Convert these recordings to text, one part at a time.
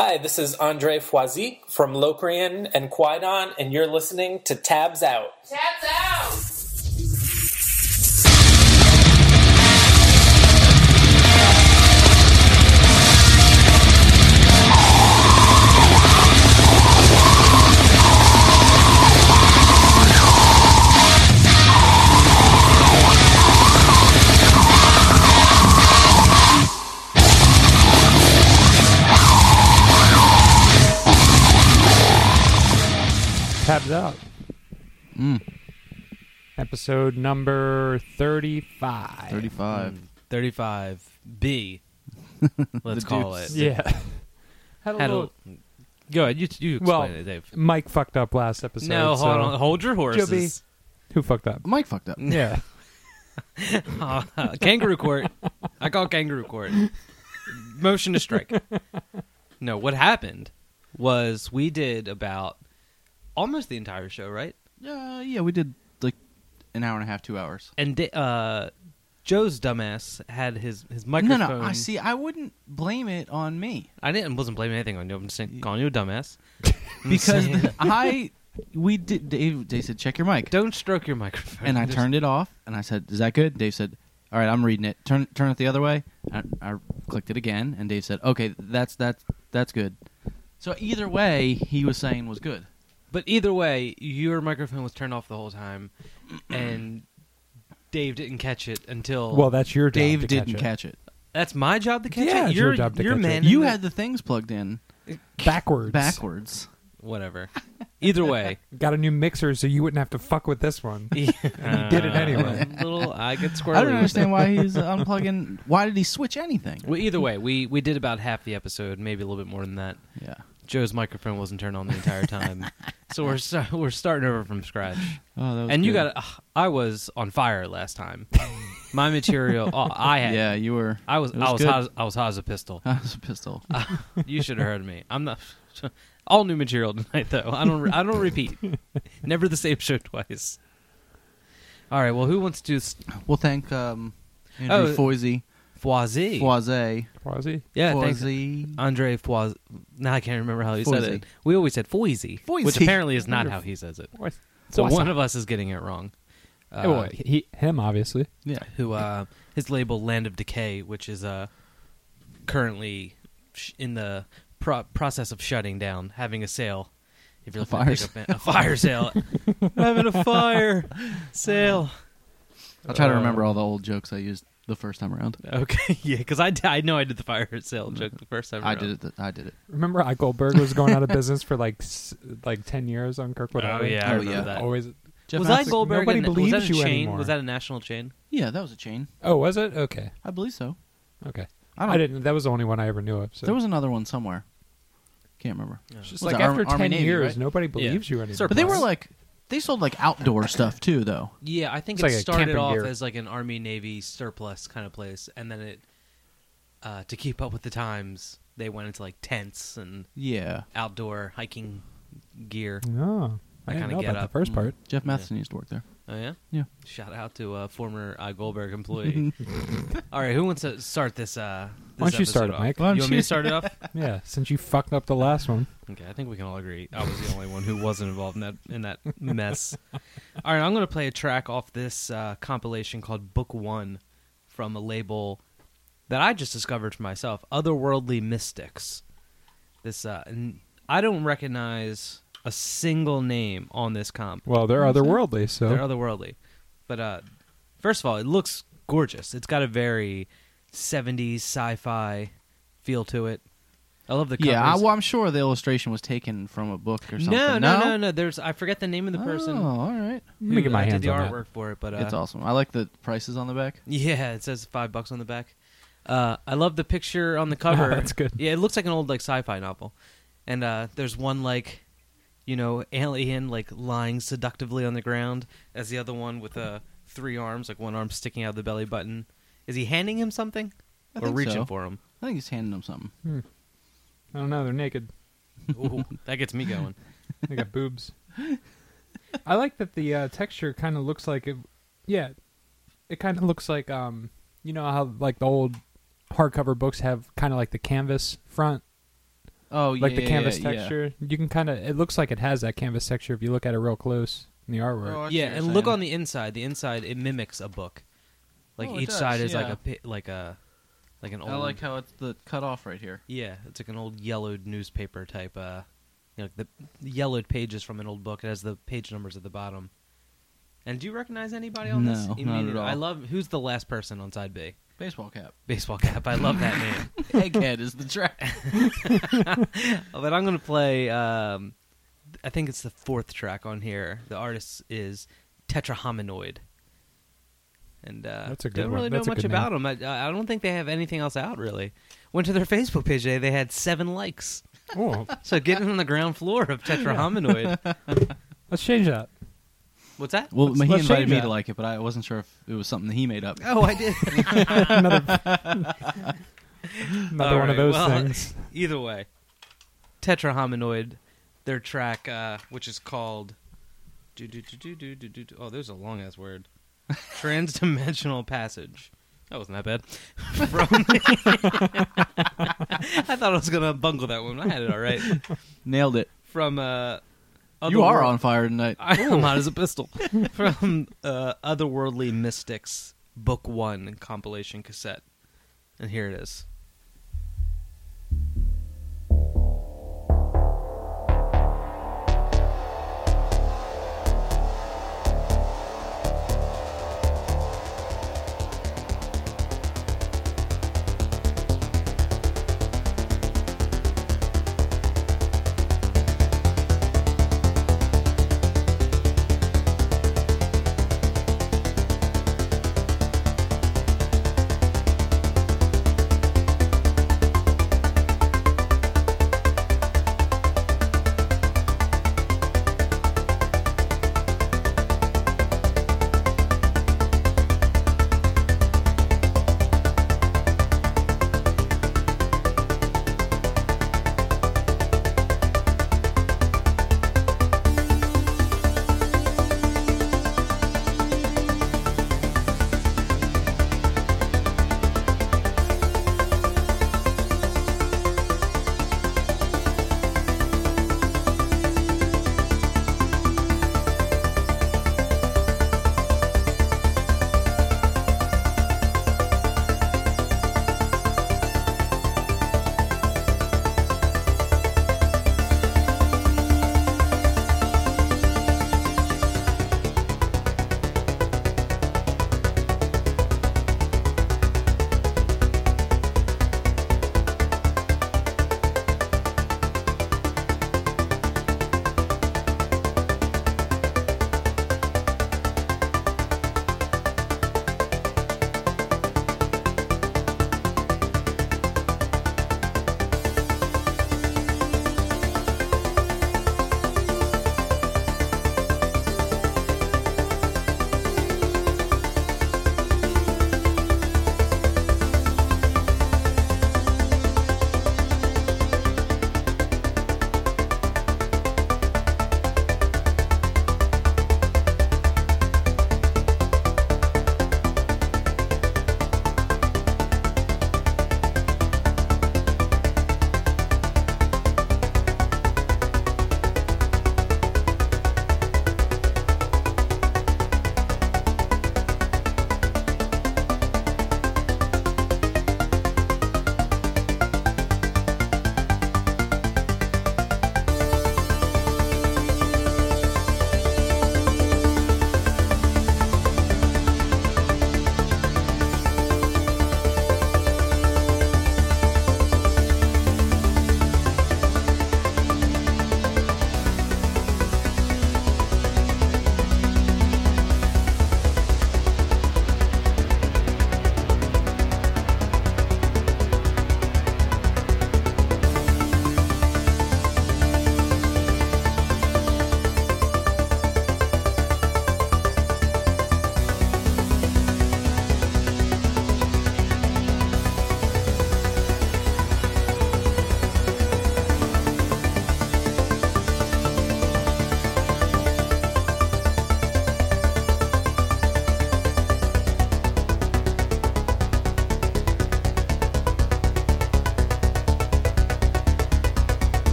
Hi, this is Andre Foisy from Locrian and Kwaidan, and you're listening to Tabs Out. Tabs out! Tabs out. Episode number 35. 35. 35B. Let's call it. Yeah. Had a Had a, little, go ahead. You, you explain well, it, Dave. Mike fucked up last episode. No, hold so- on. Hold your horses. Who fucked up? Mike fucked up. Yeah. Uh, kangaroo court. I call kangaroo court. Motion to strike. No, what happened was we did about almost the entire show, right? Uh, yeah, we did like an hour and a half, two hours. And da- uh, Joe's dumbass had his his microphone. No, no. I see. I wouldn't blame it on me I didn't wasn't blaming anything on you. I'm just saying, calling you a dumbass I'm because saying- I we did. Dave, Dave said, "Check your mic," don't stroke your microphone. and I Just- turned it off. And I said, "Is that good?" Dave said, "All right, I'm reading it. Turn turn it the other way." I, I clicked it again, and Dave said, "Okay, that's that's that's good." So either way, he was saying was good. But either way, your microphone was turned off the whole time, and Dave didn't catch it until. Well, that's your job Dave to didn't catch, catch it. that's my job to catch Yeah, it. it's You're your job to you're catch it. man. You had the things plugged in. Backwards. backwards. whatever. Either way, Got a new mixer so you wouldn't have to fuck with this one. he did it uh, anyway. Little, I get squirrely. I don't understand why he's unplugging. Why did he switch anything? Well, either way, we we did about half the episode, maybe a little bit more than that. Yeah. Joe's microphone wasn't turned on the entire time, so we're sta- we're starting over from scratch. Oh, that was And you good. got, uh, I was on fire last time. My material, oh, I had. Yeah, you were. I was, was I was hot. As, I was hot as a pistol. That was a pistol. You should have heard me. I'm not. All new material tonight, though. I don't. I don't repeat. Never the same show twice. All right. Well, who wants to do s- we'll thank um, Andrew Oh, Foisy, Foisy? Foisy, Yeah, thanks. Foisy. Andre Foisy. Now I can't remember how he said Foisy. it. We always said Foisy, Foisy. which apparently is not how he says it. What? So Foisy. one of us is getting it wrong. Uh, Oh, well, he, him, obviously. Yeah. who uh, his label Land of Decay, which is uh, currently sh- in the pro- process of shutting down, having a sale. If you're A looking fire to pick up a fire sale, having a fire sale. I'll try to Uh, remember all the old jokes I used the first time around. Okay, yeah, because I, I know I did the fire sale joke the first time. I around. did it. th- I did it. Remember, I Goldberg was going out of business for like s- like ten years on Kirkwood. Oh Highway? yeah, I Oh, remember yeah. that. Always. Jeff was Matzik- I Goldberg? nobody and- was believes that a you chain? anymore. Was that a national chain? Yeah, that was a chain. Oh, was it? Okay. I believe so. Okay. I I, don't. didn't. That was the only one I ever knew of. So. There was another one somewhere. Can't remember. It's just Was like it Army- after Army ten Navy, years, right? nobody believes you anymore. But they were like, they sold like outdoor stuff too, though. Yeah, I think It's it like a started camping off gear. as like an Army Navy surplus kind of place, and then it, uh, to keep up with the times, they went into like tents and Yeah. outdoor hiking gear. Oh, I I didn't kinda know get about up. the first part. Jeff Matheson used to work there. Oh yeah, Yeah. Shout out to a former I Goldberg employee. All right, who wants to start this? Uh, this Why don't you start it. Mike? Why don't You want me to start it off? Yeah, since you fucked up the last one. Okay, I think we can all agree I was the only one who wasn't involved in that in that mess. All right, I'm going to play a track off this uh, compilation called Book One from a label that I just discovered for myself, Otherworldly Mystics. This uh, I don't recognize a single name on this comp. Well, they're otherworldly, so They're otherworldly, but uh, first of all, it looks gorgeous. It's got a very 70s sci-fi feel to it. I love the covers. Yeah, I, well, I'm sure the illustration was taken from a book or something. No, no, no, no. There's I forget the name of the person Oh, all right. let me get my uh, hands did the on that. artwork for it. But uh, it's awesome. I like the prices on the back. yeah, it says five bucks on the back. Uh, I love the picture on the cover. that's good. Yeah, it looks like an old like sci-fi novel. And uh, there's one like, you know, alien like lying seductively on the ground, as the other one with uh, three arms, like one arm sticking out of the belly button. Is he handing him something I or think reaching so. for him? I think he's handing him something. I don't know. They're naked. Ooh, that gets me going. They got boobs. I like that the uh, texture kind of looks like it. Yeah, it kind of looks like um, you know how like the old hardcover books have kind of like the canvas front. Oh, yeah, like the canvas yeah, yeah. texture. You can kind of. It looks like it has that canvas texture if you look at it real close in the artwork. Oh, yeah, and you're look on the inside. The inside it mimics a book. Like Oh, each does, side is like a like a like an old I like how it's the cut off right here. yeah, it's like an old yellowed newspaper type. Uh, you know, the, the yellowed pages from an old book. It has the page numbers at the bottom. And do you recognize anybody on this? No, not at all. I love who's the last person on side B. Baseball cap. Baseball cap. I love that name. Egghead is the track. but I'm gonna play. Um, I think it's the fourth track on here. The artist is Tetrahominoid, and uh, That's a good don't one. really That's know a much good about them. I, I don't think they have anything else out really. Went to their Facebook page today. They had seven likes. Oh, So getting on the ground floor of Tetrahominoid. let's change that. What's that? Well, Let's- he let's invited change me that. to like it, but I wasn't sure if it was something that he made up. Oh, I did. Another All one right, of those well, things. Either way, Tetrahominoid, their track, uh, which is called. do, do, do, do, do, do, do, do- Oh, there's a long ass word. Transdimensional passage. That wasn't that bad. From I thought I was gonna bungle that one. I had it all right. Nailed it. From uh, you are Otherworld- on fire tonight. I'm hot as a pistol. From uh, Otherworldly Mystics, Book One compilation cassette, and here it is.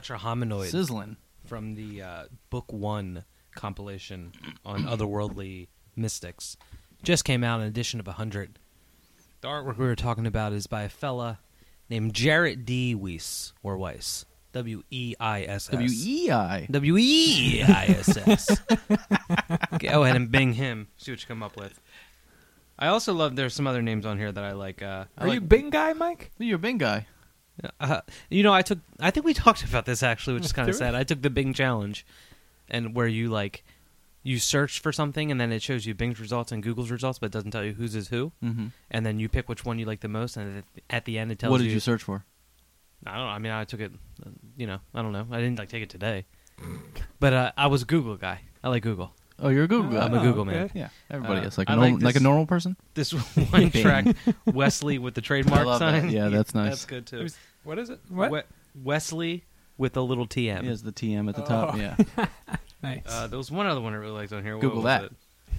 Tetrahominoid Sizzling. from the uh, Book One compilation on otherworldly mystics. Just came out an edition of 100. The artwork we were talking about is by a fella named Jarrett D. Weiss, or Weiss. W E I S S. W E I. W E I S S. Go ahead and bing him. See what you come up with. I also love. There's some other names on here that I like. Uh, I Are like- you Bing guy, Mike? You're a Bing guy. Uh, you know, I took. I think we talked about this actually, which is kind of sad. I took the Bing challenge, and where you like, you search for something, and then it shows you Bing's results and Google's results, but it doesn't tell you whose is who. Mm-hmm. And then you pick which one you like the most, and at- at the end it tells you. What did you. you search for? I don't know. I mean, I took it. uh, You know, I don't know. I didn't like take it today, but uh, I was a Google guy. I like Google. Oh, you're a Google guy. I'm a Oh, Google okay. man. Yeah, everybody Uh, is like I a like normal, like a this- normal person. This one track, Wesley with the trademark I love that. sign. Yeah, that's nice. That's good too. What is it? What? We- Wesley with a little TM. He has the TM at the top. Oh. Yeah. Nice. Uh, there was one other one I really liked on here. What Google that. it?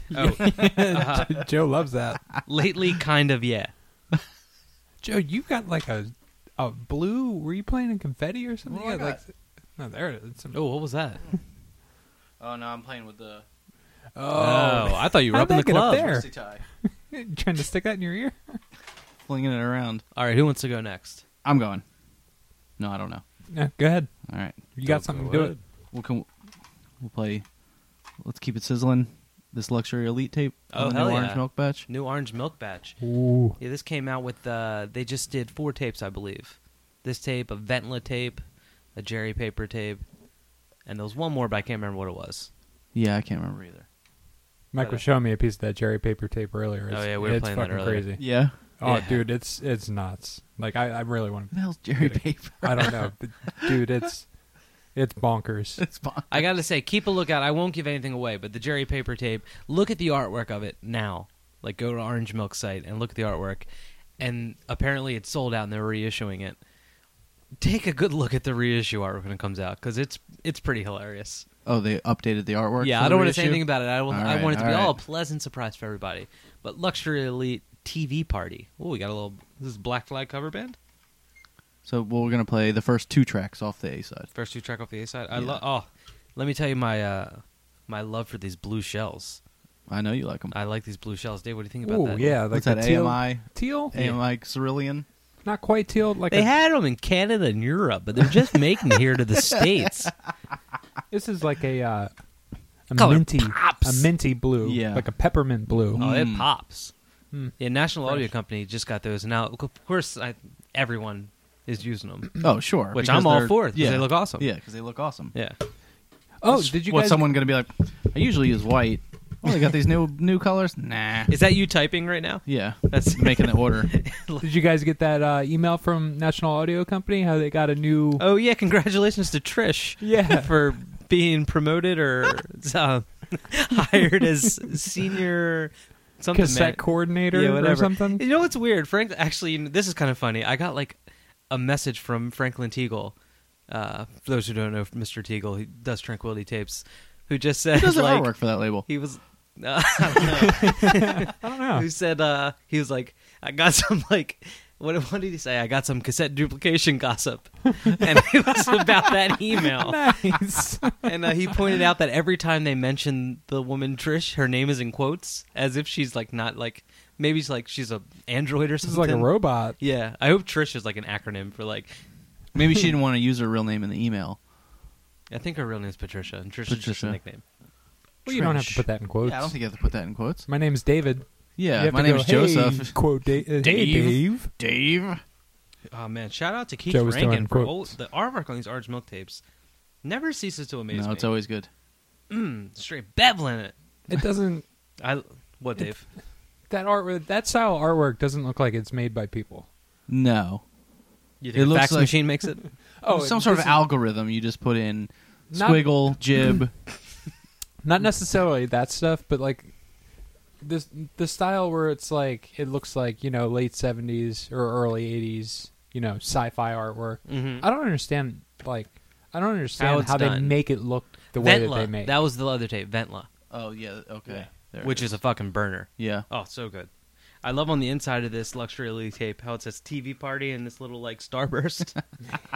Oh, uh, Joe loves that. lately, kind of, yeah. Joe, you got like a a blue. Were you playing in confetti or something? What do I You got, like, no, there it is. Some- Oh, what was that? Oh no, I'm playing with the Oh, I thought you were up in the that get up club. there? rusty tie, You trying to stick that in your ear? flinging it around. All right, who wants to go next? I'm going. No, I don't know. Yeah, go ahead. All right, You got something go to do it. we'll come. We'll play. Let's keep it sizzling. This luxury elite tape. Oh, on the hell new yeah. orange milk batch. New Orange Milk Batch. Ooh. Yeah, this came out with. Uh, they just did four tapes, I believe. This tape, a Ventla tape, a Jerry Paper tape, and there was one more, but I can't remember what it was. Yeah, I can't remember either. Mike But, was showing me a piece of that Jerry paper tape earlier. Oh, yeah, we were it's playing that fucking earlier. crazy. Yeah. Oh, Yeah. dude, it's it's nuts. Like I, I really want. to. the hell's Jerry Paper? I don't know, but, dude. It's it's bonkers. it's fine. I gotta say, keep a lookout. I won't give anything away, but the Jerry Paper tape. Look at the artwork of it now. Like, go to Orange Milk site and look at the artwork. And apparently, it's sold out, and they're reissuing it. Take a good look at the reissue artwork when it comes out, because it's it's pretty hilarious. Oh, they updated the artwork. yeah, for I don't want to say anything about it. I, will, All I want it to be all all a pleasant surprise for everybody. But Luxury Elite TV Party. Oh, we got a little. This is Black Flag cover band. So well, we're gonna play the first two tracks off the A side. First two track off the A side. I Yeah. love. Oh, let me tell you my uh, my love for these blue shells. I know you like them. I like these blue shells. Dave, what do you think about Oh that? yeah, like What's that? teal, AMI, teal, Yeah. AMI Cerulean. not quite teal. Like They a, had them in Canada and Europe, but they're just making it here to the states. this is like a uh, a Color minty, pops. a minty blue, Yeah. like a peppermint blue. Oh, it Mm. pops. Mm. Yeah, National Fresh. Audio Company just got those. Now, of course, I, everyone is using them, Oh, sure. which because I'm all they're- for. 'cause Yeah, they look awesome. Yeah, because they look awesome. yeah. Oh, did you What's guys? someone gonna be like? I usually use white. Oh, they got these new new colors. Nah. Is that you typing right now? Yeah, That's making the order. Did you guys get that uh, email from National Audio Company? How they got a new? Oh yeah, congratulations to Trish yeah. for being promoted or uh, hired as senior something cassette man- coordinator Yeah, or something. You know what's weird? Frank, actually, this is kind of funny. I got like a message from Franklin Teagle. Uh, for those who don't know, Mr. Teagle, he does Tranquility Tapes, who just said Who does the like artwork for that label? he was. Uh, I don't know. I don't know. Who said uh, he was like, I got some like. What, what did he say? I got some cassette duplication gossip, and it was about that email. nice. And uh, he pointed out that every time they mention the woman Trish, her name is in quotes, as if she's like not like maybe she's like she's a android or something. is like a robot. Yeah, I hope Trish is like an acronym for like. Maybe she didn't want to use her real name in the email. I think her real name is Patricia, and Trish is just a nickname. Well, you don't have to Trish. put that in quotes. Yeah, I don't think you have to put that in quotes. My name's David. You Yeah, my to name go, is "Hey, Joseph. Quote da- uh, Hey, Dave. Dave. Dave. Oh man, shout out to Keith Joe was Rankin doing for quotes. old, the artwork on these Orange Milk tapes. Never ceases to amaze No, me. it's always good. mm, straight beveling it. It doesn't. I what Dave? That art, that style of artwork doesn't look like it's made by people. No. You It a looks fax like- machine makes it? Oh, some sort of this is- algorithm. You just put in Not- squiggle, jib. Not necessarily that stuff, but like this the style where it's like it looks like you know late seventies or early eighties, you know, sci-fi artwork. Mm-hmm. I don't understand like I don't understand it's how, they make it look the way that they Ventla. make. That was the other tape, Ventla, oh yeah. Okay. There which is a fucking burner. yeah. Oh, so good. I love on the inside of this luxury elite tape how it says TV party and this little like starburst.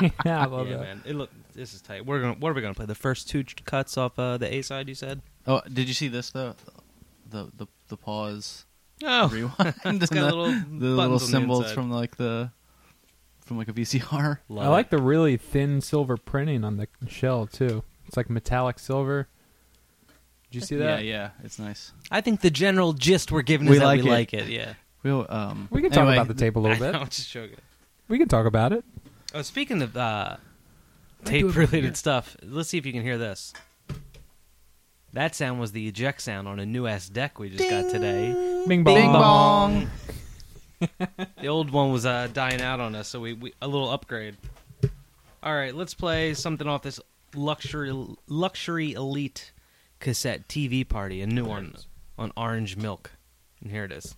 yeah, I love yeah, that. man. It look. This is tight. We're gonna. What are we gonna play? The first two cuts off uh, the A side. You said. Oh, did you see this though? The the the pause Oh, rewind. it's got and the, little the little on the symbols from like the from like a VCR. Love I like it. the really thin silver printing on the shell too. It's like metallic silver. Did you see that? yeah, yeah, it's nice. I think the general gist we're giving We is that like we it. like it. Yeah. We'll um. We can talk anyway, about the tape a little I bit. just joking. We can talk about it. Oh, speaking of uh, Might do it over tape related stuff, let's see if you can hear this. That sound was the eject sound on a new ass deck we just got today. Bing bong. Bing bong. The old one was uh, dying out on us, so we, we a little upgrade. All right, let's play something off this luxury luxury elite cassette TV party, a new one on Orange Milk, and here it is.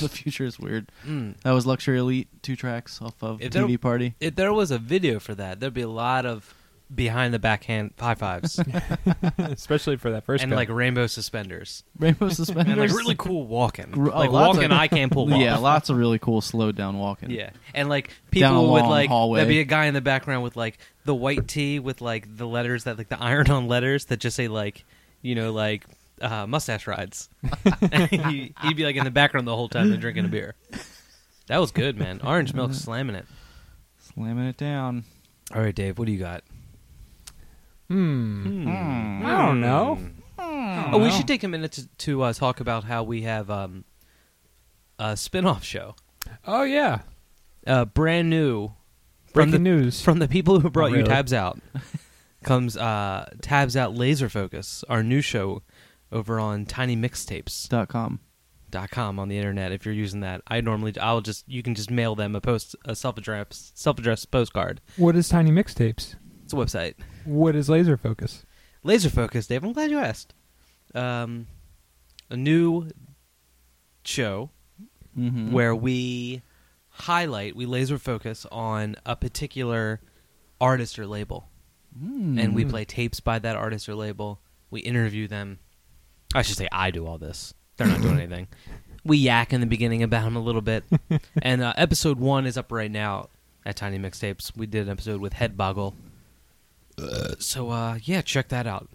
Weird, boys. The future is weird. Mm. That was Luxury Elite, two tracks off of If there- TV Party. If there was a video for that, there'd be a lot of behind the backhand high fives Especially for that first and guy. like rainbow suspenders Rainbow Suspenders. and like really cool walking, R- oh, like walking of- I can't pull off. Yeah, lots of really cool slowed down walking. Yeah, and like Down a people would like hallway. there'd be a guy in the background with like the white tee with like the letters that like the iron-on letters that just say like you know like uh, mustache rides. he, he'd be like in the background the whole time and drinking a beer. That was good, man. Orange milk slamming it. Slamming it down. All right, Dave, what do you got? hmm. Hmm. I don't know. Oh, we should take a minute to, to uh, talk about how we have um, a spin-off show, Oh yeah. uh, brand new from Breaking the news. from the people who brought you really. Tabs Out comes uh, Tabs Out Laser Focus, our new show over on tinymixtapes.com Dot com. on the internet. If you're using that, I normally I'll just you can just mail them a post a self addressed self addressed postcard. what is Tiny Mixtapes? It's a website. What is Laser Focus? Laser Focus, Dave. I'm glad you asked. Um, a new show Mm-hmm. where we highlight, we laser focus on a particular artist or label. Mm. and we play tapes by that artist or label. We interview them. I should say I do all this. They're not doing anything. We yak in the beginning about him a little bit. and uh, episode one is up right now at Tiny Mixtapes. We did an episode with Headboggle. so uh, yeah, check that out.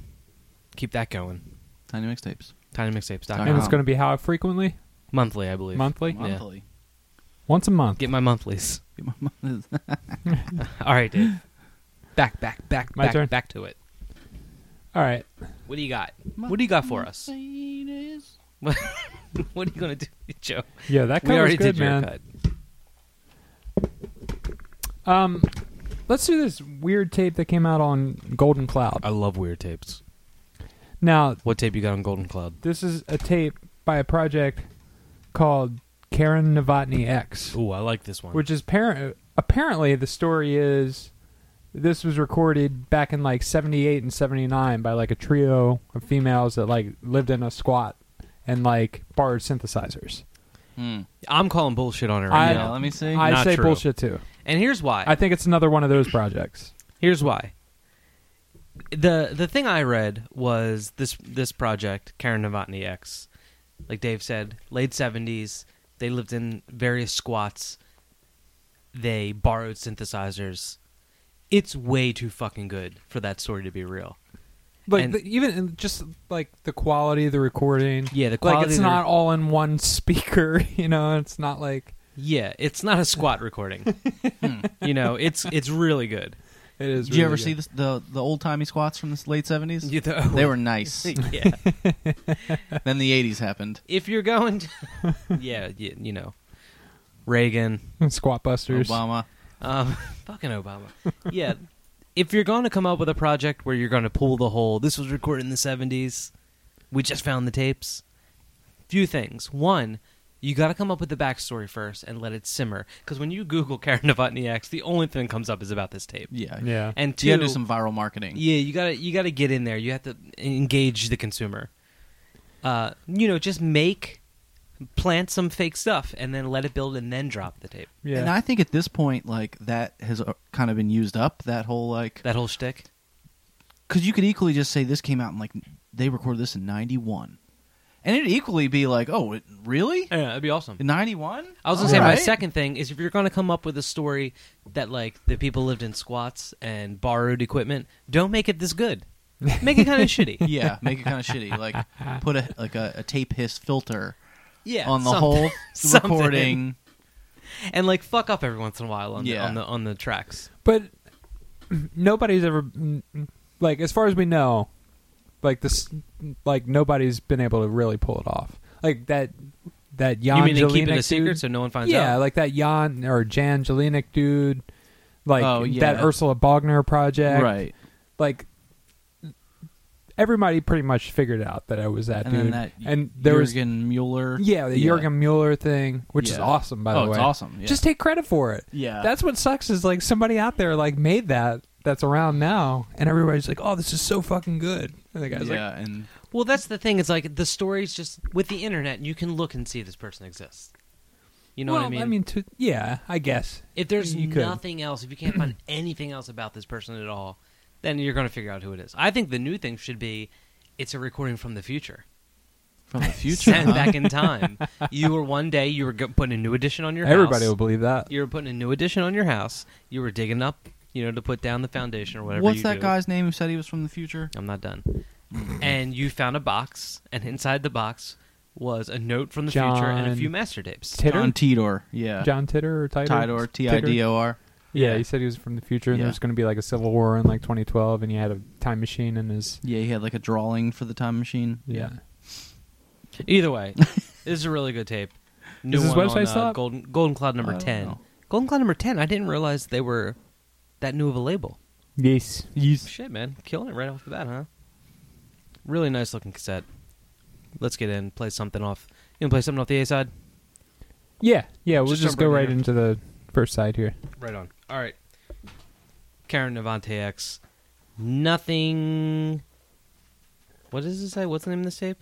Keep that going. Tiny mixtapes. TinyMixtapes.com. And it's going to be how frequently? monthly, I believe. Monthly? Yeah. Monthly. Once a month. Get my monthlies. Get my money. All right, Dave. Back, back, back, My back, turn? back to it. All right. What do you got? What do you got for us? Penis. what are you gonna do, Joe? Yeah, that We cover's already good, did your man. cut. Um, let's do this weird tape that came out on Golden Cloud. I love weird tapes. Now, What tape you got on Golden Cloud? this is a tape by a project called Karen Novotny X, Ooh, I like this one. which is par- apparently the story is this was recorded back in like 78 and 79 by like a trio of females that like lived in a squat and like borrowed synthesizers. Hmm. I'm calling bullshit on it right Yeah, now. let me see. I Not say true. bullshit too. and here's why. I think it's another one of those projects. here's why. The the thing I read was this this project, Karen Novotny X. Like Dave said, late seventies, they lived in various squats. They borrowed synthesizers. It's way too fucking good for that story to be real. Like And- the, even just like the quality of the recording. Yeah, the like quality it's of the- not all in one speaker. You know, it's not like Yeah, it's not a squat recording. Hmm. you know, it's it's really good. it is. Did you ever good. see this, the the old timey squats from the late seventies? You know- They were nice. yeah. then the eighties happened. If you're going to, yeah, you, you know, Reagan, Squat Busters? Obama. Um, fucking Obama. Yeah, if you're going to come up with a project where you're going to pull the whole, this was recorded in the 70s, we just found the tapes. Few things. One, you got to come up with the backstory first and let it simmer. Because when you Google Karen Novotny X, the only thing that comes up is about this tape. Yeah. Yeah. And two, You gotta do some viral marketing. Yeah, you gotta you gotta get in there. You have to engage the consumer. Uh, you know, just make plant some fake stuff and then let it build and then drop the tape. Yeah. And I think at this point, like that has uh, kind of been used up. That whole like, That whole shtick. because you could equally just say this came out in like they recorded this in '91, and it'd equally be like, oh, it, really? Yeah, that'd be awesome. '91? I was gonna say my second thing is if you're gonna come up with a story that like the people lived in squats and borrowed equipment, don't make it this good. Make it kind of shitty. Yeah, make it kind of shitty. Like put a like a, a tape hiss filter Yeah, on the something. whole Something. recording. and like fuck up every once in a while on Yeah. the on the on the tracks. But nobody's ever like as far as we know, like this like nobody's been able to really pull it off. like that that Jan you mean they Jelinek keep it a dude. secret so no one finds yeah, out? like that Jan or Jan Jelinek dude, like Oh, yeah. that Ursula Bogner project, right. Like everybody pretty much figured out that I was that And dude. then that and there was Jurgen Mueller. yeah the Jurgen Mueller thing, which is awesome by oh, the way. it's awesome. Yeah. Just take credit for it. yeah. That's what sucks is like somebody out there like made that that's around now, and everybody's like, "Oh, this is so fucking good." And the guy's yeah, like, and Well, that's the thing. It's like the story's just with the internet. You can look and see this person exists. You know well, what I mean? I mean, to, yeah, I guess. if there's you could. nothing else, if you can't find anything else about this person at all, then you're going to figure out who it is. I think the new thing should be it's a recording from the future. from the future. Sent huh? back in time. you were one day you were go- putting a new addition on your house. Everybody house. will believe that. You were putting a new addition on your house. You were digging up, you know, to put down the foundation or whatever. What's you that do. guy's name who said he was from the future? I'm not done. and you found a box, and inside the box was a note from the future and a few master tapes. Titter, John Tidor. Yeah. John Titter or Titor? Tidor. T I D O R. Yeah, he said he was from the future, and Yeah. there was going to be like a civil war in like 2012, and he had a time machine in his. Yeah, he had like a drawing for the time machine. Yeah, Either way, this is a really good tape. New Is this one website on, still uh, up? Golden Golden Cloud number don't ten. know. Golden Cloud number ten. I didn't realize they were that new of a label. yes, yes. Shit, man, killing it right off the bat, huh? Really nice looking cassette. Let's get in, play something off. You want to play something off the A side? Yeah, yeah. We'll Just just, jump go right right in into the first side here. Right on. All right. Karen Novotny X. Nothing. What does it say? What's the name of this tape?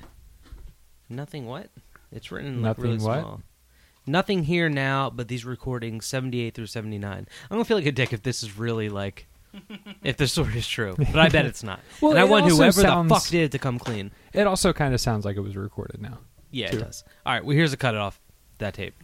Nothing what? It's written like Nothing really what? small. Nothing here now, but these recordings 78 through 79. I'm going to feel like a dick if this is really like. if the story is true. But I bet it's not. Well, and I want whoever sounds- the fuck did it to come clean. It also kind of sounds like it was recorded now. Yeah, True. it does. All right, well, here's a cut off that tape.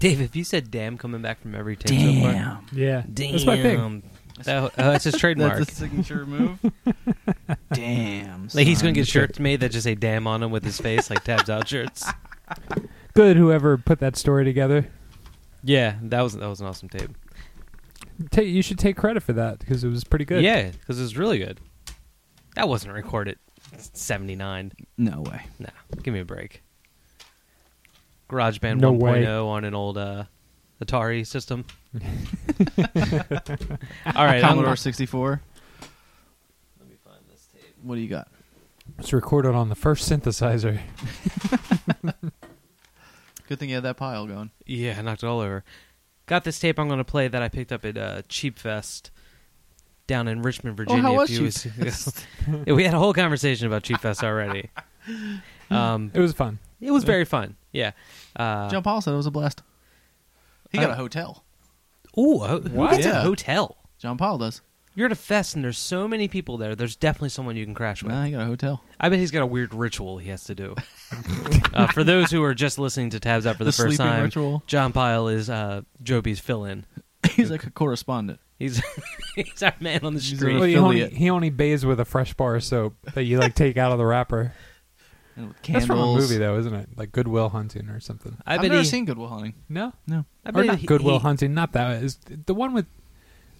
Dave, if you said "damn" coming back from every tape so far, Damn. Yeah, damn, that's my thing. That, uh, that's his trademark. That's a signature move. Damn. like he's gonna son. get shirts made that just say "damn" on them with his face, like tabs out shirts. Good, whoever put that story together. Yeah, that was that was an awesome tape. Ta you should take credit for that because it was pretty good. Yeah, because it was really good. That wasn't recorded '79. No way. Nah, give me a break. GarageBand No 1.0 way. on an old uh, Atari system. All right, Commodore 64. Let me find this tape. What do you got? it's recorded on the first synthesizer. Good thing you had that pile going. Yeah, I knocked it all over. Got this tape I'm going to play that I picked up at uh, Cheap Fest down in Richmond, Virginia. how a was few Cheap weeks ago. Yeah, we had a whole conversation about Cheap Fest already. Um, It was fun. It was very fun. Yeah. Uh, John Paul said it was a blast. He got Uh, a hotel. Ooh, a, who What? gets a Yeah. hotel? John Paul does. You're at a fest and there's so many people there. There's definitely someone you can crash with. Nah, he got a hotel. I bet he's got a weird ritual he has to do. uh, for those who are just listening to Tabs Out for the, The first sleeping time, ritual. John Pyle is uh, Joby's fill-in. He's like a correspondent. He's he's our man on the He's street. Well, he only, affiliate. he only bathes with a fresh bar of soap that you like take out of the wrapper. And with That's from a candles. movie though, isn't it? Like Goodwill Hunting or something. I I've bet never he, seen Goodwill Hunting. No, No. I or bet not he- Goodwill he- Hunting. Not that is the one with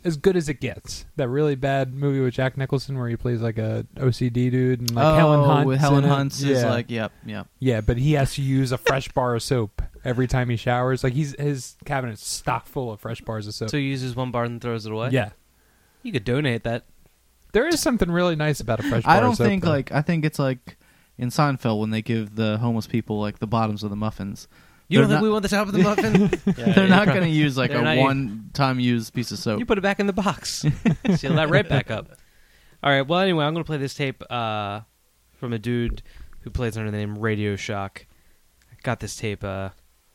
as good as it gets. That really bad movie with Jack Nicholson where he plays like a OCD dude and like oh, Helen Hunt with Helen in it. Hunt's yeah. is like, yep, yep. yeah, but he has to use a fresh bar of soap every time he showers. Like he's his cabinet's stocked full of fresh bars of soap. So he uses one bar and throws it away. yeah, you could donate that. there is something really nice about a fresh bar. I don't soap, think though. like I think it's like in Seinfeld when they give the homeless people like the bottoms of the muffins. You don't They're think not- we want the top of the muffin? Yeah, They're you not going to use like they're a not- one-time used piece of soap. You put it back in the box. Seal that right back up. All right. Well, anyway, I'm going to play this tape uh, from a dude who plays under the name Radio Shock. Got this tape, uh,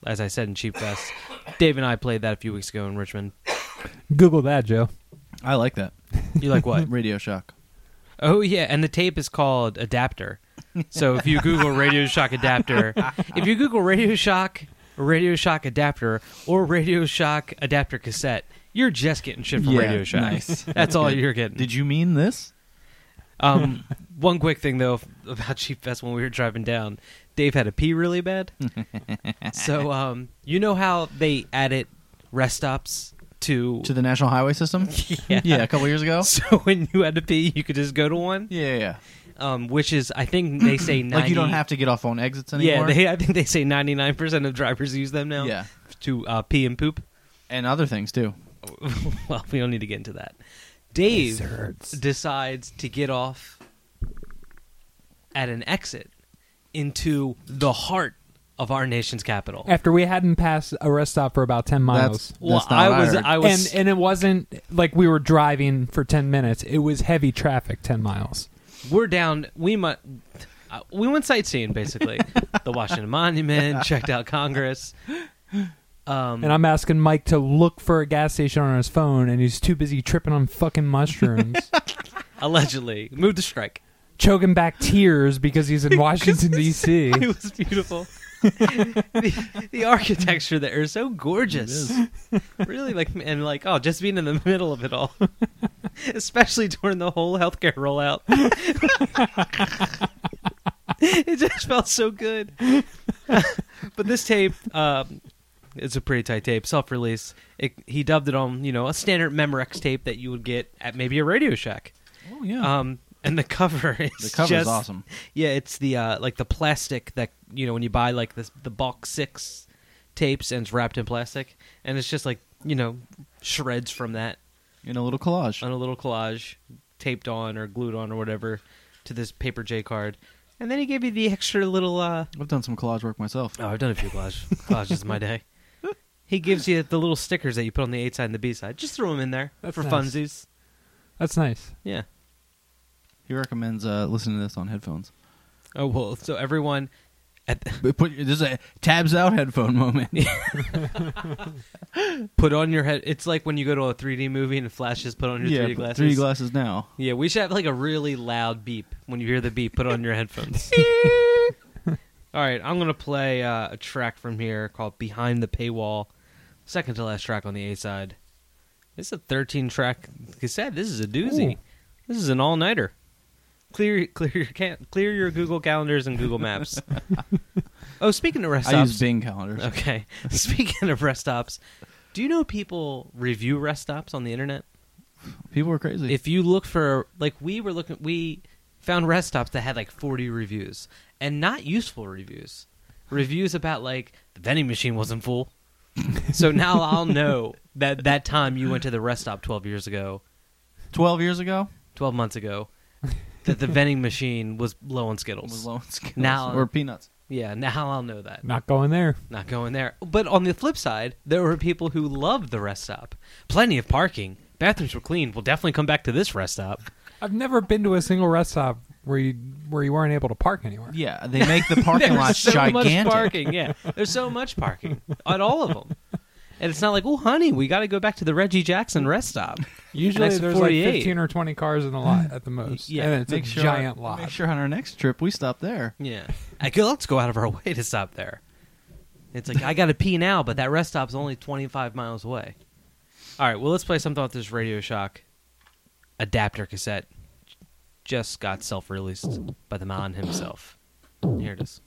as I said, in Cheap Fest. Dave and I played that a few weeks ago in Richmond. Google that, Joe. I like that. You like what? Radio Shock. oh yeah, and the tape is called Adapter. So if you Google Radio Shock Adapter, if you Google Radio Shock, Radio Shock Adapter, or Radio Shock Adapter cassette, you're just getting shit from Yeah, Radio Shock. nice. That's all you're getting. Did you mean this? Um, one quick thing though about Cheap Fest when we were driving down, Dave had to pee really bad. so um, you know how they added rest stops to, To the National Highway System? yeah. yeah, a couple years ago. So when you had to pee, you could just go to one, Yeah, yeah. Um, which is I think they say 90, Like you don't have to get off on exits Yeah, anymore. they, I think they say ninety nine percent of drivers use them now. yeah, to uh, pee and poop. and other things too. well, we don't need to get into that. Dave Desserts. decides to get off at an exit into the heart of our nation's capital. After we hadn't passed a rest stop for about ten miles. That's, that's well, not I what was, heard. I was, and and it wasn't like we were driving for 10 minutes it was heavy traffic 10 miles we're down. We might. Uh, we went sightseeing basically. the Washington Monument, checked out Congress. Um, and i'm asking mike to look for a gas station on his phone and he's too busy tripping on fucking mushrooms allegedly moved the strike. choking back tears because he's in washington dc It was beautiful. the, the architecture there is so gorgeous. really like and like oh, just being in the middle of it all, especially during the whole healthcare rollout. it just felt so good. but this tape, um, it's a pretty tight tape, self-release. It, he dubbed it on you know a standard Memorex tape that you would get at maybe a Radio Shack. oh yeah, Um, and the cover is the cover's just, awesome. yeah, it's the uh, like the plastic that you know when you buy like the the bulk six tapes and it's wrapped in plastic, and it's just like you know shreds from that In a little collage. on a little collage, taped on or glued on or whatever to this paper J card, and then he gave you the extra little. uh I've done some collage work myself. Oh, I've done a few collage, collages in my day. He gives you the little stickers that you put on the A side and the B side. Just throw them in there That's for nice. funsies. that's nice Yeah. He recommends uh, listening to this on headphones. Oh well, so everyone at But put this is a tabs out headphone moment. put on your head. It's like when you go to a 3D movie and it flashes. Put on your yeah, 3D glasses. 3D glasses now. Yeah, we should have like a really loud beep when you hear the beep. Put on your headphones. All right, I'm gonna play uh, a track from here called "Behind the Paywall," second to last track on the A side. This is a 13 track cassette. This is a doozy. Ooh. This is an all nighter. Clear, clear your can- clear your Google calendars and Google Maps. oh, speaking of rest stops, I use Bing calendars. okay. Speaking of rest stops, do you know people review rest stops on the internet? People are crazy. if you look for like we were looking we found rest stops that had like 40 reviews and not useful reviews reviews about like the vending machine wasn't full so now i'll know that that time you went to the rest stop 12 years ago Twelve years ago, 12 months ago that the vending machine was low on skittles was low on Skittles Now- or peanuts. yeah now i'll know that Not going there. not going there but on the flip side there were people who loved the rest stop plenty of parking bathrooms were clean we'll definitely come back to this rest stop I've never been to a single rest stop where you where you weren't able to park anywhere. Yeah, they make the parking There's lots so gigantic. much parking. Yeah, there's so much parking at all of them, and it's not like, oh, honey, we got to go back to the Reggie Jackson rest stop. Usually Next to there's like 48. 15 or 20 cars in the lot at the most. Yeah, and it's Make a sure, giant lot. Make sure on our next trip we stop there. Yeah, I go, let's go out of our way to stop there. It's like I got to pee now, but that rest stop's only 25 miles away. All right, well, let's play something off this Radio Shock adapter cassette. Just got self-released by the man himself. Here it is.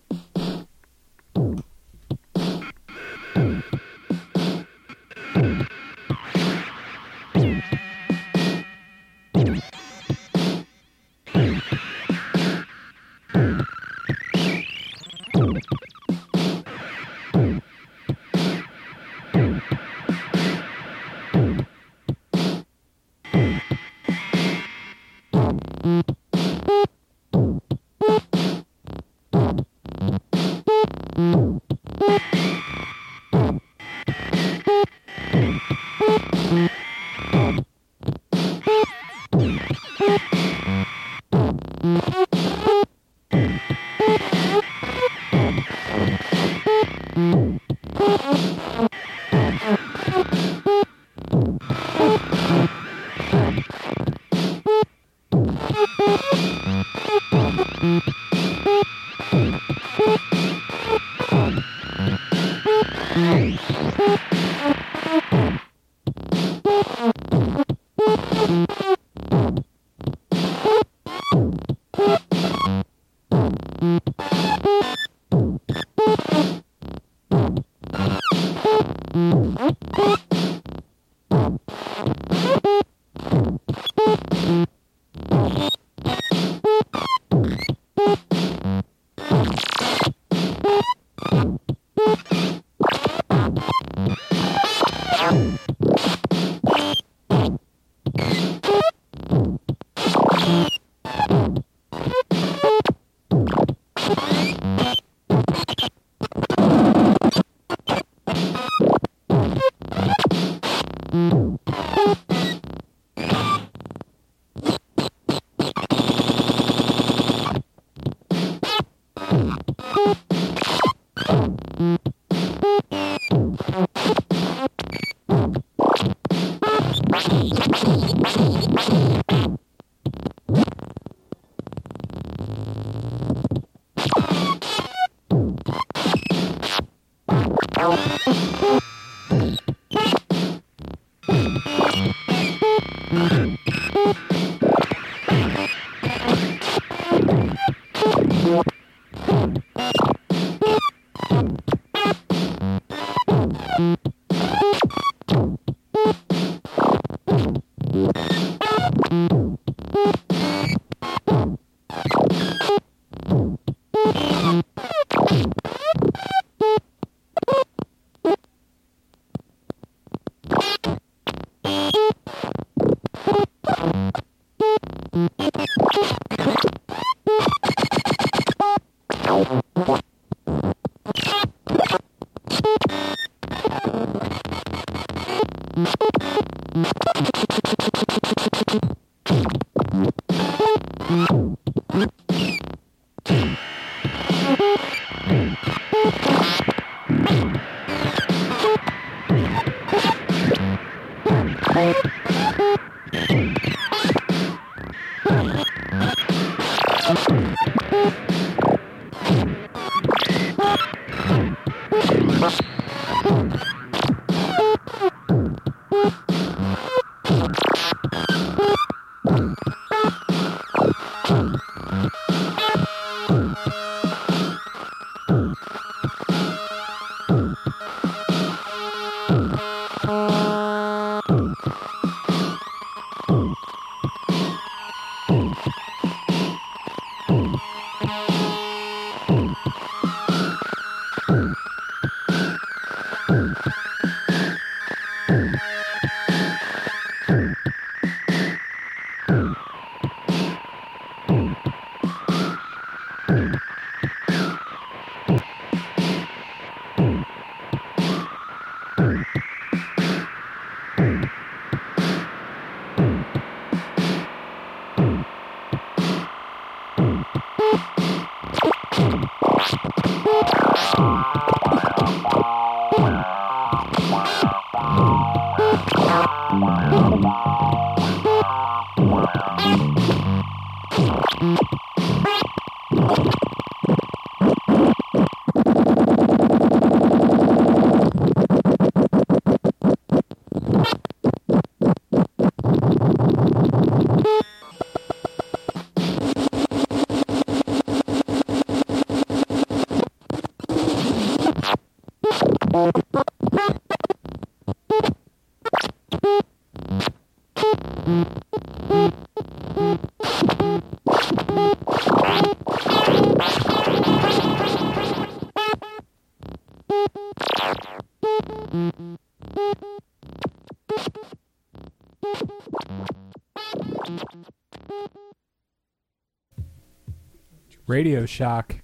Radio Shock.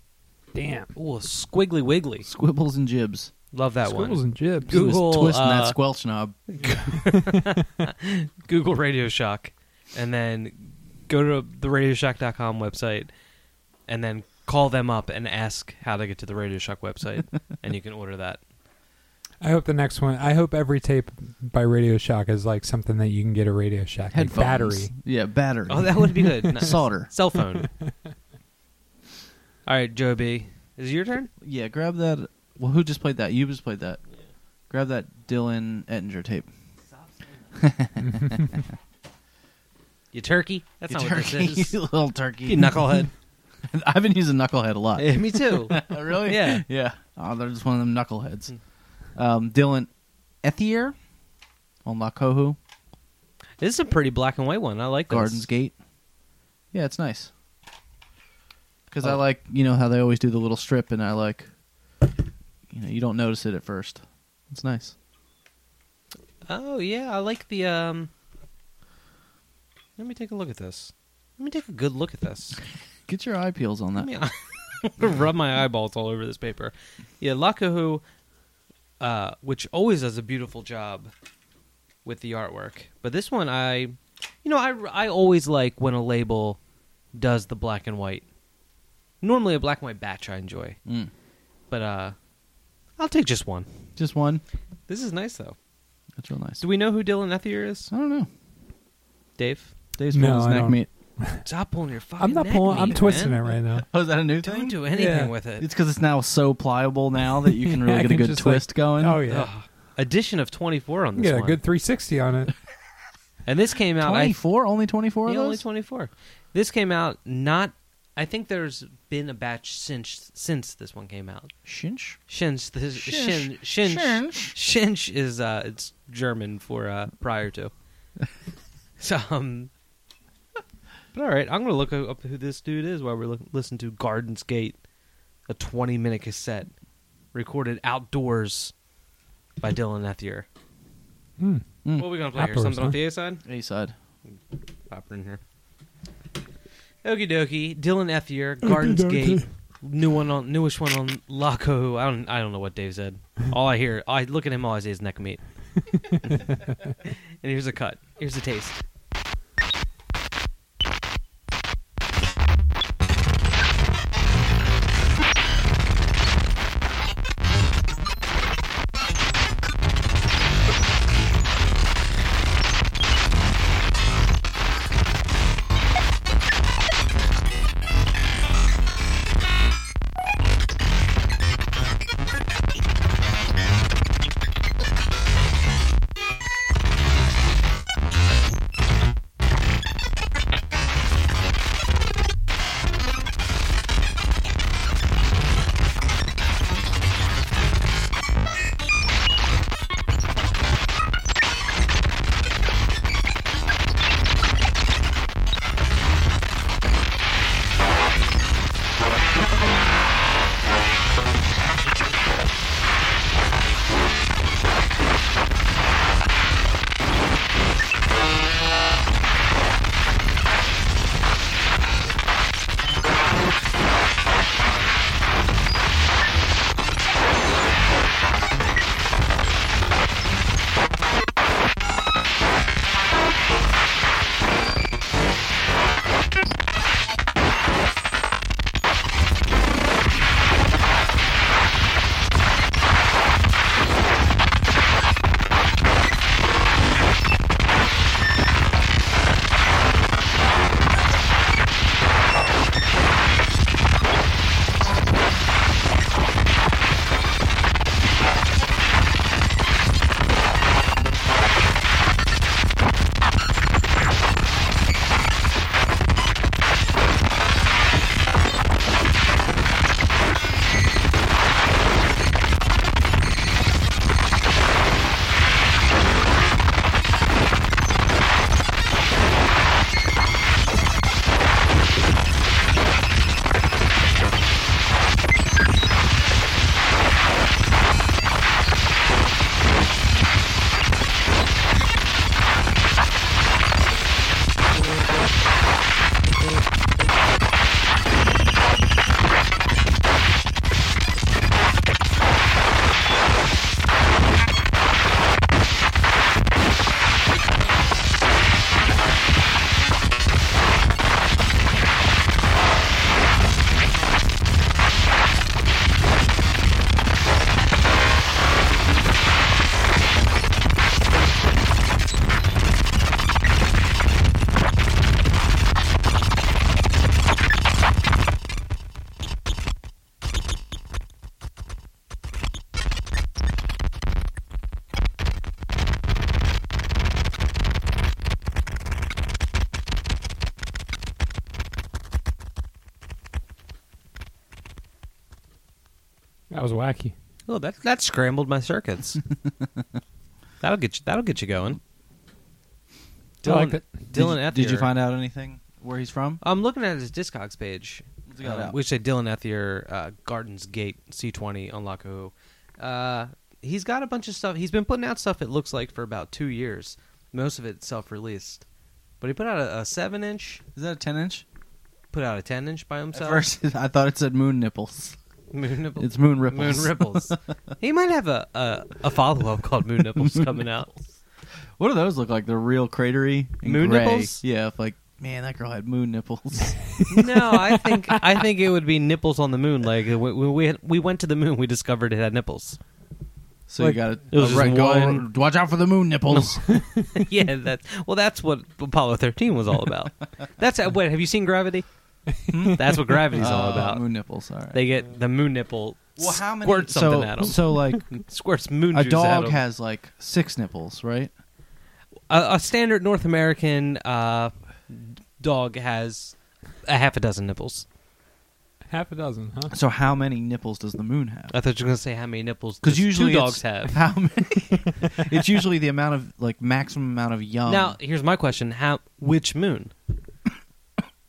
Damn. Ooh, squiggly wiggly. Squibbles and jibs. Love that one. Squibbles one. and jibs. Google, he was twisting uh, that squelch knob. Google Radio Shock, and then go to the RadioShock.com website, and then call them up and ask how to get to the Radio Shock website, and you can order that. I hope the next one. I hope every tape by Radio Shock is like something that you can get a Radio Shack. Like Headphones. battery. Yeah, battery. Oh, that would be good. Nice. Solder. Cell phone. All right, Joe B. Is it your turn? Yeah, grab that. Well, who just played that? You just played that. Grab that Dylan Ettinger tape. You turkey? That's You not turkey, what this is. you little turkey. You knucklehead. I've been using knucklehead a lot. Eh, Me too. Oh, really? Yeah. Yeah. Oh, they're just one of them knuckleheads. Um, Dylan Ethier on La Cohu, This is a pretty black and white one. I like this. Gardens Gate. Yeah, it's nice. Because I Oh. like, you know, how they always do the little strip, and I like, you know, you don't notice it at first. It's nice. Oh yeah, I like the um. Let me take a look at this. Let me take a good look at this. Get your eye peels on that. Let me rub my eyeballs all over this paper. Yeah, La Cohu, uh, which always does a beautiful job with the artwork, but this one I, you know, I I always like when a label does the black and white. Normally, a black and white batch I enjoy, Mm. but uh, I'll take just one. Just one. This is nice though. That's real nice. Do we know who Dylan Ethier is, I don't know. Dave? Dave's No, pulling his I neck don't. meat. Stop pulling your fucking. I'm not neck pulling. I'm twisting man. it right now. Oh, is that a new Don't thing? do anything Yeah. with it. It's because it's now so pliable now that you can really I get a can good just, like- twist going. Oh yeah. Ugh. Addition of 24 on this get a one. good 360 on it. and this came out. I, 24? Only 24 of yeah, only 24. This came out not. I think there's been a batch since since this one came out. Shinch? Shinch. This, Shinch. shin, shinch. Shinch. Shinch is uh, it's German for uh, prior to. so um. But all right, I'm gonna look up who this dude is while we're look, listening to Gardens Gate, a 20 minute cassette, recorded outdoors by Dylan Ethier. Hmm. Mm. What are we gonna play here? Outdoors, Something huh? off the A side? A side. Pop her in here. Okie dokie. Dylan Ethier, Gardens Gate, new one on newish one on Laco. I don't I don't know what Dave said. All I hear, I look at him, all I say is neck meat. and here's a cut. Here's a taste. Was wacky. Oh, that that scrambled my circuits. that'll get you. That'll get you going. I liked it. Dylan did, did you find out anything where he's from? I'm looking at his Discogs page, What's he got uh, out? which said Dylan Ethier, uh, Gardens Gate C20 on. Uh, he's got a bunch of stuff. He's been putting out stuff. It looks like for about two years. Most of it self-released, but he put out a, a seven-inch, Is that a ten inch? put out a ten-inch by At himself. first, I thought it said moon nipples. Moon nipples. It's moon ripples. Moon ripples. he might have a a, a follow-up called Moon Nipples coming out. What do those look like? They're real cratery and Moon gray. nipples? Yeah, if like man, that girl had moon nipples. no, I think I think it would be nipples on the moon. Like when when we we went to the moon, we discovered it had nipples. so Like, you got to it was just right, go, one- watch out for the moon nipples. yeah, that well, that's what Apollo 13 was all about. That's uh, wait, have you seen Gravity? that's what Gravity's all Uh, about. moon nipples. All right. They get the moon nipple. well, how many? squirt something so, at 'em. so like Squirts moon a juice at dog 'em. has like six nipples, right? a, a standard North American uh, dog has a half a dozen nipples. Half a dozen, huh? So how many nipples does the moon have? I thought you were going to say how many nipples Because does usually two it's- dogs have. How many? it's usually the amount of like maximum amount of young. Now, here's my question: How which moon?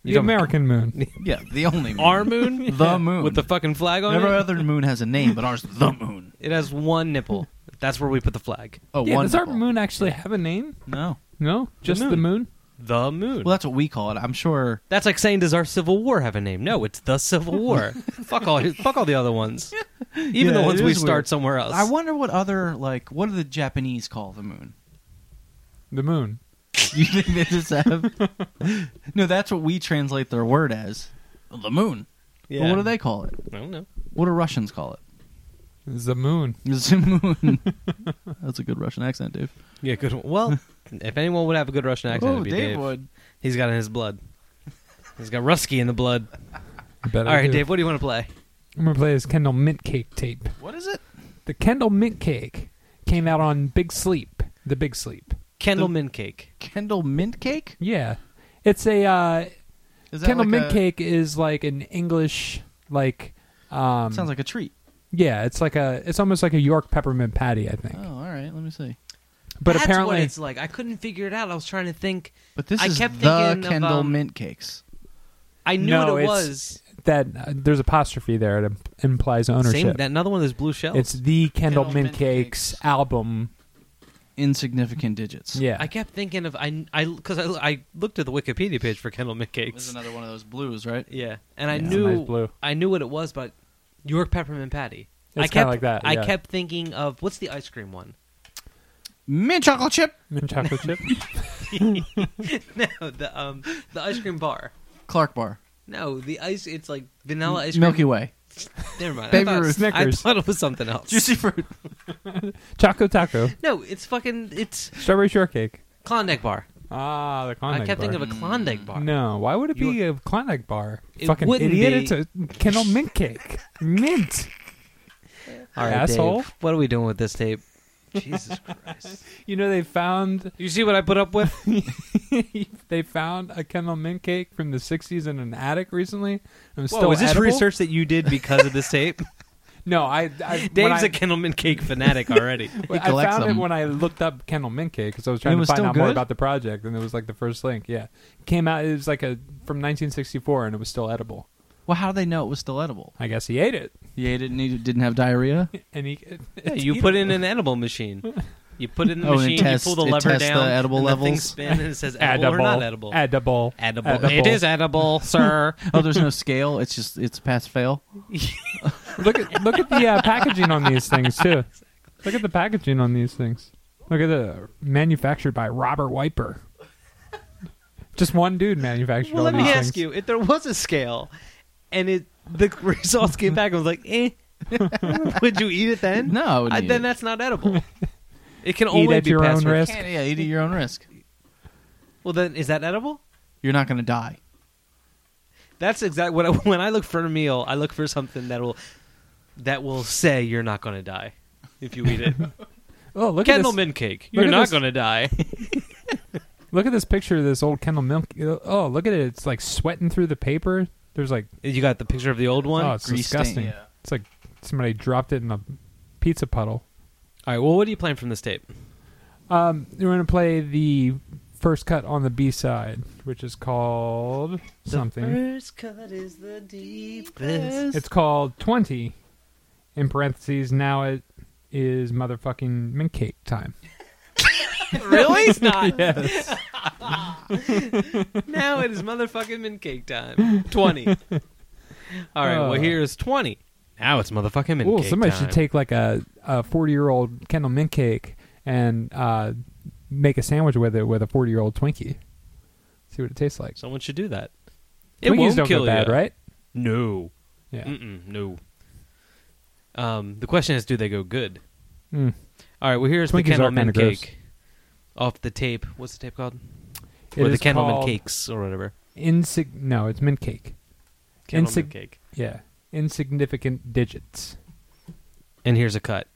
The don't- American moon. yeah, the only moon. Our moon? the moon with the fucking flag on it. Every it. other moon has a name, but ours is the moon. It has one nipple. That's where we put the flag. Oh, yeah, one does our nipple. moon actually have a name? No. No, just the moon. moon. The moon. Well, that's what we call it. I'm sure. That's like saying, does our Civil War have a name? No, it's the Civil War. fuck all, fuck all the other ones. Even Yeah, the ones it we is start weird. somewhere else. I wonder what other like what do the Japanese call the moon? The moon. You think they just have? no, that's what we translate their word as. The moon. yeah. But what do they call it? I don't know. What do Russians call it? It's the moon. It's the moon. that's a good Russian accent, Dave. Yeah, good. one. Well, if anyone would have a good Russian accent, it'd oh, be Dave. would. He's got it in his blood. He's got Rusky in the blood. I bet All I right, do. Dave, what do you want to play? I'm gonna play this Kendal Mint Cake tape. What is it? The Kendal Mint Cake came out on Big Sleep. The Big Sleep. Kendal The- Mint Cake. Kendal mint cake? Yeah, it's a uh, Is that Kendal like Mint a- Cake is like an English like. Um, Sounds like a treat. yeah, it's like a it's almost like a York peppermint patty, I think. Oh, all right. Let me see. But That's apparently, what it's like. I couldn't figure it out. I was trying to think. But this I is kept the thinking of, Kendal um, mint cakes. I knew No, what it it's- was. that uh, there's apostrophe there. It im- implies ownership. Same. That another one. There's blue shells. it's the Kendal, Kendal Mint, Mint Cakes, Cakes. album. Insignificant digits. Yeah, I kept thinking of I I because I, I looked at the Wikipedia page for Kendal Mint This is Cakes. another one of those blues, right? Yeah, and I Yeah, knew nice blue. I knew what it was, but York peppermint patty. I It's kept kinda like that, I yeah. kept thinking of what's the ice cream one? Mint chocolate chip. mint chocolate chip. no, the um the ice cream bar. Clark bar. No, the ice. It's like vanilla ice cream. Milky Way. Never mind. Baby I thought, Ruth. I Snickers. thought it was something else. Juicy fruit. Choco Taco. No, it's fucking. It's Strawberry shortcake. Klondike bar. Ah, the Klondike bar. I kept bar. thinking of a Klondike bar. No, why would it be a Klondike bar? It Fucking wouldn't idiot! be. It's a Kendal Mint Cake. Mint. All right, Asshole. Dave, what are we doing with this tape? Jesus Christ! You know they found You see what I put up with? they found a Kendal Mint Cake from the '60s in an attic recently. It was Whoa, still was this edible. research that you did because of this tape? No, I. I when Dave's I, a Kendal Mint cake fanatic already. I found them. it when I looked up Kendal Mint Cake because I was trying it to find still out more about the project, and it was like the first link. Yeah, came out. It was like a from 1964, and it was still edible. Well, how do they know it was still edible? I guess he ate it, You ate it and you didn't have diarrhea? and he. Yeah, you put it in an edible machine. You put it in the Oh, and it machine. tests- you pull the it lever tests the down. edible and The thing levels? and it says edible, edible, or not edible. edible, edible. It is edible, sir. Oh, there's no scale. It's just it's pass fail. Look at look at the uh, packaging on these things too. Look at the packaging on these things. Look at the manufactured by Robert Wiper. Just one dude manufactured well, all let me these ask you: if there was a scale, and it the results came back, and was like, eh, would you eat it then? No, I wouldn't I- eat then it. that's not edible. It can Eat only at be your own for- risk. Can't- yeah, eat at your own risk. Well, then is that edible? You're not going to die. That's exactly what I, when I look for a meal, I look for something that will that will say you're not going to die if you eat it. Oh, look Kendal at this! mint cake. look You're at not this. going to die. Look at this picture of this old Kendal milk. Oh, look at it! It's like sweating through the paper. There's like, You got the picture of the old one. oh, it's Grease stain, disgusting. yeah. It's like somebody dropped it in a pizza puddle. All right. Well, what are you playing from this tape? Um, we're gonna play the first cut on the B side, which is called something. first cut is the deepest. It's called Twenty. In parentheses, now it is motherfucking mint cake time. really? It's not. yes. now it is motherfucking mint cake time. Twenty. All right. Uh. well, here's twenty. Now it's motherfucking mint Ooh, cake somebody time. should take like a a forty year old Kendal mint cake and uh, make a sandwich with it with a forty year old Twinkie. See what it tastes like. Someone should do that. It Twinkies won't don't kill go bad, you. right? No. Yeah. Mm-mm, no. Um, the question is, do they go good? Mm. All right. Well, here's the Twinkies Kendal are kinda mint gross. cake off the tape. What's the tape called? It or the is Kendal mint called cakes or whatever. Insig- no, it's mint cake. Kendal Insig- mint cake. Yeah, insignificant digits. And here's a cut.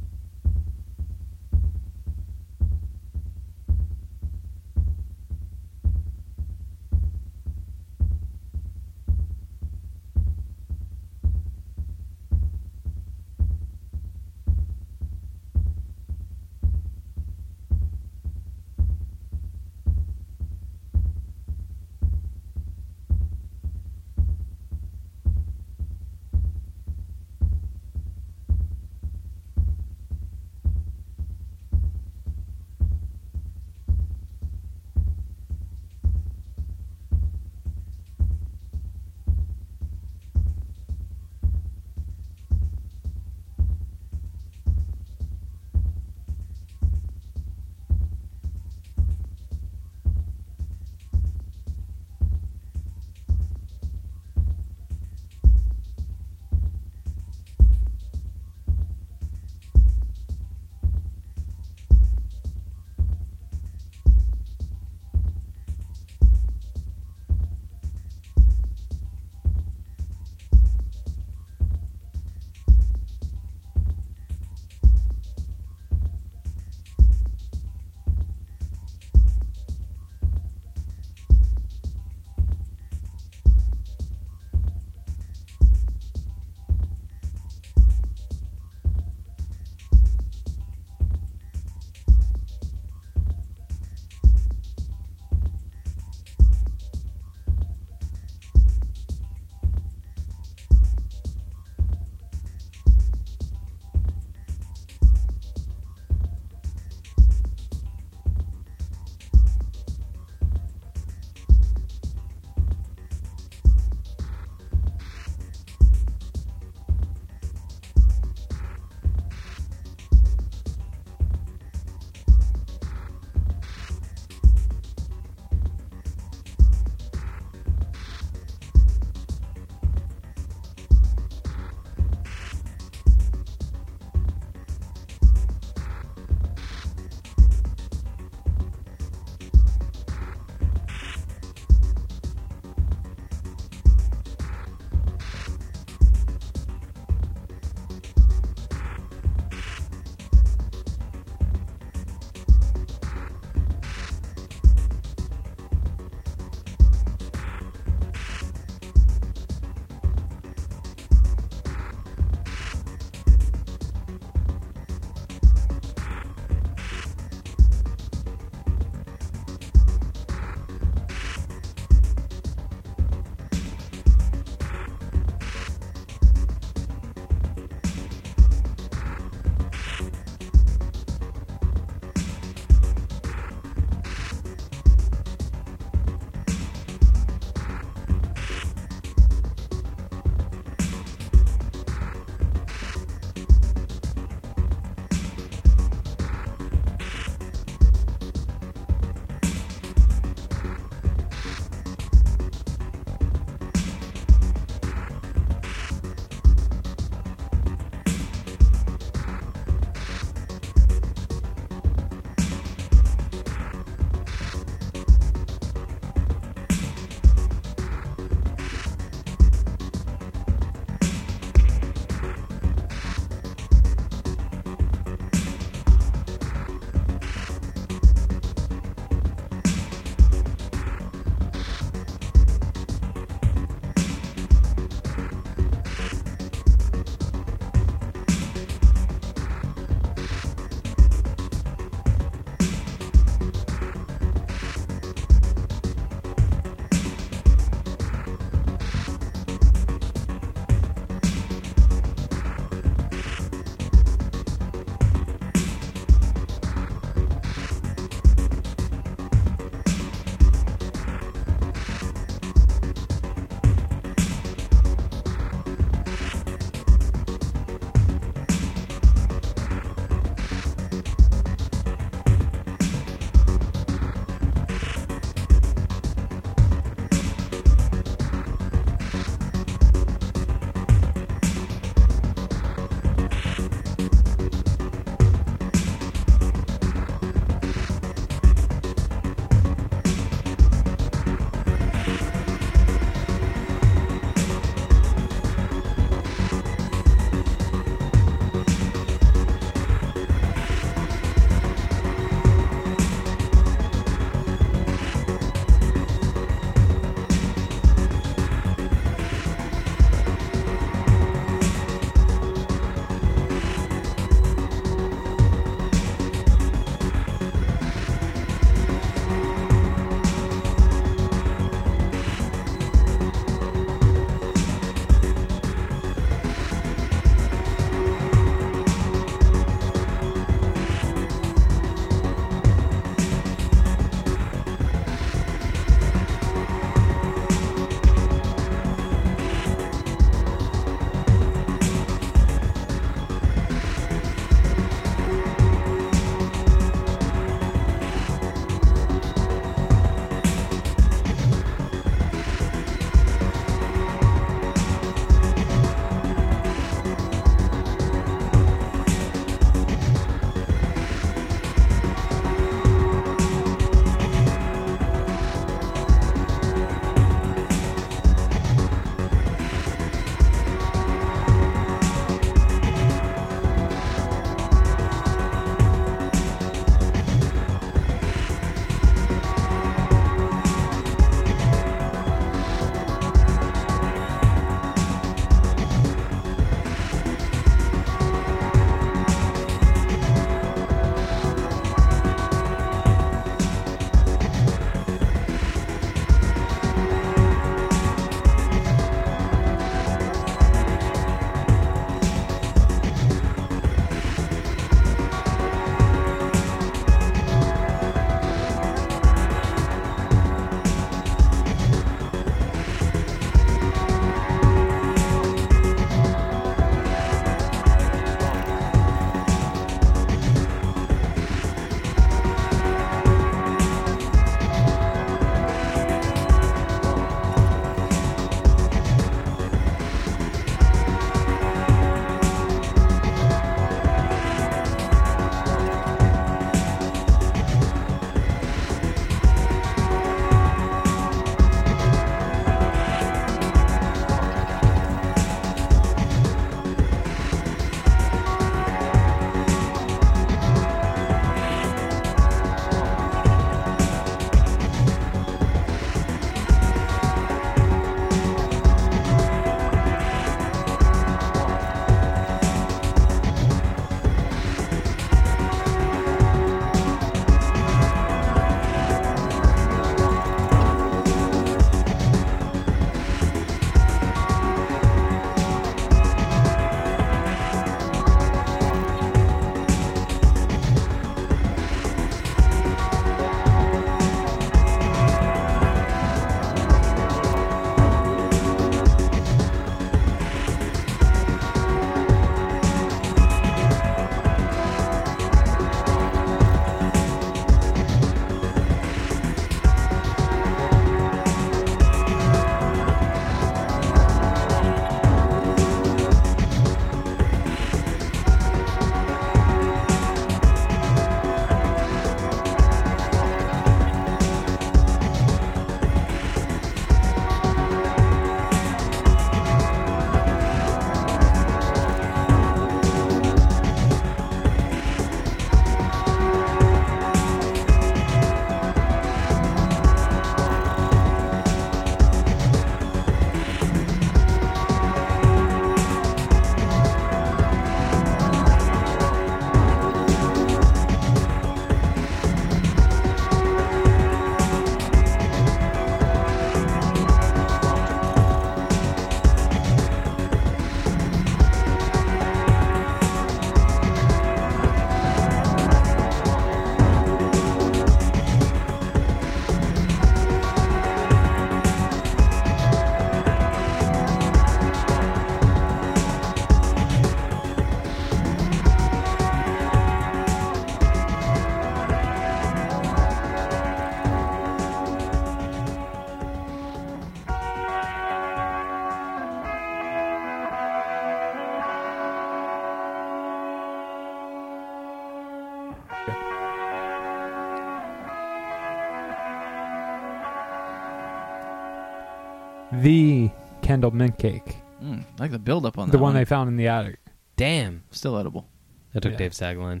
Kendal mint cake, Mm, I like the build up on the that one they found in the attic. Damn. Still edible. That took Yeah. Dave's tagline.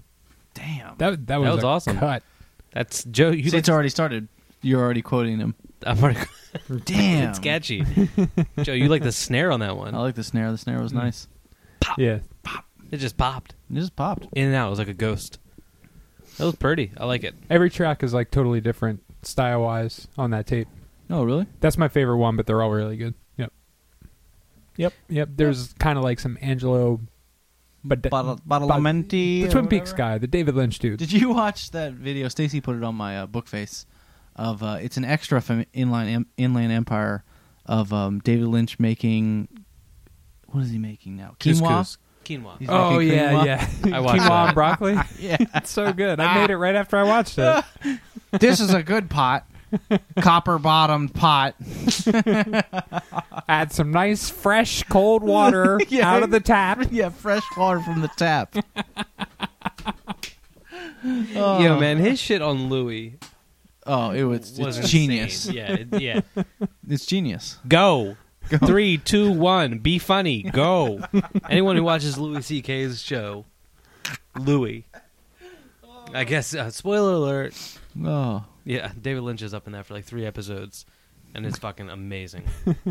Damn. That that was, was a awesome. Cut. That's Joe. You See, it's already started. You're already quoting him. I'm already, Damn. it's sketchy. Joe, you like the snare on that one? I like the snare. The snare was nice. Yeah, It just popped It just popped. in and out. It was like a ghost. That was pretty. I like it. every track is like totally different style wise on that tape. Oh, really? That's my favorite one, but they're all really good. Yep. Yep. Yep. There's kind of like some Angelo, but Bottle, Badalamenti. the Twin Peaks guy, the David Lynch dude. Did you watch that video? Stacy put it on my uh, book face. Of uh, it's an extra from Inline Em- Inland Empire of um, David Lynch making. What is he making now? Quinoa. Couscous. Quinoa. He's oh making yeah, quinoa. yeah. I watched Quinoa that. and broccoli. Yeah. It's so good. I made it right after I watched it. this is a good pot. Copper bottomed pot. Add some nice fresh cold water Yeah. out of the tap. yeah, fresh water from the tap. Yo, man, his shit on Louis Oh, it was, was it's insane. genius. Yeah, it- yeah. It's genius. Go. Three, two, one. Be funny. Go. Anyone who watches Louis C.K.'s show, Louis. I guess. Uh, spoiler alert. Oh, Yeah, David Lynch is up in that for like three episodes, and it's fucking amazing.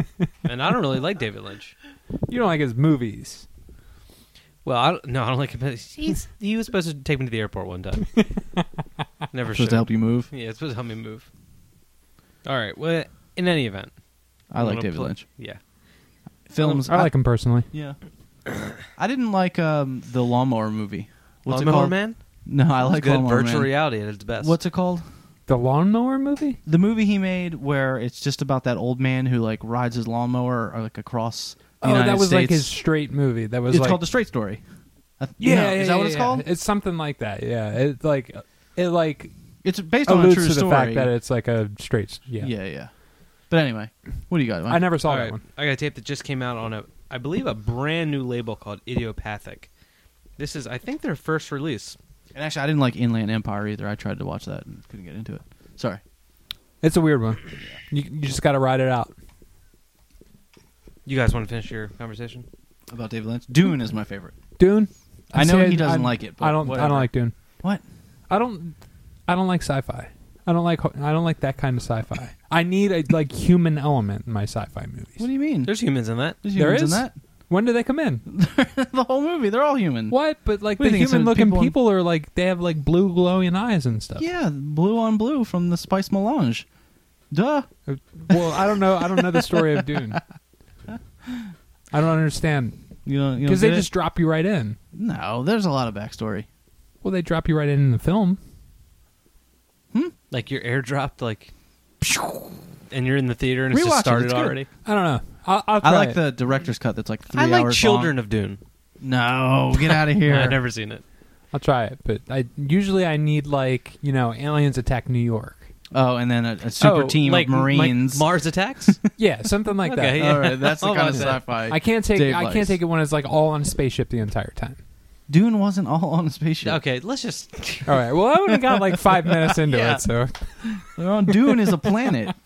and I don't really like David Lynch. You don't like his movies. Well, I don't, no, I don't like him. but He's, he was supposed to take me to the airport one time. Never supposed should. to help you move. Yeah, it's supposed to help me move. All right. Well, in any event, I I'm like gonna David play- Lynch Yeah. films. I like him personally. Yeah. I didn't like um, the lawnmower movie. What's it Lawnmower called? Man. No, I It's like good Lawnmower virtual Man. reality at its best. What's it called? The lawnmower movie? The movie he made where it's just about that old man who like rides his lawnmower or like across. The Oh, United that was like his straight movie. That was It's like called The Straight Story. Uh, I th- yeah, no, yeah, is that yeah, what it's yeah. called? It's something like that. Yeah, it like it like It's based on a alludes true to the story. fact that it's like a straight. Yeah, yeah, yeah. But anyway, what do you got? I never saw All that right, one. I got a tape that just came out on a, I believe, a brand new label called Idiopathic. This is, I think, their first release. And actually, I didn't like Inland Empire either. I tried to watch that and couldn't get into it. Sorry. It's a weird one. You, you just got to ride it out. You guys want to finish your conversation? About David Lynch. Dune is my favorite. Dune. I know say he doesn't I- like it, but I don't. I whatever. don't like Dune. What? I don't. I don't like sci-fi. I don't like. I don't like that kind of sci-fi. I need a like human element in my sci-fi movies. What do you mean? There's humans in that. There's There humans is? in that. When do they come in? the whole movie, they're all human. What? But like What the think, it's human-looking people people, on- are like they have like blue glowing eyes and stuff. Yeah, blue on blue from the Spice Melange. Duh. Well, I don't know. I don't know the story of Dune. I don't understand You know, you know, because they just drop you right in. no. There's a lot of backstory. Well, they drop you right in in the film. Hmm? Like you're airdropped, like, and you're in the theater and it's Rewatch just it, started it's good. already. I don't know. I'll, I'll try I like it. the director's cut. That's like three I like hours Children long. of Dune. No, get out of here. I've never seen it. I'll try it, but I usually I need like you know aliens attack New York. Oh, and then a, a super Oh, team like, of Marines. Like Mars Attacks. Yeah, something like Okay, that. yeah. All right, that's the I'll kind of watch that. sci-fi. I can't take Dave I likes. can't take it when it's like all on a spaceship the entire time. Dune wasn't all on a spaceship. okay, let's just. All right. Well, I only got like five minutes into Yeah. it, so They're on Dune is a planet.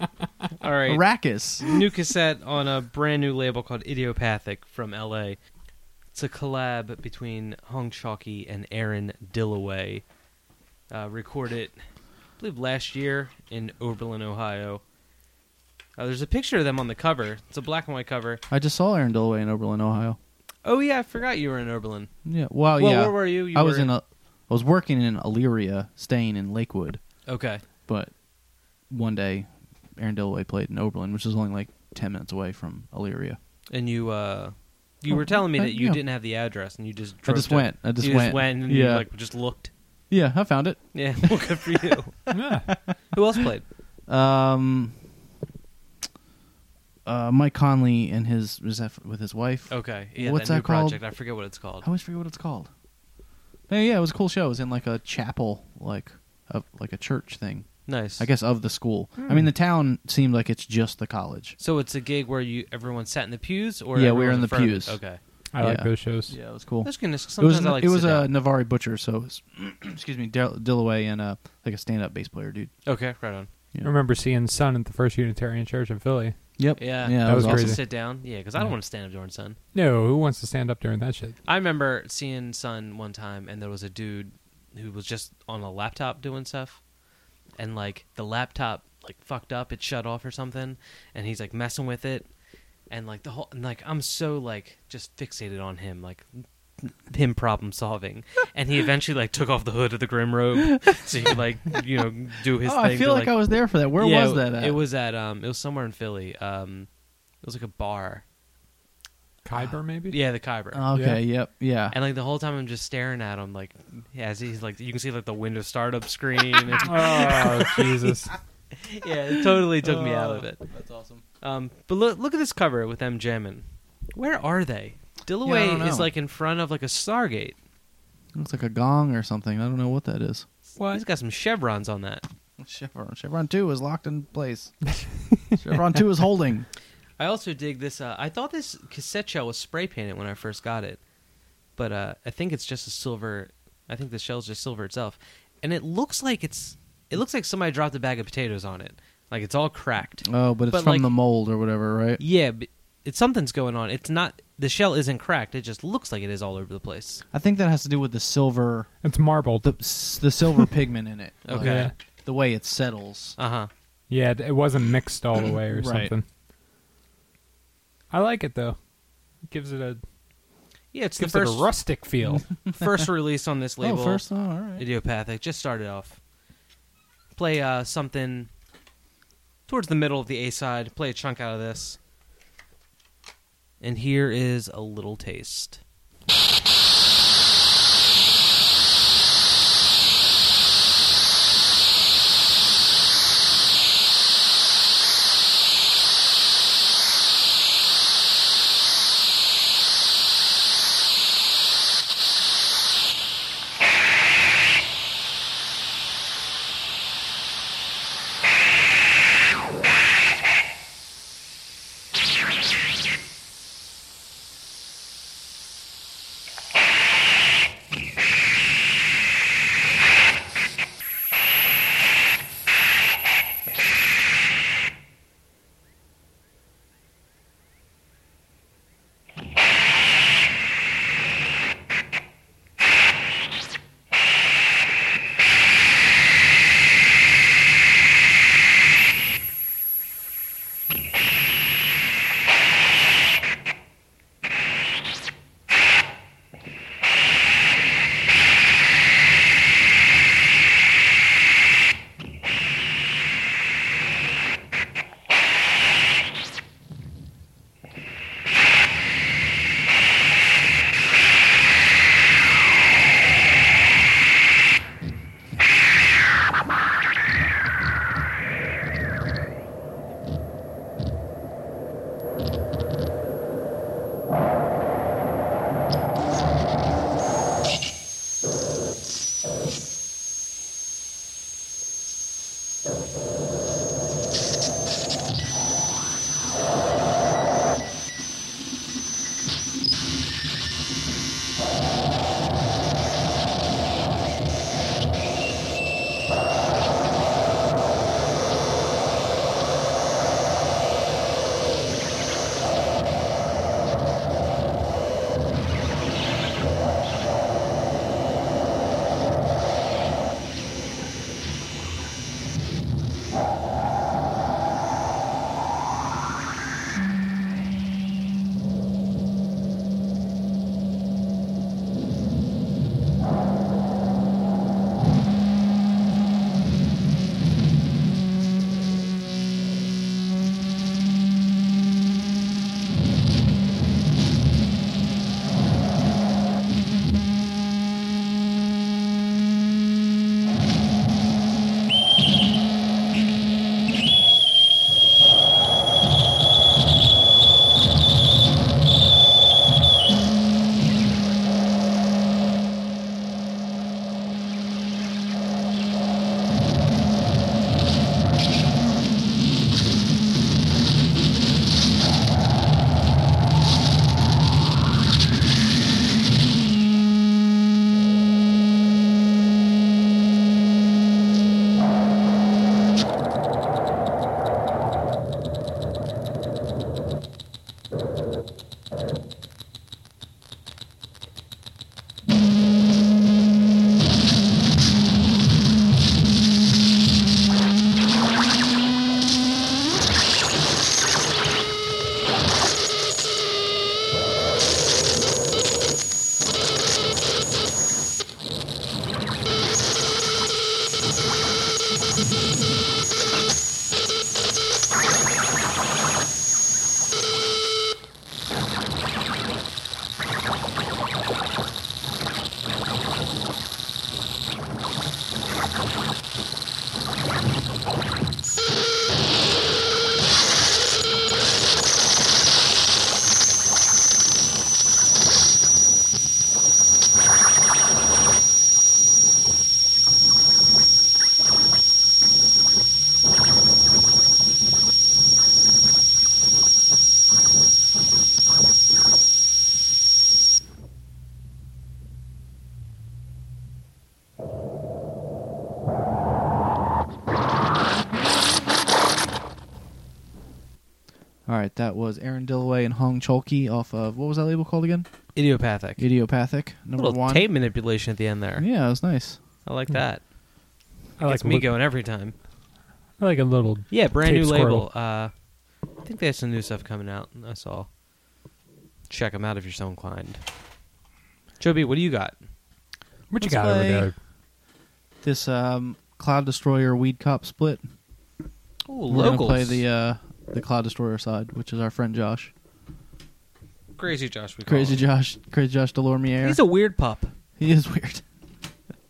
All right. Arrakis. new cassette on a brand new label called Idiopathic from LA. It's a collab between Hong Chulki and Aaron Dilloway. Uh, recorded, I believe, last year in Oberlin, Ohio. Uh, there's a picture of them on the cover. It's a black and white cover. I just saw Aaron Dilloway in Oberlin, Ohio. Oh yeah, I forgot you were in Oberlin. Yeah. Well, well, yeah. where were you? you I was were in a. I was working in Elyria, staying in Lakewood, Okay. but one day, Aaron Dilloway played in Oberlin, which is only like ten minutes away from Elyria. And you, uh, you Oh, were telling me uh, that you yeah. didn't have the address, and you just I drove just to- went. I just you went. just went and you Yeah. like just looked. Yeah, I found it. Yeah, well, good for you. yeah. Who else played? Um, uh, Mike Conley and his is that with his wife. Okay, yeah, What's that, new that called? project. I forget what it's called. I always forget what it's called. But yeah, it was a cool show. It was in like a chapel, like of like a church thing. Nice. I guess of the school. I mean, the town seemed like it's just the college. So it's a gig where you everyone sat in the pews, or Yeah, we were in the front of pews. Okay, I like those shows. Yeah, it was cool. that's good. It was I like it was a down. Navari Butcher, so it was, excuse me, Dill- Dilloway and uh like a stand up bass player dude. okay, right on. I remember seeing Sun at the First Unitarian Church in Philly. Yep. Yeah, Yeah, That was Also crazy. sit down. Yeah, because I don't want to stand up during Sun. No, who wants to stand up during that shit? I remember seeing Sun one time, and there was a dude who was just on a laptop doing stuff, and like the laptop like fucked up, it shut off or something, and he's like messing with it, and like the whole and like I'm so like just fixated on him, like him problem solving, and he eventually like took off the hood of the Grim Robe so he could like you know do his oh, thing. I feel to, like, I was there for that. Where Yeah, was that at? It was at um, it was somewhere in Philly. Um, it was like a bar. Khyber, maybe? Yeah, the Khyber. Oh, okay. Yep. Yeah. And like the whole time I'm just staring at him, like as he's like, you can see like the Windows startup screen. and- Oh, Jesus. yeah, it totally took me out of it. That's awesome. Um, but look, look at this cover with them jamming. Where are they? Yeah, I Dilloway don't is know. like in front of like a Stargate. Looks like a gong or something. I don't know what that is. He's got some chevrons on that. Chevron. Chevron two is locked in place. Chevron two is holding. I also dig this. Uh, I thought this cassette shell was spray painted when I first got it, but uh, I think it's just a silver. I think the shell's just silver itself, and it looks like it's. It looks like somebody dropped a bag of potatoes on it. Like it's all cracked. Oh, but it's But, from like- the mold or whatever, right? Yeah, but it's something's going on. It's not. The shell isn't cracked. It just looks like it is all over the place. I think that has to do with the silver, It's marbled. the the silver pigment in it. Like, Okay. Yeah. the way it settles. Uh huh. Yeah, it- it wasn't mixed all the way or Right. something. I like it though. It gives it a Yeah, it's gives the it first a rustic feel. first release on this label. Oh, first. Oh, all right. Idiopathic. Just started off. Play uh, something towards the middle of the A side. Play a chunk out of this. And here is a little taste. That was Aaron Dilloway and Hong Chulki off of what was that label called again? Idiopathic. Idiopathic number little one. tape manipulation at the end there. Yeah, it was nice. I like that. I like Gets me look- going every time. I like a little. Yeah, brand Tape new label. Uh, I think they have some new stuff coming out. That's all. Check them out if you're so inclined. Joby, what do you got? What you Let's got over play- there? This um, Cloud Destroyer Weed Cop split. Oh, We're gonna locals. play the uh, the Cloud Destroyer side, which is our friend Josh, Crazy Josh. We call Crazy him. Josh, Crazy Josh Delormier. He's a weird pup. he is weird.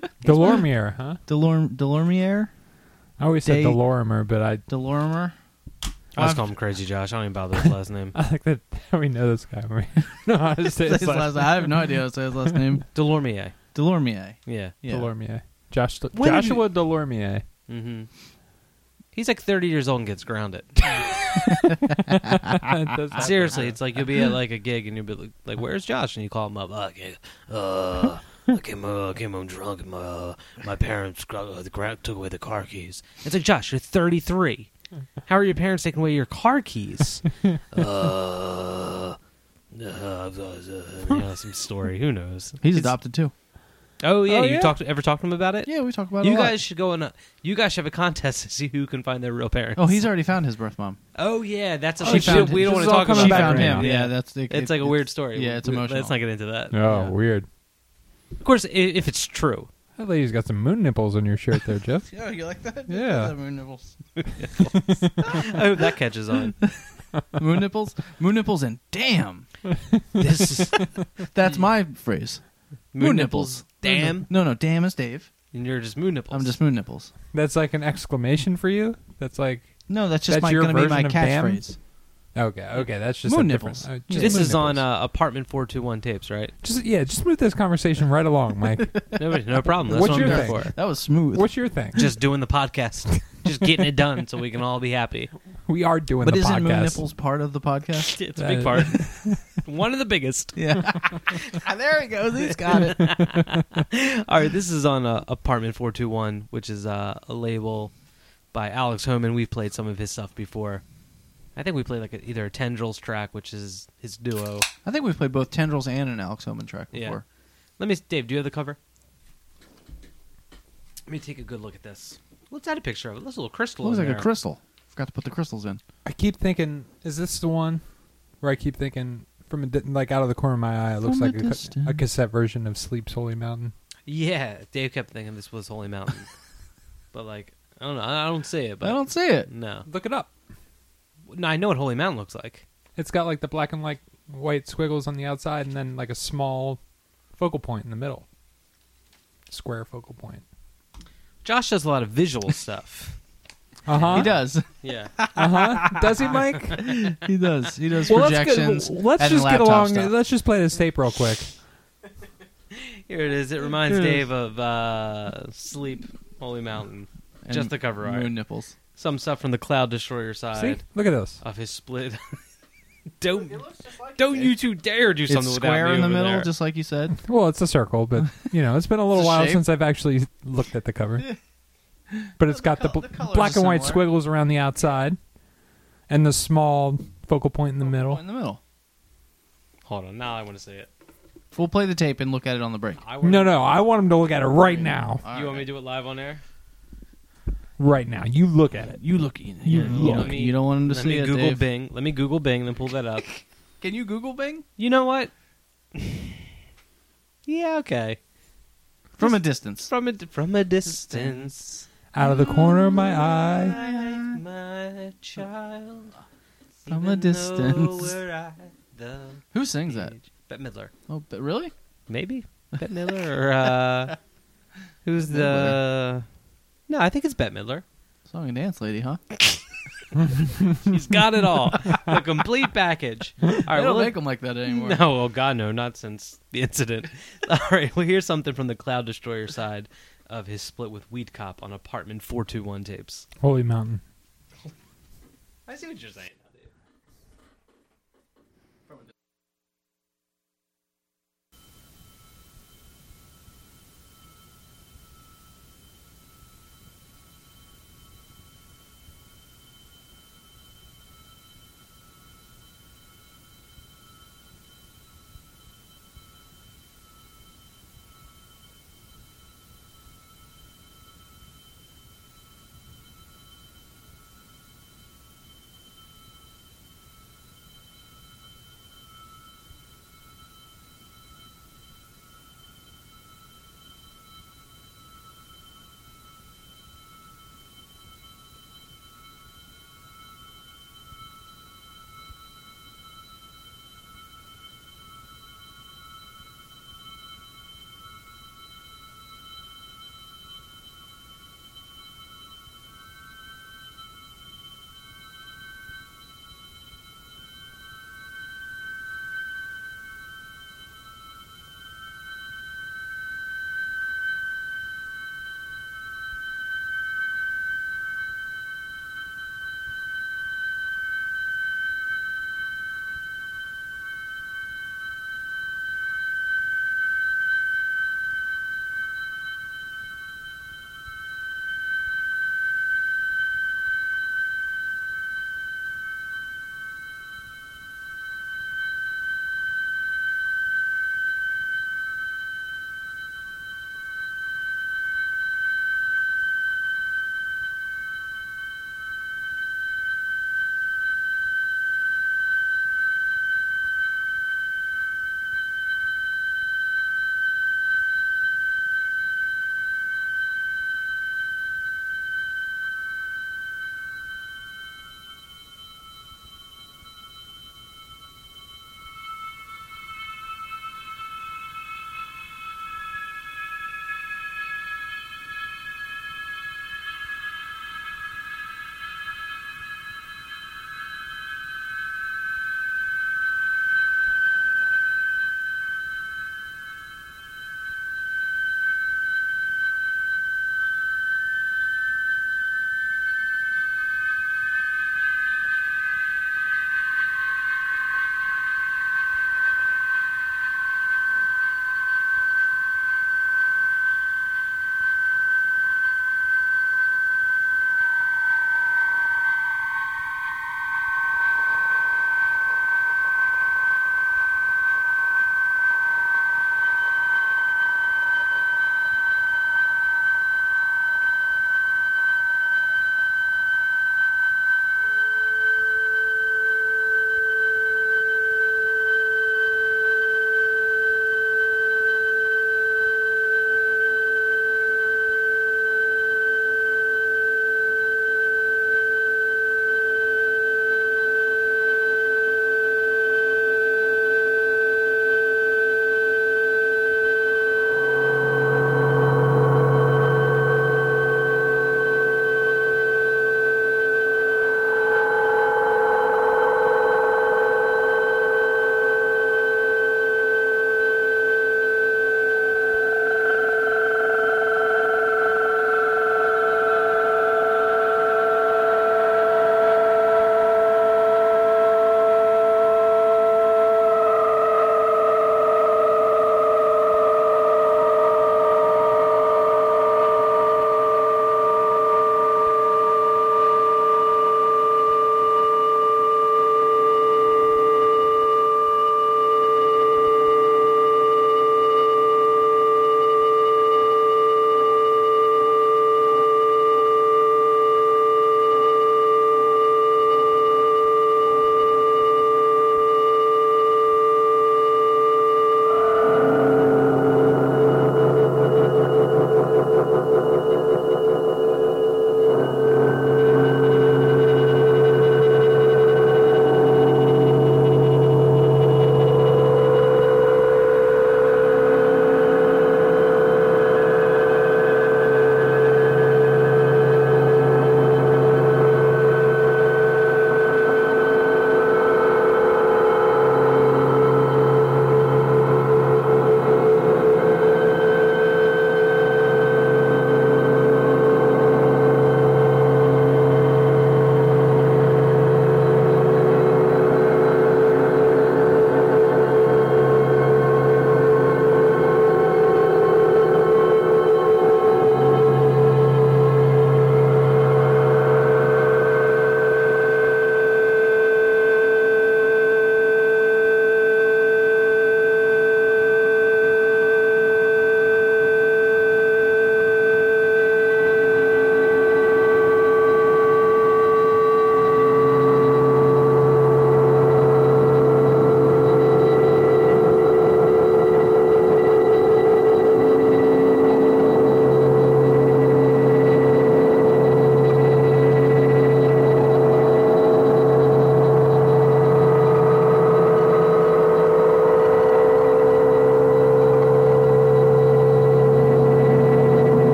Delormier, huh? Delorm Delormier, I always said Day- Delormer, but I Delormer. I just call him Crazy Josh. I don't even bother with his last name. I think that we know this guy. no, I just say his His last last- I have no idea how to say his last name. Delormier. Delormier. Yeah. Yeah. Delormier. Josh When did Joshua Delormier. Mm-hmm. He's like 30 years old and gets grounded. Does Seriously, it's like you'll be at like a gig and you'll be like, like "Where's Josh?" and you call him up. Oh, okay, uh, I came, uh, I came home drunk and my uh, my parents gra- uh, the gra- took away the car keys. It's like Josh, you're 33. How are your parents taking away your car keys? uh, uh, uh, you know, some story. Who knows? He's It's- adopted too. Oh yeah, Oh, you yeah? talked ever talked to him about it? Yeah, we talk about You it. a lot. guys should go on. A, you guys should have a contest to see who can find their real parents. Oh, he's already found his birth mom. Oh yeah, that's a Oh, shit. found- we don't this want is to all talk coming about She back that found right him. now. Yeah, that's the, It's like a weird story. Yeah, it's We- emotional. Let's not get into that. Oh, Yeah. weird. Of course, i- if it's true. That lady's got some moon nipples on your shirt there, Jeff. Yeah, you like that? Yeah. moon nipples. I hope that catches on. moon nipples. Moon nipples, and damn, This is that's my phrase. moon nipples. Damn, No, no, damn is Dave. and you're just moon nipples. I'm just moon nipples. That's like an exclamation for you. That's like No, that's just That's my your gonna be my version of damn? catchphrase. okay, okay. That's just Moon a different- nipples. uh, just This moon is on nipples. uh, apartment four two one tapes, right? just yeah. Just move this conversation right along, Mike. No, no problem. That's What's what I'm your there thing? for. That was smooth. What's your thing? Just doing the podcast, just getting it done, so we can all be happy. we are doing but the isn't podcast. moon nipples part of the podcast? It's a big part. One of the biggest. Yeah. there he goes. He's got it. All right, this is on uh, Apartment 421, which is uh, a label by Alex Homan. We've played some of his stuff before. I think we played like a, either a Tendrils track, which is his duo. I think we've played both Tendrils and an Alex Homan track Yeah. before. Let me, Dave. Do you have the cover? Let me take a good look at this. Let's add a picture of it. There's a little crystal. Looks in like a there. crystal. Forgot to put the crystals in. I keep thinking, is this the one where I keep thinking from a, di- like out of the corner of my eye, it looks From a like a, ca- a cassette version of Sleep's Holy Mountain. Yeah, Dave kept thinking this was Holy Mountain, but like I don't know. I don't see it. But I don't see it. No, Look it up. no. I know what Holy Mountain looks like. It's got like the black and white white squiggles on the outside, and then like a small focal point in the middle. Square focal point. Josh does a lot of visual stuff. Uh huh. He does. Yeah. Uh huh. Does he, Mike? he does. He does well, let's projections. get, let's and just get laptop along. stuff. Let's just play this tape real quick. Here it is. It reminds Here it Dave of uh, Sleep, Holy Mountain. And Just the cover art. Moon nipples. Some stuff from the Cloud Destroyer See, side look at this. of his split. Don't don't you two dare do something It's without square me in the over middle, there. just like you said. Well, it's a circle, but you know, it's been a little It's a while shape. since I've actually looked at the cover. But it's got the, col- bl- the colors black are and white similar. squiggles around the outside, and the small focal point in the middle. In the middle. Hold on. Now I want to see it. We'll play the tape and look at it on the break. I wanna, No, no, I want him to look at it right now. You want me to do it live on air? Right now, you look at it. You look. You, You look. Let me- you don't want him to Let see me it, Google Dave. Bing. Let me Google Bing, and then pull that up. Can you Google Bing You know what? yeah. Okay. from a distance? From a from a distance. Out of the corner of my eye. my child. From a distance. though we're at the Who sings that? age- Bette Midler. Oh, but really? Maybe Bette Midler or uh, who's the? No, I think it's Bette Midler. Song and dance lady, huh? She's got it all, the complete package. All right, I well, don't let- make them like that anymore. No, oh god, no, not since the incident. All right, well, here's something from the Cloud Destroyer side of his split with Weed Cop on Apartment 421 tapes. Holy Mountain. I see what you're saying.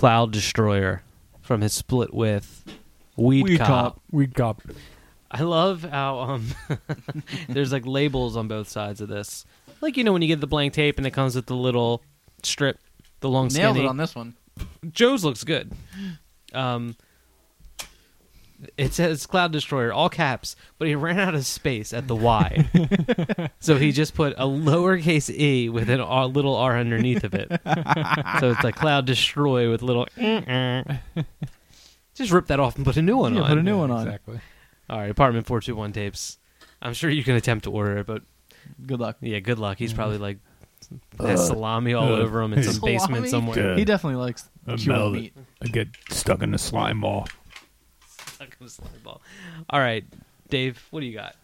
Cloud Destroyer from his split with Weed, Weed Cop. Cop. We'd cop. I love how um, there's like labels on both sides of this. Like you know when you get the blank tape and it comes with the little strip, the long Nailed skinny. it on this one. Joe's looks good. Um, it says Cloud Destroyer, all caps, but he ran out of space at the Y. so he just put a lowercase e with an R, little r underneath of it. so it's like Cloud Destroy with little. just rip that off and put a new one Yeah, on. put a new one on. Exactly. All right, Apartment 421 tapes. I'm sure you can attempt to order it, but Good luck. yeah, good luck. He's probably like uh, has salami all uh, over him in some Salami? basement somewhere. He definitely likes cured meat. I get stuck in the slime ball. Stuck in a slime ball. All right, Dave, what do you got?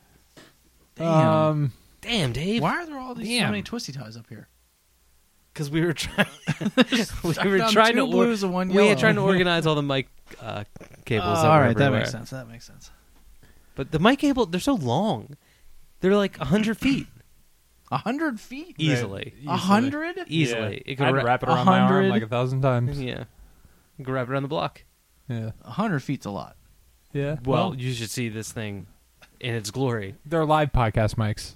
Damn. Um, Damn, Dave. Why are there all these so Damn. many twisty ties up here? Because we were trying. we were found trying two to or- blues and one we were yellow. trying to organize all the mic uh, cables. That were right, that everywhere. makes sense. That makes sense. But the mic cable, they're so long. They're like hundred feet A hundred feet, easily. A hundred? Easily, it could I'd wra- wrap it around my arm 100. like a thousand times. Yeah, you could wrap it around the block. Yeah. A hundred feet's a lot. Yeah. Well, you should see this thing in its glory. they're live podcast mics.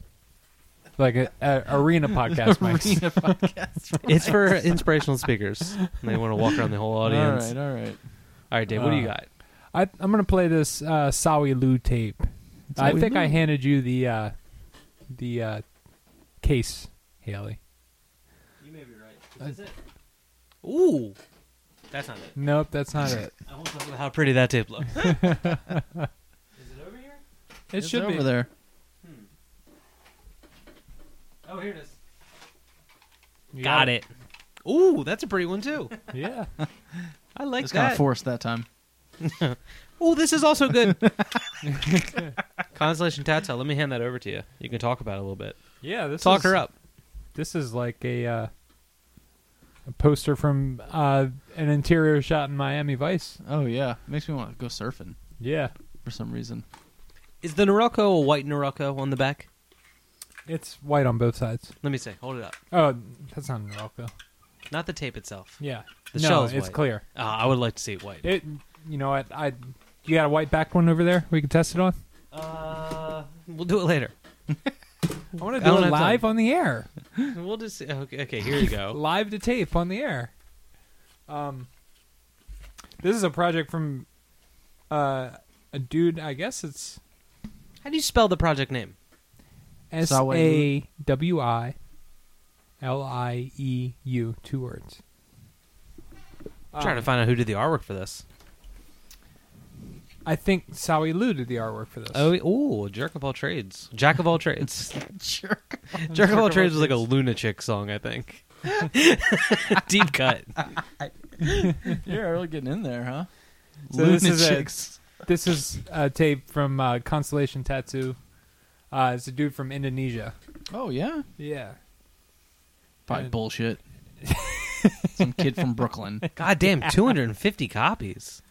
Like a, a arena podcast mics. Arena podcast. It's for inspirational speakers. And they want to walk around the whole audience. right, all right. All right, Dave, what do you Uh, got? I, I'm gonna play this uh, Sawi Lieu tape. I Sawi think I Lieu. handed you the uh, the uh, case, Haley. You may be right. Is this it? Ooh, that's not it. Nope, that's not it. I won't talk about how pretty that tape looks. Is it over here? It It's should over be. there. Oh, here it is. You Got it. Ooh, that's a pretty one too. Yeah. I like It's kind that. of forced that time. Ooh, this is also good. Constellation Tatsu. Let me hand that over to you. You can talk about it a little bit. Yeah. This Talk is, her up. This is like a uh, a poster from uh, an interior shot in Miami Vice. Oh yeah, makes me want to go surfing Yeah. for some reason. Is the Norelco a white Norelco on the back? It's white on both sides. Let me see. Hold it up. Oh, that's not Morocco. Not the tape itself. Yeah. The no, shell is it's white. clear. Uh, I would like to see it white. It. You know what? I. You got a white back one over there? We can test it on. Uh, we'll do it later. I want to do it live on the air. We'll just. Okay, okay here you go. live to tape on the air. Um, this is a project from uh, a dude. I guess it's How do you spell the project name? S A W I L I E U. Two words. I'm trying to find out who did the artwork for this. I think Sawi Lieu did the artwork for this. Oh, ooh, Jerk of all trades. Jack of all trades. Jerk. Jerk of all trades was like a lunatic song, I think. Deep cut. You're really getting in there, huh? So this is a- this is a tape from uh, Constellation Tatsu. Uh, it's a dude from Indonesia. Oh yeah, Yeah. probably And- bullshit. Some kid from Brooklyn. God damn, 250 copies.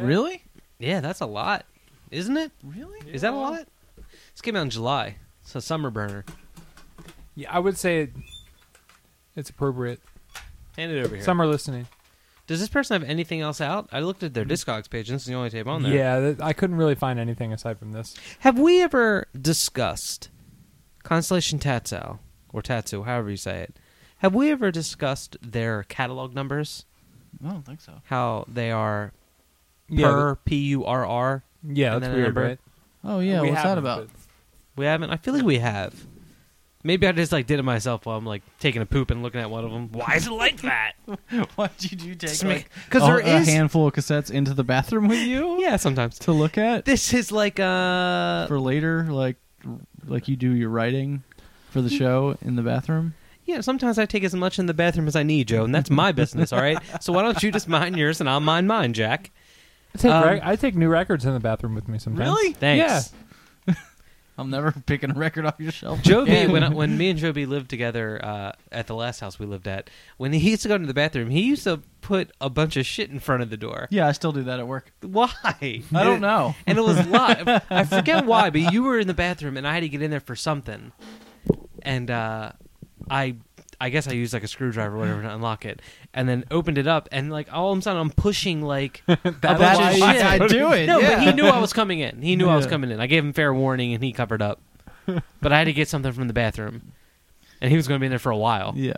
Really? Yeah, that's a lot. Isn't it? Really? Is that a lot? This came out in July. It's a summer burner. Yeah, I would say it, it's appropriate. Hand it over here. Summer listening. Does this person have anything else out? I looked at their mm-hmm. Discogs page, and this is the only tape on there. Yeah, th- I couldn't really find anything aside from this. Have we ever discussed Constellation Tattoo or Tattoo, however you say it? Have we ever discussed their catalog numbers? I don't think so. How they are Yeah, per P U R R? yeah, and that's then a weird, number. right? Oh yeah, We what's that haven't, about? We haven't. I feel like we have. Maybe I just like did it myself while I'm like taking a poop and looking at one of them. Why is it like that? Why did you take? Like, 'cause a, there a is- handful of cassettes into the bathroom with you yeah, sometimes. to look at This is like uh for later, like like you do your writing for the show in the bathroom. yeah. Sometimes I take as much in the bathroom as I need, Joe, and that's my business. All right. So why don't you just mind yours and I'll mind mine, Jack? I take, Um, rec- I take new records in the bathroom with me sometimes. Really? Thanks. I'm never picking a record off your shelf. Joe B, again. when I- when me and Joe B lived together uh, at the last house we lived at, when he used to go into the bathroom, he used to put a bunch of shit in front of the door. yeah, I still do that at work. Why? I don't know. And it was live. I forget why, but you were in the bathroom and I had to get in there for something, and uh, I I guess I used like a screwdriver or whatever to unlock it, and then opened it up, and like all of a sudden I'm pushing like a bunch That's of why shit. I do it. No, yeah. but he knew I was coming in. He knew I was coming in. I gave him fair warning, and he covered up. But I had to get something from the bathroom, and he was going to be in there for a while. Yeah.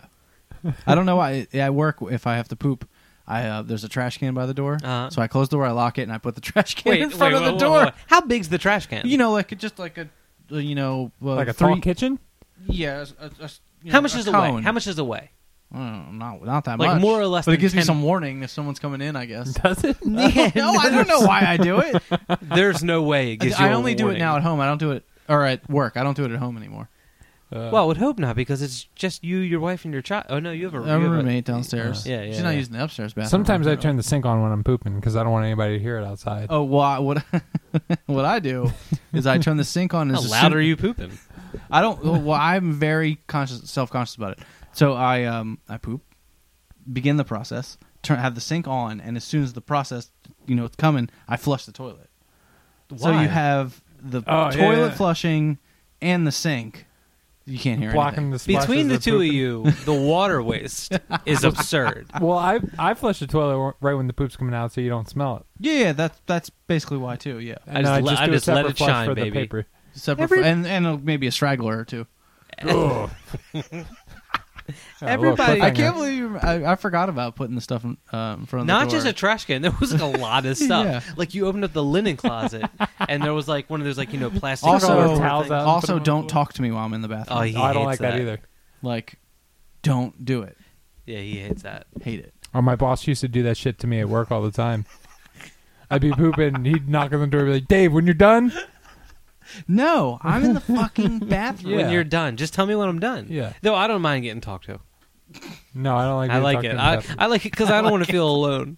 I don't know why. At work, if I have to poop, I uh, there's a trash can by the door, Uh-huh. so I close the door, I lock it, and I put the trash can Wait, in front wait, of the whoa, door. whoa, whoa. How big's the trash can? You know, like just like a, uh, you know, uh, like a three, tall kitchen. Yeah. a- a- a- you how know, much a does it weigh? cone. How much does it weigh? I don't not not that Like much. more or less but it than gives me 10 some warning if someone's coming in. I guess. Does it? Yeah, no, I don't know why I do it. There's no way it gives you I a only do it warning. now at home. I don't do it or at work. I don't do it at home anymore. Uh, Well, I would hope not because it's just you, your wife, and your child. Oh no, you have a, I you have a have roommate downstairs. Yeah, yeah, She's not yeah. using the upstairs bathroom. sometimes I turn the sink on when I'm pooping because I don't want anybody to hear it outside. Oh, well, I, what what I do is I turn the sink on. How as loud soon- are you pooping? I don't. Well, I'm very conscious, self conscious about it. So I um I poop, begin the process, turn have the sink on, and as soon as the process you know it's coming, I flush the toilet. So Why? you have the Oh, yeah, toilet yeah. flushing and the sink. You can't hear blocking anything. the splashes Between the of two of pooping. you, the water waste is absurd. Well, I I flush the toilet right when the poop's coming out, so you don't smell it. Yeah, yeah, that's that's basically why too. Yeah, I just And le- I do a just let separate it flush shine, for the baby. paper. Separate Every- fr- and and maybe a straggler or two. Ugh. Everybody- I can't believe you, I, I forgot about putting the stuff in, uh, in front of the Not door. just a trash can. There was like a lot of stuff. Yeah. Like you opened up the linen closet, and there was like one of those like you know plastic. Also- cover Those towels things. out. also, them on the don't floor. talk to me while I'm in the bathroom. Oh, he Oh, I don't hates like that. that. either. like, don't do it. Yeah, he hates that. Hate it. Oh, my boss used to do that shit to me at work all the time. I'd be pooping, and he'd knock on the door, and be like, "Dave, when you're done." No, I'm in the fucking bathroom. Yeah. When you're done, just tell me when I'm done. Yeah. Though I don't mind getting talked to. No, I don't like. I like it. I, I like it because I don't want to feel alone.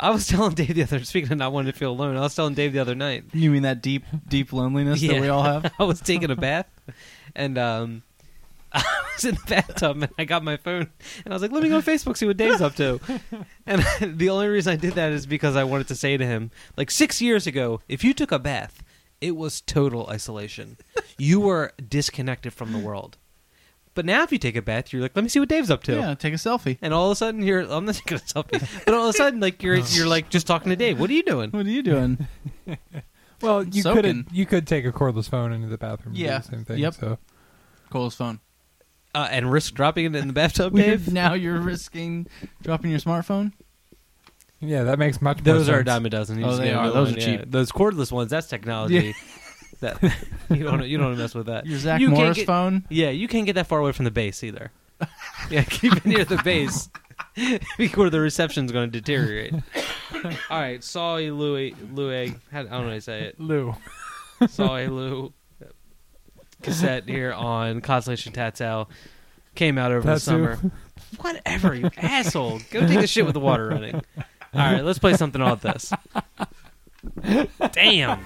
I was telling Dave the other speaking of not wanting to feel alone. I was telling Dave the other night. You mean that deep, deep loneliness Yeah. that we all have? I was taking a bath, and um, I was in the bathtub, and I got my phone, and I was like, "Let me go on Facebook, see what Dave's up to." And the only reason I did that is because I wanted to say to him, like six years ago, if you took a bath, it was total isolation. you were disconnected from the world. But now, if you take a bath, you're like, "Let me see what Dave's up to." Yeah, take a selfie. And all of a sudden, you're I'm not taking a selfie, but all of a sudden, like you're you're like just talking to Dave. What are you doing? What are you doing? well, you Soaking. could you could take a cordless phone into the bathroom. and do Yeah. the same thing. Yep. So Cole's phone. Uh, and risk dropping it in the bathtub, Dave. now you're risking dropping your smartphone. Yeah, that makes much more Those are a sense. dime a dozen. You Oh, just they get are. new Those one, are yeah. cheap. Those cordless ones, that's technology. that you don't you don't want to mess with that. Your Zach You can't Morris get- phone. Yeah, you can't get that far away from the base either. yeah, keep it near the base before the reception's going to deteriorate. All right, Sawy Louis Louis. How, I don't know how to say it. Lou. Sawi Lieu cassette here on Constellation Tattoo came out over the Tatsu. summer. Whatever, you asshole. Go take a shit with the water running. All right, let's play something on this. Damn.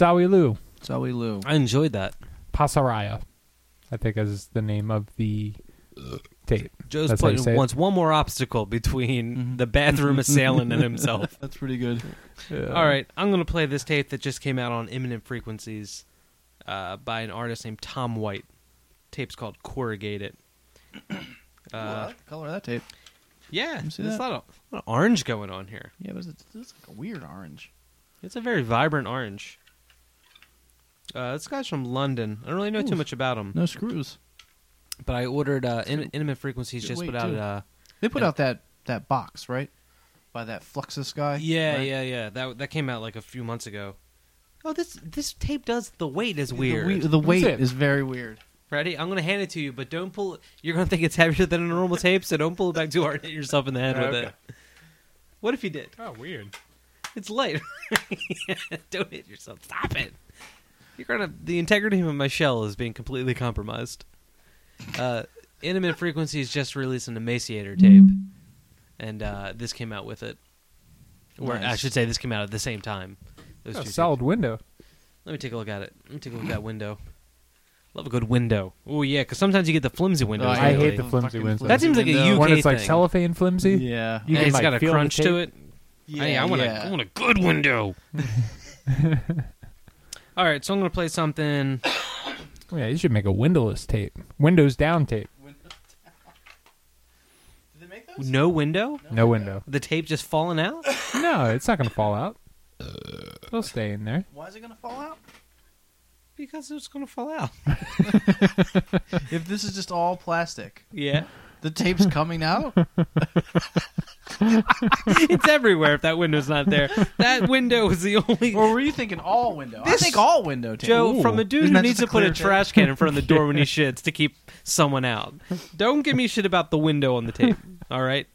Sawi Lieu, Zoe Lou. I enjoyed that. Pasaraya, I think is the name of the tape. Joe's That's how you putting say it. wants one more obstacle between Mhm. the bathroom assailant and himself. That's pretty good. All right, I'm gonna play this tape that just came out on Imminent Frequencies uh, by an artist named Tom White. Tape's called Corrugated. Uh, What color of that tape. yeah, me there's see a that. lot of, a lot of orange going on here. Yeah, but it's, it's like a weird orange. It's a very vibrant orange. Uh, this guy's from London. I don't really know too much about him, No screws. but I ordered uh, In- Imminent Frequencies Good just weight, put out too. uh, They put Yeah. out that that box right by that Fluxus guy. Yeah, right? yeah, yeah. That that came out like a few months ago. Oh, this this tape does the weight is The weird. we- The, weight it? is very weird. Ready? I'm gonna hand it to you, but don't pull. it. You're gonna think it's heavier than a normal tape, so don't pull it back too hard. and Hit yourself in the head with Okay. it. What if you did? Oh, weird. It's light. don't hit yourself. Stop it. You're gonna. The integrity of my shell is being completely compromised. Uh, Imminent Frequencies just released an Emaciator tape, and uh, this came out with it. Or I should say, this came out at the same time. Those A two tapes. solid window. Let me take a look at it. Let me take a look at that window. Love a good window. Oh yeah, because sometimes you get the flimsy windows. Oh, I lately. hate the flimsy Fucking windows. That seems like a window. UK when it's like thing. cellophane flimsy. Yeah. You and can, it's like, got a feel the crunch tape. to it. Yeah, Hey, I want, yeah. a, I want a good window. All right, so I'm gonna play something. Oh, yeah, you should make a windowless tape. Windows down tape. Did they make those? No window. No window. The tape just falling out. No, it's not going to fall out. It'll stay in there. Why is it gonna fall out? Because it's gonna fall out. If this is just all plastic, Yeah, the tape's coming out. it's everywhere. If that window's not there, that window is the only. or were you thinking all window? I This- think all window tape. Joe, Ooh. from a dude Isn't who that needs just to a put a clear tape? trash can in front of the door when he shits to keep someone out. Don't give me shit about the window on the tape. All right,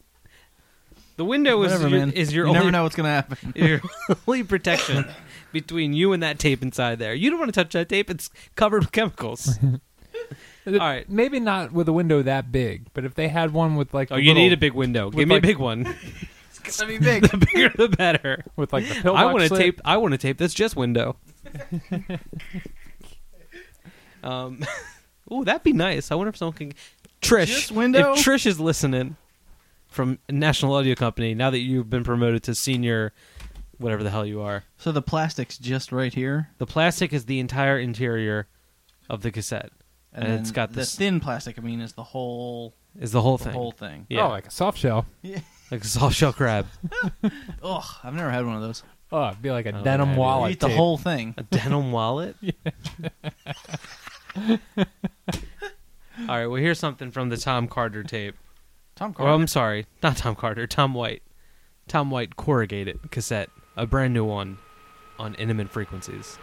the window is Whatever, your, man. is your you only never know what's gonna happen. your only protection between you and that tape inside there. You don't want to touch that tape; it's covered with chemicals. All right. Maybe not with a window that big, but if they had one with like Oh, the you little- need a big window. Give me like- a big one. It's gonna be big. the bigger, the better. with like the pillbox I want to slit. tape. I want to tape that's just window. um, ooh, that'd be nice. I wonder if someone can. Trish, Just window? If Trish is listening from National Audio Company, now that you've been promoted to senior, whatever the hell you are, So the plastic's just right here, the plastic is the entire interior of the cassette. And, And it's got the this- thin plastic. I mean, is the whole Is the whole the thing whole thing. Yeah, Oh, like a soft shell. Yeah. like a soft shell crab, Ugh, I've never had one of those. Oh, it'd be like a Oh, denim yeah, You wallet. eat the tape. whole thing. a denim wallet. All right, well here's something from the Tom Carter tape. Tom Carter. Oh, I'm sorry, not Tom Carter, Tom White. Tom White corrugated cassette, a brand new one on Imminent Frequencies.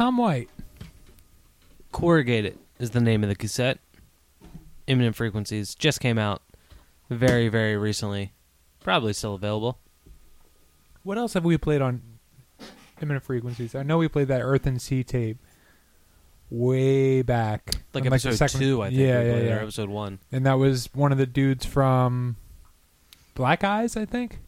Tom White. Corrugated is the name of the cassette. Imminent Frequencies just came out very, very recently. Probably still available. What else have we played on Imminent Frequencies? I know we played that Earth and Sea tape way back. Like on, episode the second- two, I think. Yeah, we yeah, yeah. Episode one. And that was one of the dudes from Black Eyes, I think.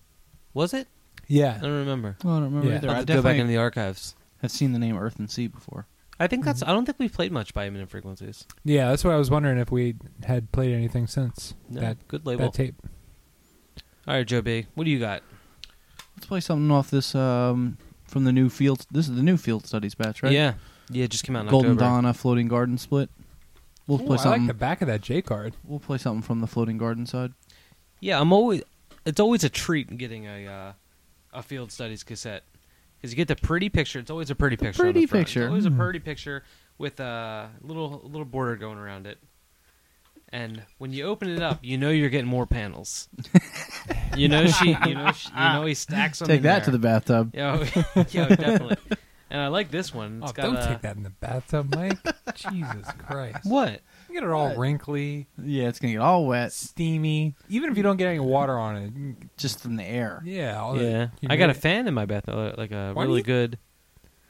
Was it? Yeah. I don't remember. Oh, I don't remember Yeah. either. I'll I have to go back definitely into the archives. Have seen the name Earth and Sea before. I think Mm-hmm. that's. I don't think we've played much by Imminent Frequencies. Yeah, that's what I was wondering if we had played anything since No, that good label. that tape. All right, Joe B. What do you got? Let's play something off this um, from the new field. This is the new field studies batch, right? Yeah, yeah, it just came out in Golden October. Dawn, a floating garden split. We'll Ooh, play I something. like the back of that J card. We'll play something from the floating garden side. Yeah, I'm always. It's always a treat getting a uh, a field studies cassette because you get the pretty picture. It's always a pretty picture. on the pretty front. It's picture. always a Hmm. pretty picture with a little little border going around it. And when you open it up, you know you're getting more panels. you know she, you know she, you know he stacks them. Take that there. to the bathtub. Yo, yo, definitely. And I like this one. It's Oh, got don't a, take that in the bathtub, Mike. Jesus Christ. What? You get it all wrinkly, Yeah, it's gonna get all wet steamy. Even if you don't get any water on it. you can- just from the air. Yeah. All the Yeah, I got a fan in my bathroom, like a Why do really you- good,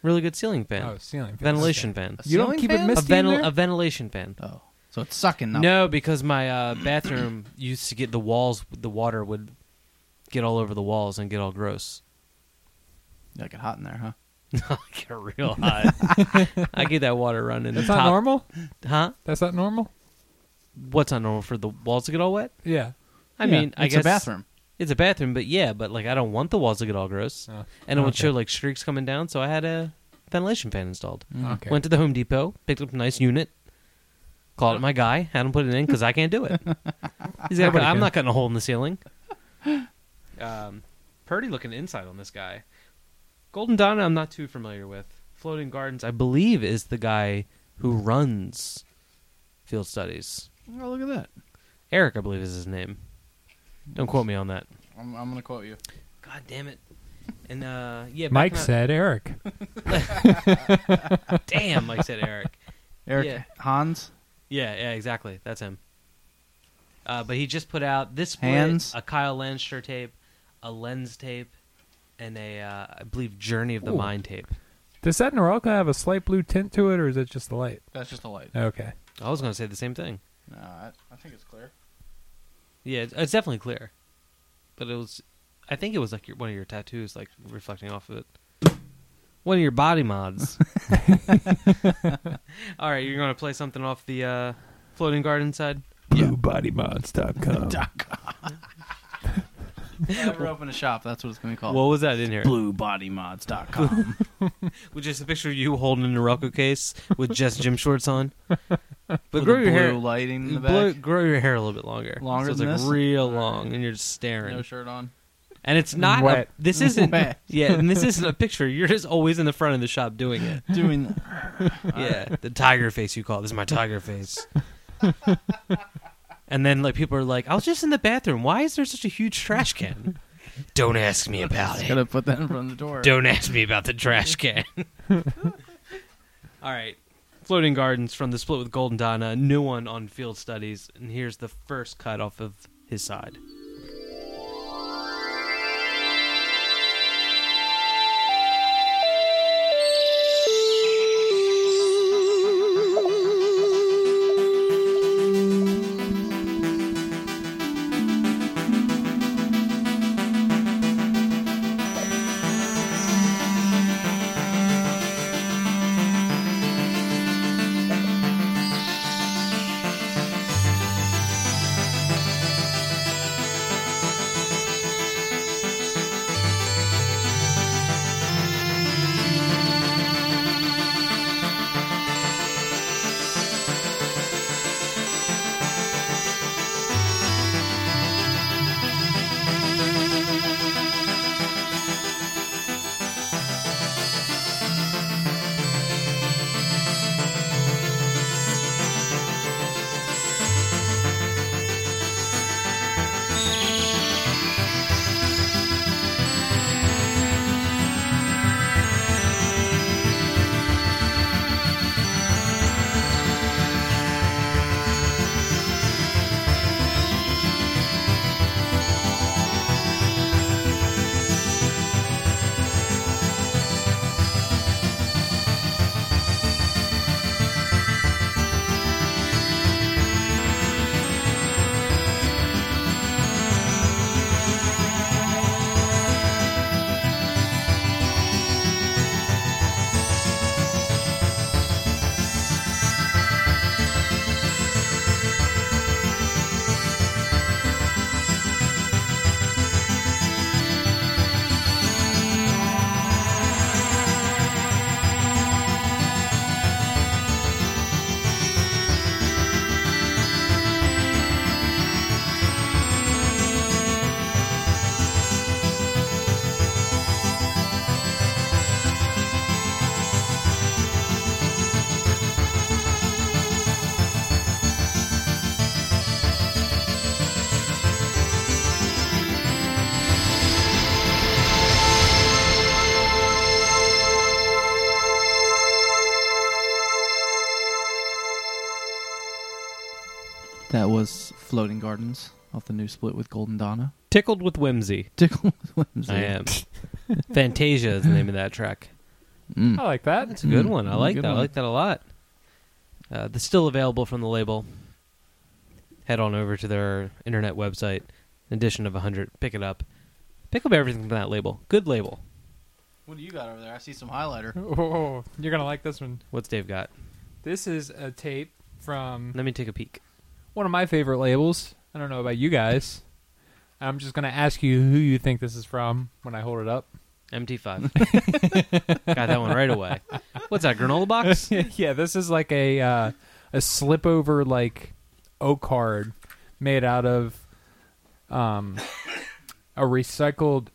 really good ceiling fan, Oh, ceiling fan. ventilation Okay. fan, You don't Ceiling keep fan? it a, misty in ventil- there? a ventilation fan. Oh, so it's sucking. Not No, because my uh, bathroom used to get the walls, the water would get all over the walls and get all gross. You like it hot in there, huh? get real hot. I get that water running. That's top- not normal. huh? That's not normal. What's not normal for the walls to get all wet? Yeah. I Yeah, mean, I it's guess a bathroom. It's a bathroom, but yeah, but like I don't want the walls to get all gross, Oh, and it would okay. show like streaks coming down. So I had a ventilation fan installed. Okay. Went to the Home Depot, picked up a nice unit, called it my guy, had him put it in because I can't do it. He's like, Nobody I'm can. not cutting a hole in the ceiling. Um, pretty looking inside on this guy. Golden Dawn, I'm not too familiar with. Floating Gardens, I believe, is the guy who runs Field Studies. Oh, look at that. Eric, I believe, is his name. Don't quote me on that. I'm, I'm gonna quote you. God damn it. And uh, yeah, Mike in- said Eric. Damn, Mike said Eric. Eric Yeah. Hans. Yeah, yeah, exactly. That's him. Uh, but he just put out this split, Hands? a Kyle Landsher tape, a Lens tape, and a uh, I believe Journey of the Ooh. Mind tape. Does that Norelco have a slight blue tint to it, or is it just the light? That's just the light. Okay. I was going to say the same thing. No, I, I think it's clear. Yeah, it's, it's definitely clear. But it was, I think it was like your, one of your tattoos, like reflecting off of it. One of your body mods. All right, you're going to play something off the uh, floating garden side. BlueBodyMods.com. Never open a shop. That's what it's gonna be called. What was that in here? BlueBodyMods.com. With just a picture of you holding a Norelco case with just gym shorts on. But With grow the your blue hair. lighting in the blow- back. grow your hair a little bit longer. Longer so it's than like this? real long, and you're just staring. No shirt on. And it's not. Wet. A, this isn't. Wet. Yeah, and this isn't a picture. You're just always in the front of the shop doing it. Doing. yeah, the tiger face you call it. This is my tiger face. And then like people are like, I was just in the bathroom. Why is there such a huge trash can? Don't ask me about it. Gotta put that in front of the door. Don't ask me about the trash can. All right. Floating Gardens from the split with Golden Dawn, a new one on Field Studies, and here's the first cut off of his side. Floating Gardens off the new split with Golden Donna. Tickled with whimsy. Tickled with Whimsy. I am. Fantasia is the name of that track. Mm. I like that. It's a good Mm, one. I mm, like good that. I like that a lot. Uh, that's still available from the label. Head on over to their internet website. Edition of 100. Pick it up. Pick up everything from that label. Good label. What do you got over there? I see some highlighter. Oh, you're gonna like this one. What's Dave got? This is a tape from Let me take a peek. One of my favorite labels. I don't know about you guys. I'm just gonna ask you who you think this is from when I hold it up. MT5. got that one right away. What's that, granola box? yeah, this is like a uh, a slip over like O card made out of um a recycled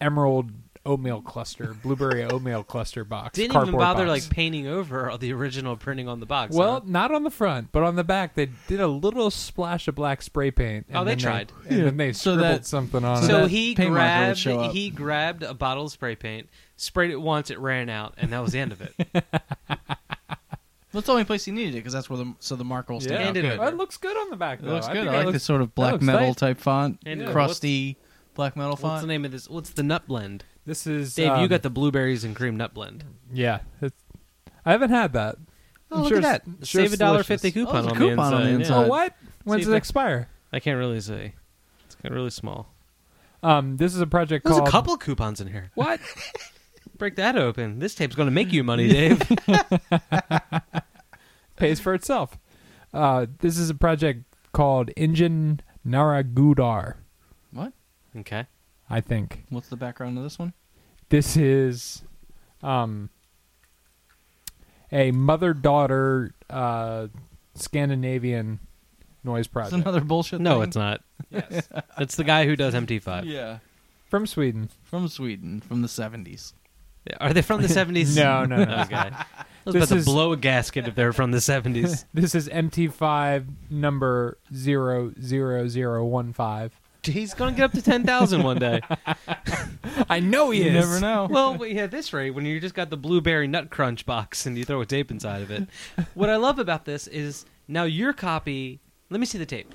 emerald oatmeal cluster, blueberry oatmeal cluster box. Didn't even bother box. like painting over all the original printing on the box. Well, huh? not on the front, but on the back, they did a little splash of black spray paint. Oh, and Oh, they then tried. and then they So scribbled that- something on so it. so he paint marker would grabbed he grabbed a bottle of spray paint, sprayed it once, it ran out, and that was the end of it. That's the only place he needed it because that's where the so the marker will stand yeah, out good. it Well, it looks good on the back. It looks I good. think I like looks- this sort of black metal nice. type font, And, crusty black metal font. What's the name of this? What's the nut blend? This is Dave, you um, got the blueberries and cream nut blend. Yeah, it's, I haven't had that. Oh, I'm look sure at that! sure Save a it's dollar fifty coupon, Oh, a on, coupon the on the inside. inside. Oh, what? When's See it expire? I can't really see. It's got really small. Um, this is a project There's called a couple coupons in here. What? Break that open. This tape's going to make you money, Dave. Pays for itself. Uh, this is a project called Engine Naragudar. What? okay. I think What's the background of this one? this is um a mother-daughter uh, Scandinavian noise It's project another bullshit. No, thing? it's not. yes. It's the guy who does MT5. Yeah, from Sweden. from Sweden, from the seventies. Are they from the 70s? No, no, no. Okay. I was This about is- to blow a gasket if they're from the 70s. This is MT5 number zero zero zero one five. He's going to get up to 10,000 one day. I know he You is. never know. Well, but yeah, at this rate, when you just got the blueberry nut crunch box and you throw a tape inside of it. what I love about this is now your copy. Let me see the tape.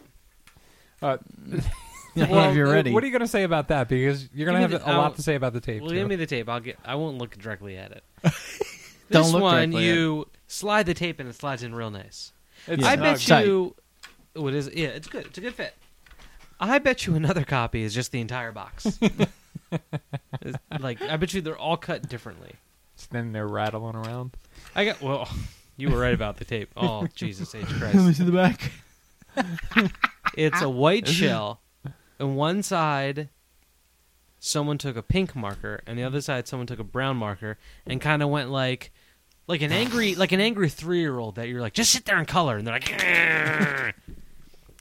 Uh, well, if you're ready. What are you going to say about that? Because you're going to have me the- a lot to say about the tape. Well, too. give me the tape. I'll get. I won't look directly at it. Don't look one, directly at you slide the tape and it slides in real nice. It's I bet Tight. you. What is? It? Yeah, it's good. It's a good fit. I bet you another copy is just the entire box. It's like I bet you they're all cut differently. Then they're rattling around. I got well. You were right about the tape. Oh Jesus H Christ! Let me see the back. It's a white shell, and one side, someone took a pink marker, and the other side, someone took a brown marker, and kind of went like, like an angry, like an angry three year old that you're like, just sit there and color, and they're like.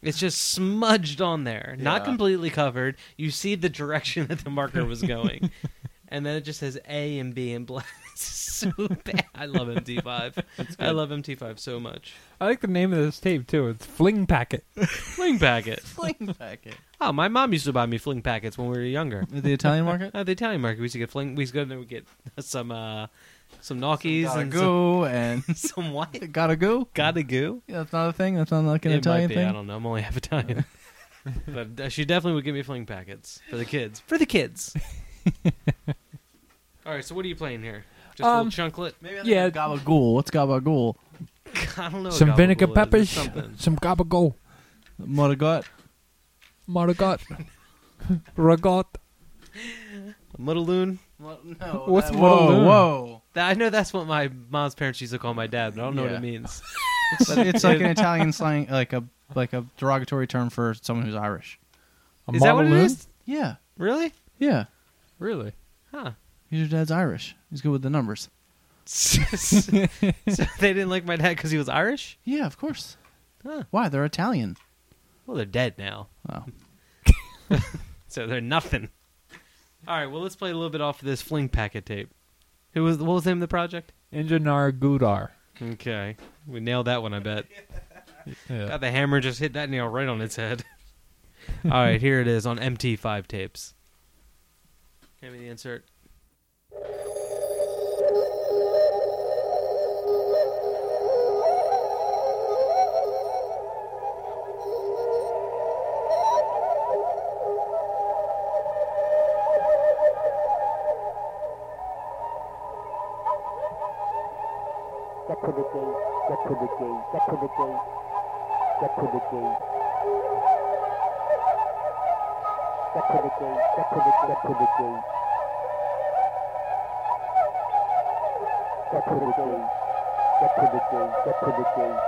It's just smudged on there, not completely covered. You see the direction that the marker was going, and then it just says A and B in black. It's so bad. I love MT5. I love MT5 so much. I like the name of this tape too. It's Fling Packet. Fling packet. Fling packet. Oh, my mom used to buy me fling packets when we were younger. The Italian market. At the Italian market, we used to get fling. We used to go there and we get some uh, some gnocchis Gotta and go and some, some what? gotta go. Gotta goo. Yeah, that's not a thing. That's not like an it Italian might be. thing. I don't know. I'm only half Italian. but uh, she definitely would give me fling packets for the kids. For the kids. All right. So what are you playing here? Just a Um, little chunklet. Maybe I Yeah. think of gabagool. What's gabagool? I don't know. what some gabagool vinegar is. It's peppers, Something. some gabagool, Moragot. marigot, ragot. Muddaloon. No. What's that- Moragoon? whoa? Whoa. That- I know that's what my mom's parents used to call my dad, but I don't know what Yeah. it means. It's, it's like an Italian slang, like a like a derogatory term for someone who's Irish. A Is that what it Marmaloo? is? Yeah. Really? Yeah. Really? Huh. Your dad's Irish. He's good with the numbers. so they didn't like my dad because he was Irish? Yeah, of course. Huh. Why? They're Italian. Well, they're dead now, Oh. so they're nothing. All right, well, let's play a little bit off of this fling packet tape. Who was what was the name of the project? Ingen Nara Gudar. Okay, we nailed that one. I bet. Yeah. Got the hammer, just hit that nail right on its head. All right, here it is on MT5 tapes. Hand me the insert. Get to the gate, get to the gate, get to the gate, get to the gate. Get to the gate, get to the, get to the gate. Get to the game. Get to the game. Get to the game.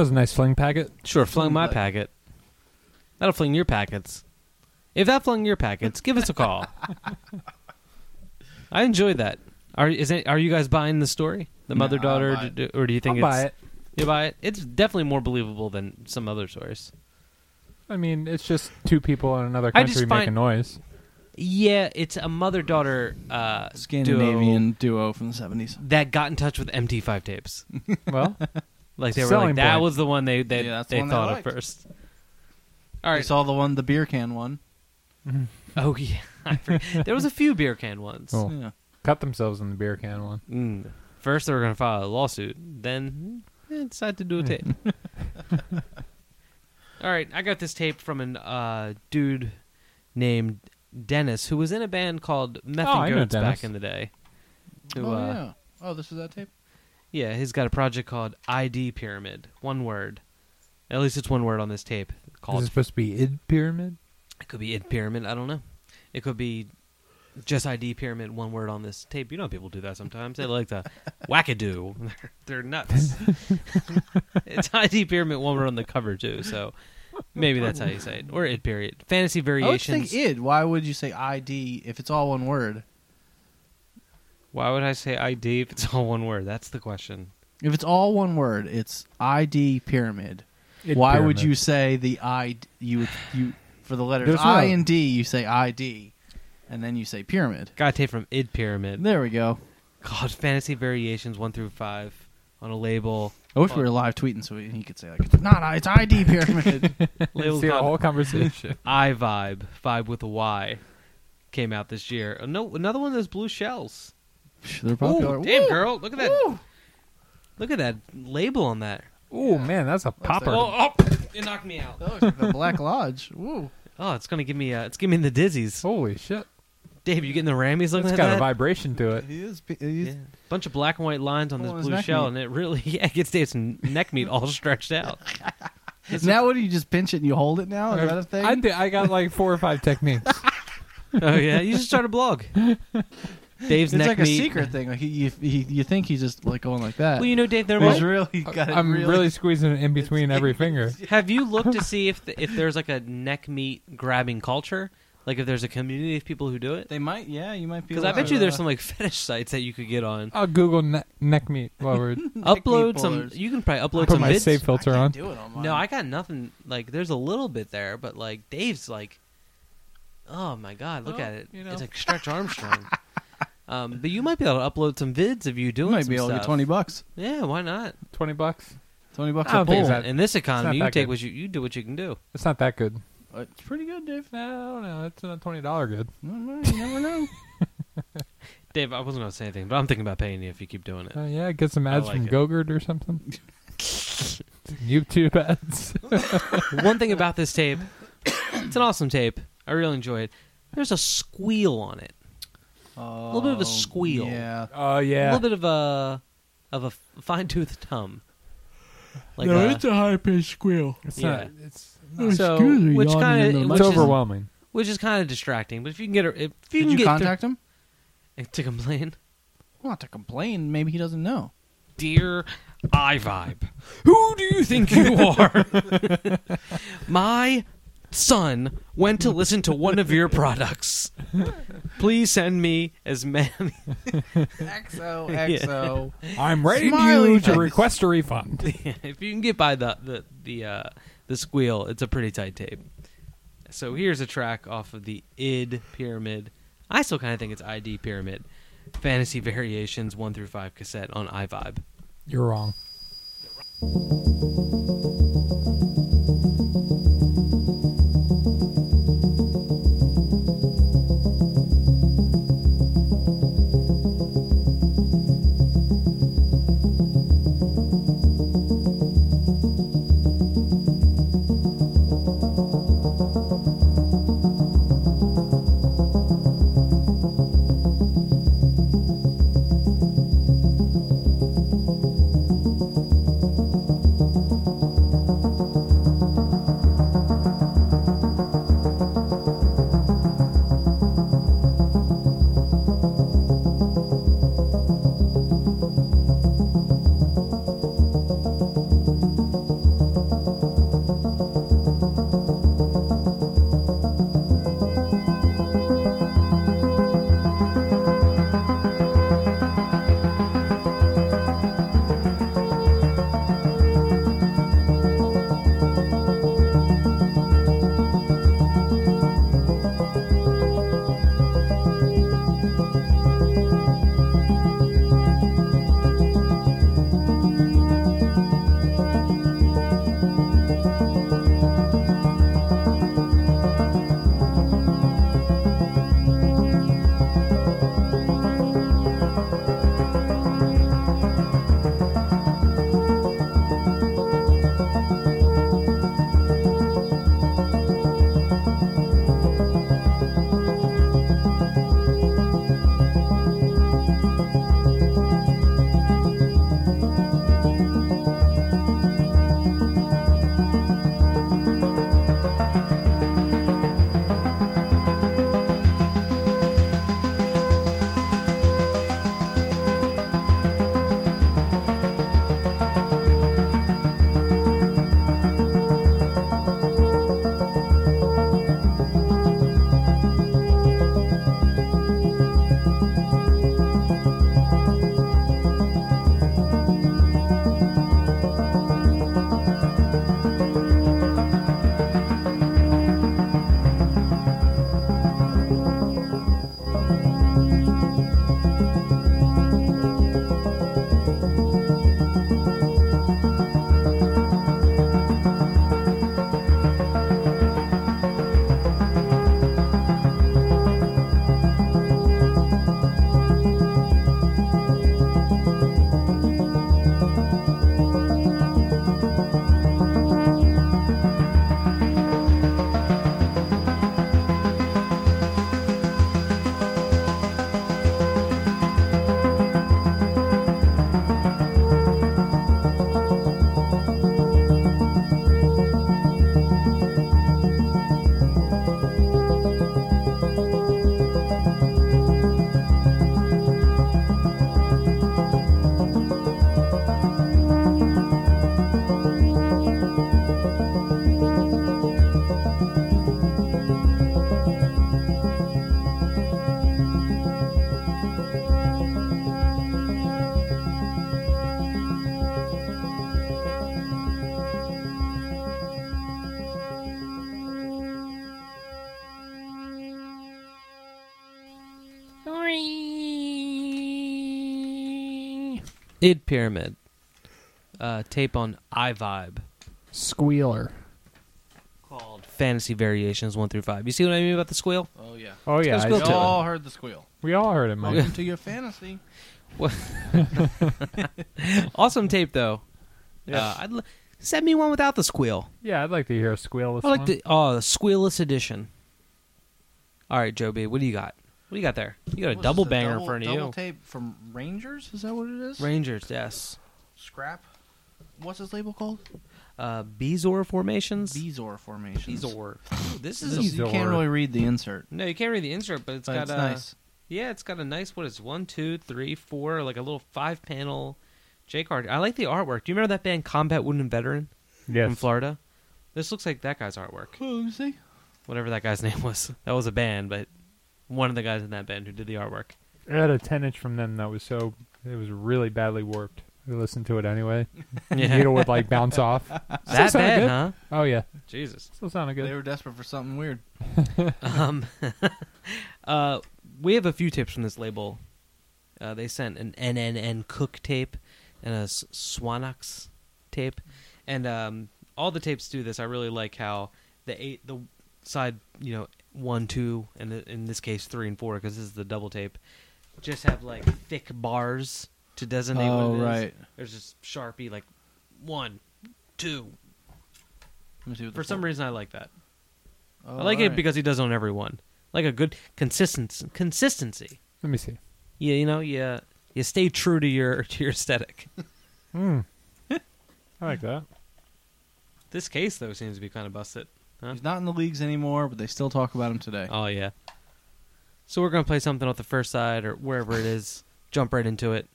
Was a nice fling packet. Sure, flung my packet. That'll fling your packets. If that flung your packets, give us a call. I enjoyed that. Are is it, are you guys buying the story, the No, mother I'll daughter, buy d- or do you think I'll it's buy it. you buy it? It's definitely more believable than some other stories. I mean, it's just two people in another I just country find- making noise. Yeah, it's a mother daughter uh, Scandinavian duo from the seventies. that got in touch with MT5 tapes. Well, Like they were Selling like that point. was the one they they, Yeah, that's the they one they thought of liked. first. All I right. saw the one, the beer can one. Oh yeah, I forget. there was a few beer can ones. Oh. Yeah. cut themselves in the beer can one. Mm. First, they were going to file a lawsuit. Then, eh, decide to do a tape. All right, I got this tape from an uh, dude named Dennis who was in a band called Meth Oh, I and know Goats Dennis. back in the day. Who, oh uh, yeah. Oh, this is that tape. Yeah, he's got a project called ID Pyramid. One word. At least it's one word on this tape. Is it supposed to be id pyramid? It could be id pyramid. I don't know. It could be just ID pyramid. One word on this tape. You know, people do that sometimes. They like to wackadoo. They're, they're nuts. it's ID pyramid. One word on the cover too. So maybe that's how you say it. Or id period. Fantasy variations. I would variations. think id. Why would you say ID if it's all one word? Why would I say ID if it's all one word? That's the question. If it's all one word, it's ID pyramid. Id Why would you say the I? You you for the letters There's I no- and D, you say ID, and then you say pyramid. Got a tape from id pyramid. There we go. God, fantasy variations one through five on a label. I wish we were live tweeting so he could say like it's not I, it's ID pyramid. Label See the called whole conversation. I vibe, vibe with a Y, came out this year. Uh, no, another one of those blue shells. They're popular. Ooh, damn Woo! girl, look at that! Look at that label on that. oh man, that's a popper. Oh, oh, it knocked me out. That looks like the Black Lodge. Woo. Oh, it's gonna give me, uh, it's giving me the dizzies. Holy shit! Dave, you getting the rammies looking It's at got that? a vibration to it. He is. He's, Yeah. Bunch of black and white lines on Pull on this blue neck shell, meat. and it really yeah, it gets Dave's neck meat all stretched out. now, what do you just pinch it and you hold it now? Is that a thing? I, thi- I got like four or five techniques. oh yeah, you should start a blog. Dave's it's neck like a secret thing. Like he, you, he, you think he's just like going like that. Well, you know, Dave, there was might really got it. I'm really, really squeezing it in between every finger. Have you looked to see if the, if there's like a neck meat grabbing culture? Like if there's a community of people who do it. They might, yeah, you might be. Because I bet you there's uh, some like fetish sites that you could get on. I'll Google ne- neck meat while we're upload some. pullers. You can probably upload put some my vids. safe filter on. Do it on mine. No, I got nothing. Like, there's a little bit there, but like Dave's like, oh my god, look Well, at it. you know. It's like Stretch Armstrong. Um, but you might be able to upload some vids if you you doing might some be able to stuff. get twenty bucks. Yeah, why not? Twenty bucks. Twenty bucks I a don't think pull. that- In this economy, you that take good. what you you do what you can do. It's not that good. It's pretty good, Dave. Nah, I don't know. It's not twenty dollar good. I don't know, You never know. Dave, I wasn't gonna say anything, but I'm thinking about paying you if you keep doing it. Uh, yeah, get some ads like from it. Gogurt or something. YouTube ads. One thing about this tape, it's an awesome tape. I really enjoy it. There's a squeal on it. A little bit of a oh, squeal. Yeah. Oh yeah. A yeah. little bit of a of a fine toothed tum. Like a, a high pitched squeal. It's yeah. not. It's oh, so Excuse me, which yawning kind in the of which it's is, overwhelming. which is kind of distracting. But if you can get her, if you Did can you get contact him? through, to complain, Well, not to complain. Maybe he doesn't know. dear iVibe, who do you think you are? My son went to listen to one of your products. Please send me as many. XO, XO. I'm writing Smiley you to face. request a refund. if you can get by the the the uh, the squeal, it's a pretty tight tape. So here's a track off of the id pyramid. I still kind of think it's ID pyramid. Fantasy Variations one through five cassette on iVibe. You're wrong. Id Pyramid. Uh, tape on iVibe Squealer. called Fantasy Variations 1 through 5. You see what I mean about the squeal? Oh yeah. Oh yeah, Let's I We to all heard the squeal. we all heard it, Mike. Welcome to your fantasy. Awesome tape, though. Uh, I'd l- send me one without the squeal. Yeah, I'd like to hear a squeal. This I like one. the oh the squealless edition. All right, Joe B, what do you got? What do you got there? You got a What's double the banger double, in front of double you. tape from Rangers. Is that what it is? Rangers, yes. Scrap. What's this label called? Uh, Bezor formations. Bezor formations. Bezor. Ooh, this This is a, you can't really read the insert, no, you can't read the insert, but it's but got it's a nice. yeah, it's got a nice what is it, one, two, three, four, like a little five panel J card. I like the artwork. Do you remember that band Combat Wounded Veteran Yes. from yes. Florida? This looks like that guy's artwork. Oh, let me see. Whatever that guy's name was. That was a band, but one of the guys in that band who did the artwork. I had a 10 inch from them that was so it was really badly warped. We listened to it anyway. Yeah. Needle would like bounce off. Still that sounded bad, good. huh? Oh yeah, Jesus. still sounded They good. were desperate for something weird. Um, uh, we have a few tips from this label. Uh, they sent an NNN Cook tape and a S- Swanox tape, and um, all the tapes do this. I really like how the eight, the side, you know, one, two, and in this case three and four, because this is the double tape, just have like thick bars to designate Oh, what it is. right. There's just Sharpie like one, two. Let me see what For some reason, I like that. Oh, I like it alright. because he does on every one. Like a good consistency. Consistency. Let me see. Yeah, you know, you you stay true to your to your aesthetic. Hmm. I like that. This case though seems to be kind of busted. Huh? he's not in the leagues anymore, but they still talk about him today. Oh yeah. So we're gonna play something off the first side or wherever it is. Jump right into it.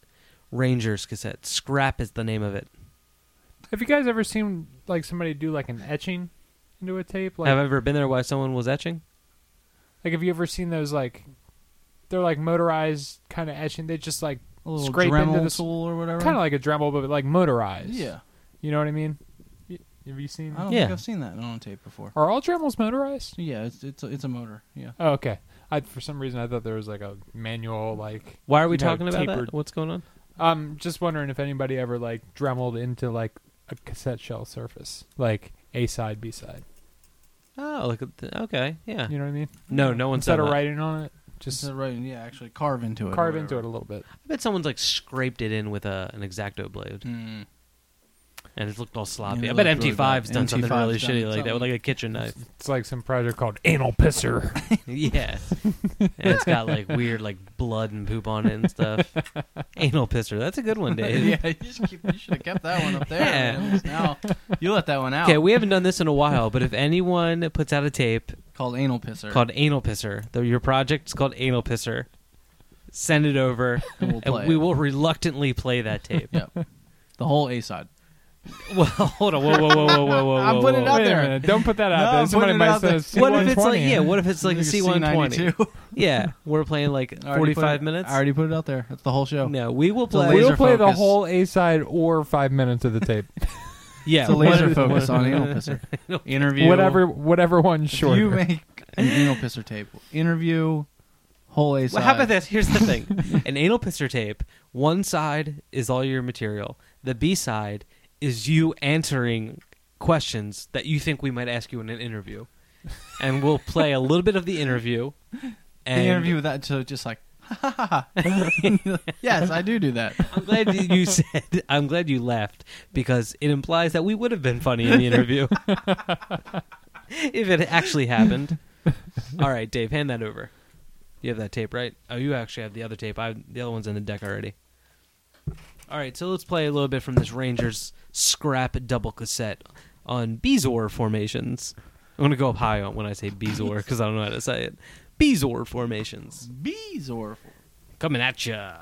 Rangers cassette. Scrap is the name of it. Have you guys ever seen like somebody do like an etching into a tape? Like, Have I ever been there while someone was etching? like have you ever seen those like they're like motorized kind of etching? They just like a little scrape Dremel into the s- tool or whatever. kind of like a Dremel, but like motorized. yeah. You know what I mean? Y- Have you seen? I don't Yeah. think I've seen that on tape before. Are all Dremels motorized? Yeah, it's it's a, it's a motor. Yeah. Oh, okay. I for some reason I thought there was like a manual like. Why are we you know, talking about tapered- that? What's going on? I'm just wondering if anybody ever like Dremeled into like a cassette shell surface, like A side, B side. Oh, look at the, okay, yeah. You know what I mean? No, no one Instead said of that. writing on it, Just just right. Yeah, actually carve into it. carve into it a little bit. I bet someone's like scraped it in with a an exacto blade. Hmm. And it looked all sloppy. Yeah, I it bet looked really MT5's bad. done something really done shitty like that with like a kitchen knife. It's like some project called Anal Pisser. yeah, and it's got like weird like blood and poop on it and stuff. Anal pisser. That's a good one, Dave. yeah, you, keep, you should have kept that one up there. Yeah. man. At least Now you let that one out. Okay, we haven't done this in a while, but if anyone puts out a tape called anal pisser. called Anal Pisser, though your project's called Anal Pisser, send it over, and we'll play and we will reluctantly play that tape. Yep. The whole A side. Well, hold on, whoa, whoa, whoa, whoa, whoa, whoa, I'm whoa, putting it out Wait there. a minute! Don't put that out No, there. I'm Somebody putting it might out there. What if it's like yeah? What if it's like a C one twenty? C92. Yeah, we're playing like I already forty put five it- minutes. I already put it out there. That's the whole show. No, we will play. laser We'll play the focus. whole A side or five minutes of the tape. yeah, It's a laser one- focus on anal pisser. Interview. whatever, whatever one's If shorter. you make an anal pisser tape. Interview. Whole A side. Well, how about this? Here's the thing: an anal pisser tape. One side is all your material. The B side is you answering questions that you think we might ask you in an interview, and we'll play a little bit of the interview. And The interview with that, so just like, yes, I do do that. I'm glad you- said. I'm glad you laughed because it implies that we would have been funny in the interview if it actually happened. All right, Dave, hand that over. You have that tape, right? Oh, you actually have the other tape. I the other one's in the deck already. All right, so let's play a little bit from this Rangers scrap double cassette on Bezor formations. I'm gonna go up high on when I say Bezor because I don't know how to say it. Bezor formations Bees or coming at ya.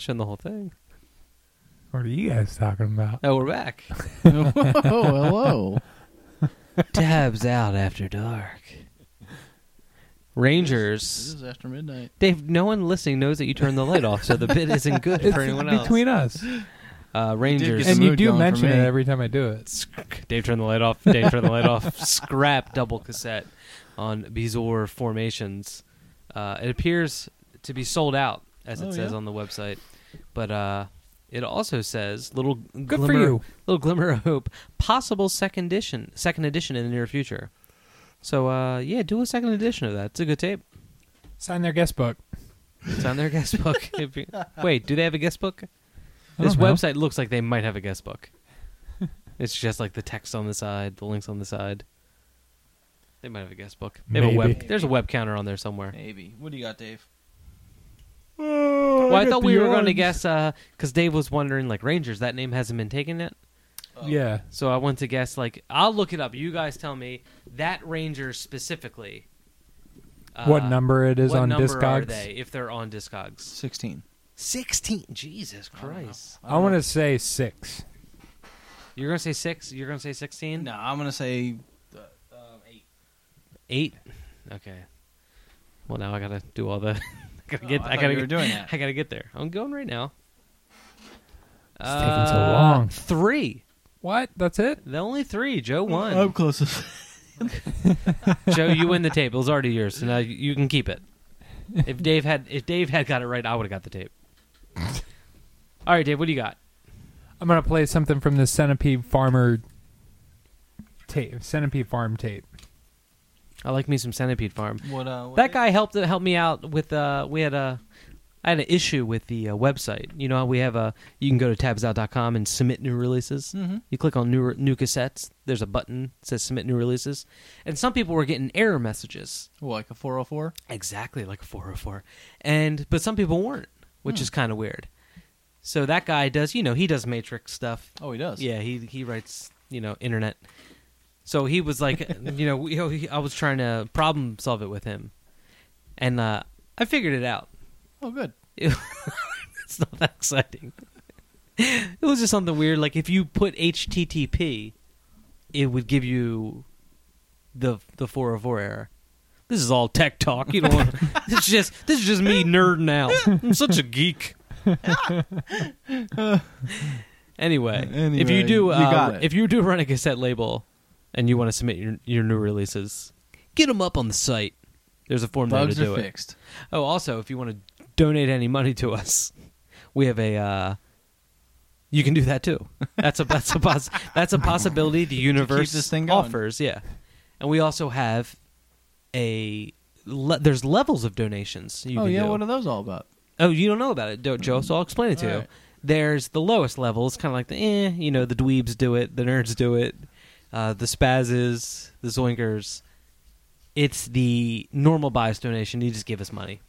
Tip. Yeah, I'm not showing the whole thing. What are you guys talking about? Oh, we're back. oh, hello. Tabs out after dark. Rangers. This Rangers. is after midnight. Dave, no one listening knows that you turned the light off, so the bit isn't good for anyone else. Between us. Uh, Rangers. get And you do going for mention it every time I do it. Dave turned the light off. Dave turned the light off. Scrap double cassette on Bizor formations. Uh, it appears to be sold out, as it Oh, says yeah? on the website, but uh, it also says little Good glimmer, for you. little glimmer of hope, possible second edition, second edition in the near future. So uh, yeah, do a second edition of that. It's a good tape. Sign their guest book. It's on their guest book. You- Wait, do they have a guest book? This know. website looks like they might have a guest book. it's just like the text on the side, the links on the side. They might have a guest book. They have a web. Maybe. There's a web counter on there somewhere. Maybe. What do you got, Dave? Well, I got thought we were going to guess because Dave was wondering like Rangers. That name hasn't been taken yet, Yeah. so I want to guess like I'll look it up. You guys tell me that Rangers specifically. uh, what number it is what on number Discogs? are they if they're on Discogs? 16. Sixteen. Jesus Christ! I want to say six. You're gonna say six. You're gonna say sixteen. No, I'm going to say uh, um, 8. Eight. Okay. Well, now I gotta do all the. I gotta Oh, get. I I, gotta you were get, doing that. I gotta get there. I'm going right now. It's taking so Uh, long. Three. What? That's it? The only three. Joe won. I'm closest. Joe, you win the tape. It was already yours, so now you- you can keep it. If Dave had, if Dave had got it right, I would have got the tape. All right, Dave. What do you got? I'm gonna play something from the Centipede Farmer tape. Centipede Farm tape. I like me some Centipede Farm. What, uh, what That guy helped helped me out with. Uh, we had a. I had an issue with the uh, website. You know, how we have a. You can go to tabsout.com and submit new releases. Mm-hmm. You click on new new cassettes. There's a button that says submit new releases, and some people were getting error messages. Like a 404? Exactly like a 404, and but some people weren't, which is kind of weird. So that guy does, you know, he does Matrix stuff. Oh, he does. Yeah, he he writes, you know, internet. So he was like, you know, we- he, I was trying to problem solve it with him, and uh, I figured it out. Oh, good. It's not that exciting. it was just something weird. Like if you put HTTP, it would give you the the 404 error. This is all tech talk. You this is just this is just me nerding out. I'm such a geek. anyway, if you do, you uh, if you do run a cassette label, and you want to submit your your new releases, get them up on the site. There's a form there to do are it. fixed. Oh, also, if you want to donate any money to us, we have a. Uh, you can do that too. That's a that's a poss- that's a possibility the universe this thing going. offers. Yeah, and we also have a. Le- there's levels of donations. You oh, can yeah. do. What are those all about? Oh, you don't know about it, Do- Joe. So I'll explain it to you. Alright. There's the lowest level. It's kind of like the eh, you know, the dweebs do it, the nerds do it, uh, the spazzes, the zoinkers. It's the normal bias donation. You just give us money.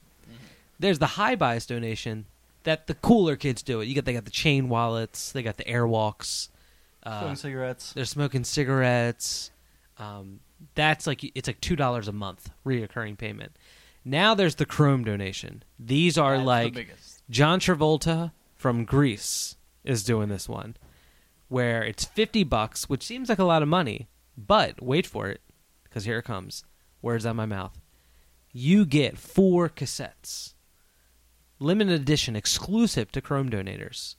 There's the high bias donation that the cooler kids do it. You get they got the chain wallets, they got the airwalks. Uh, Smoking cigarettes. they're smoking cigarettes. Um, that's like it's like two dollars a month reoccurring payment. Now there's the Chrome donation. These are That's the like biggest. John Travolta from Grease is doing this one, where it's fifty bucks, which seems like a lot of money, but wait for it, because here it comes. Words out of my mouth. You get four cassettes, limited edition, exclusive to Chrome donators.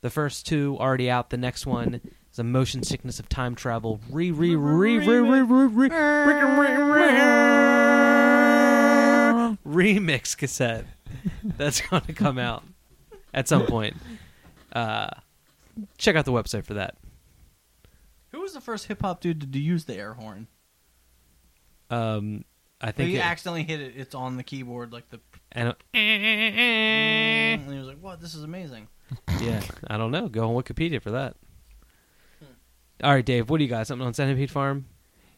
The first two already out. The next one is a motion sickness of time travel. Re re re re re re re remix cassette that's going to come out at some point. Uh, check out the website for that. Who was the first hip hop dude to do- use the air horn? Um, I Like think he it- accidentally hit it. It's on the keyboard, like the. and, And he was like, "What? This is amazing." yeah, I don't know. Go on Wikipedia for that. All right, Dave. What do you got? Something on Centipede Farm?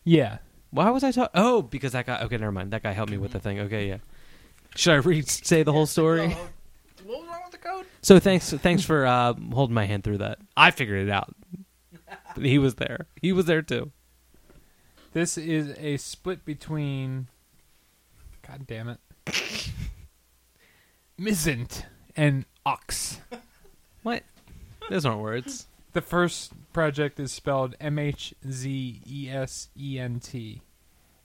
Yeah. Why was I talking? Oh, because that guy. Okay, never mind. That guy helped me with the thing. Okay, yeah. Should I read say the whole story? What was wrong with the code? So thanks, thanks for uh, holding my hand through that. I figured it out. But he was there. He was there too. This is a split between. God damn it. mhzesent and Ox. What? Those aren't words. The first project is spelled M H Z E S E N T,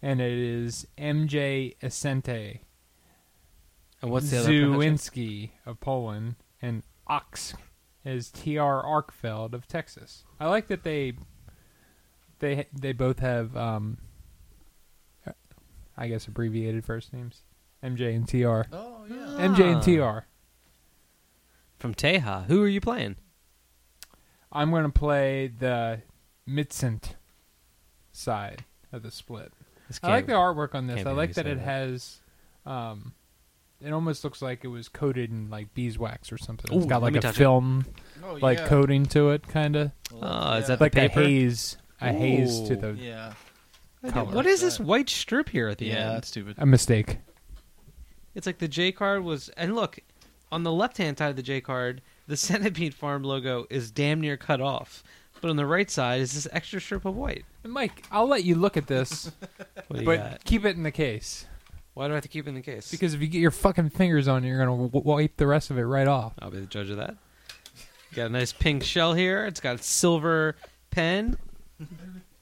and it is M J Esente And what's the other project? Zuinski of Poland, and Ox is T R Arkfeld of Texas. I like that they they they both have um, I guess abbreviated first names. MJ and TR. Oh yeah. MJ and. TR. From Teja. Who are you playing? I'm going to play the mhzesent side of the split. I like the artwork on this. can't I like that it that. has um it almost looks like it was coated in like beeswax or something. It's Ooh, got let like me a touch it. film Oh, like yeah. coating to it kind of. Oh, uh, is that like the a paper? haze a haze to Ooh. the Yeah. color. What is this white strip here at the Yeah, end? that's stupid. a mistake. It's like the J card was, and look, on the left hand side of the J card, the Centipede Farm logo is damn near cut off, but on the right side is this extra strip of white. And Mike, I'll let you look at this, What do you but got? keep it in the case Why do I have to keep it in the case? because if you get your fucking fingers on it, you're gonna w- wipe the rest of it right off. I'll be the judge of that. Got a nice pink shell here. It's got a silver pen.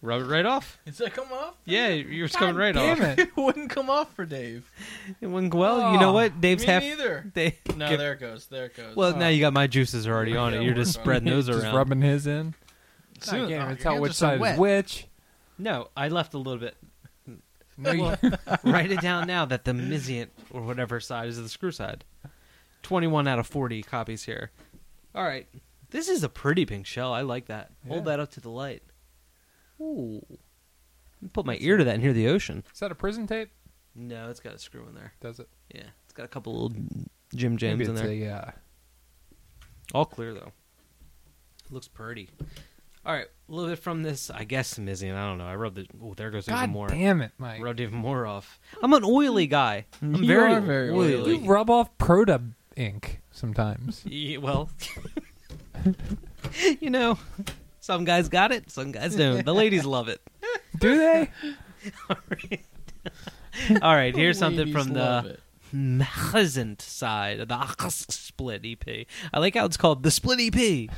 Rub it right off. Is that come off? Yeah, you're just coming right Damn off. it! It wouldn't come off for Dave. It went well. You know Oh, what? Dave's Me half. neither. Dave, No, give- there it goes. There it goes. well, now oh. you got my juices already on it. You're just on spreading it. those Just around. rubbing his in. Soon- I can't oh, even your tell hands which are so side wet. is which. No, I left a little bit. No, you, Write it down now that the mhzesent or whatever side is the screw side. 21 out of 40 copies here. All right. This is a pretty pink shell. I like that. Hold Yeah. that up to the light. Ooh. Put my ear to that and hear the ocean. is that a prison tape? No, it's got a screw in there. Does it? Yeah. It's got a couple little Jim Jams Maybe in it's there. a uh, All clear, though. Looks pretty. All right. A little bit from this, I guess, mhzesent. I don't know. I rubbed it. Oh, there goes God even more. damn it, Mike! Rubbed even more off. I'm an oily guy. I'm You very, are very oily. oily. You rub off Proto ink sometimes. Yeah, well, you know, some guys got it, some guys don't. The ladies love it. Do they? All right. All right, here's something Ladies from love the it. mhzesent side of the Akas Split EP. I like how it's called the Split EP.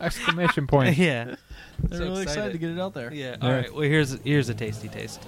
Exclamation point. yeah, They're So really excited. excited. to get it out there. yeah. Yeah. All right, well here's here's a tasty taste.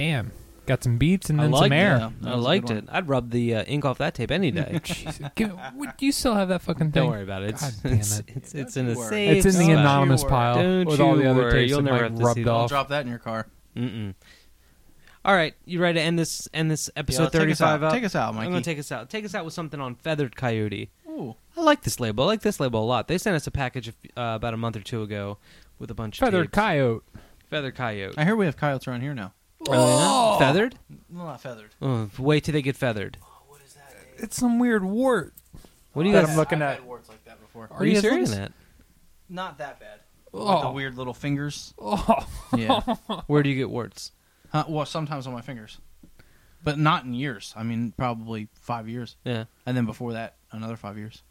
Damn. Got some beats and then some air. I was a good liked it. I'd rub the uh, ink off that tape any day. Jeez. Give- what- you still have that fucking thing? Don't worry about it. It's God damn it's, it. it's, it's in a you worry. safe. It's in the Don't you anonymous worry. pile Don't with all the you other worry. tapes You'll that never Mike have to see rubbed them. I'll off. drop that in your car. Mm-mm. All right, you ready to end this end this episode Yeah, take us thirty-five out. up? Take us out, I'm gonna take us out. Take us out with something on Feathered Coyote. Ooh. I like this label. I like this label a lot. They sent us a package of, uh, about a month or two ago with a bunch of Feathered tapes. coyote. Feathered Coyote. I hear we have coyotes around here now. Oh, Feathered? Well, not feathered. Oh, wait till they get feathered. what is that? It's some weird wart. What do you That guys? I'm looking I've at. had warts like that before. Are you guys serious? looking At? Not that bad. Oh. Like the weird little fingers. Oh. Yeah. Where do you get warts? Uh, well, sometimes on my fingers, but not in years. I mean, probably five years, Yeah. and then before that, another five years.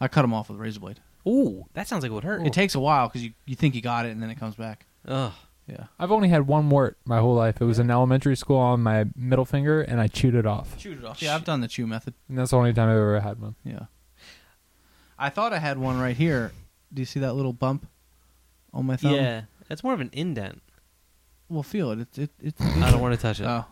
I cut them off with a razor blade. Ooh, that sounds like it would hurt. It takes a while because you, you think you got it, and then it comes back. Ugh. Yeah. I've only had one wart my whole life. It was in elementary school on my middle finger, and I chewed it off. Chewed it off. Yeah, I've done the chew method. And that's the only time I've ever had one. Yeah. I thought I had one right here. Do you see that little bump on my thumb? Yeah, it's more of an indent. Well, feel it. It's it, it's. I don't want to touch it. Oh,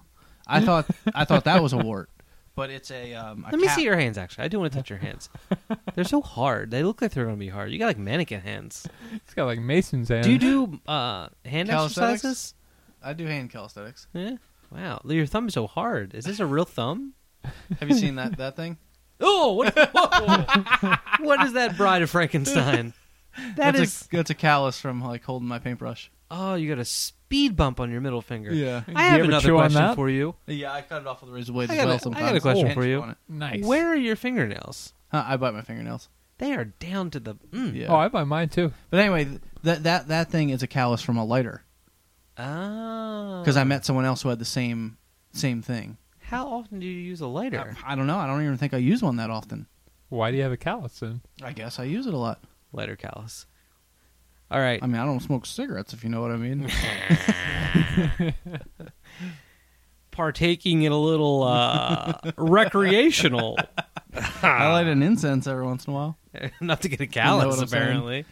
I thought I thought that was a wart, but it's a. Um, a Let me cap- see your hands. Actually, I do want to touch your hands. they're so hard. They look like they're going to be hard. You got like mannequin hands. It's got like Mason's hands. Do you do uh, hand Calisthenics? exercises? I do hand calisthenics. Yeah. Wow, your thumb is so hard. Is this a real thumb? Have you seen that that thing? Oh, what, whoa. what is that, Bride of Frankenstein? That that's is. a that's a callus from like holding my paintbrush. Oh, you got a speed bump on your middle finger. Yeah. I have ever another chew on question that? for you. Yeah, I cut it off with a razor blade I as got a- well. I got a question Can't for you. Nice. Where are your fingernails? Huh, I bite my fingernails. They are down to the. Mm. Yeah. Oh, I buy mine too. But anyway, th- that that that thing is a callus from a lighter Oh. because I met someone else who had the same same thing. How often do you use a lighter? I, I don't know. I don't even think I use one that often. Why do you have a callus then? I guess I use it a lot. Lighter callus. All right. I mean, I don't smoke cigarettes if you know what I mean. Partaking in a little uh, recreational. I light an incense every once in a while Not to get a callus, what I'm saying? apparently.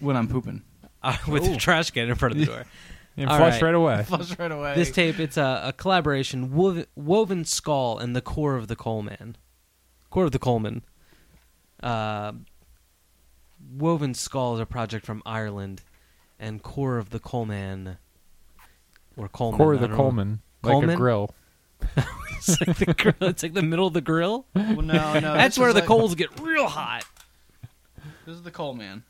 when I'm pooping. Uh, with the trash can in front of the door. And All flush right. right away. Flush right away. This tape, it's a, a collaboration, woven, woven skull and the core of the Coalman. Core of the Coalman. Uh, woven skull is a project from Ireland, and core of the Coalman, or Coleman. Core of the don't know. Coleman. Like Coleman? a grill. it's, like the grill. it's like the middle of the grill. Well, no, no. That's where the like- coals get real hot. This is the coal man.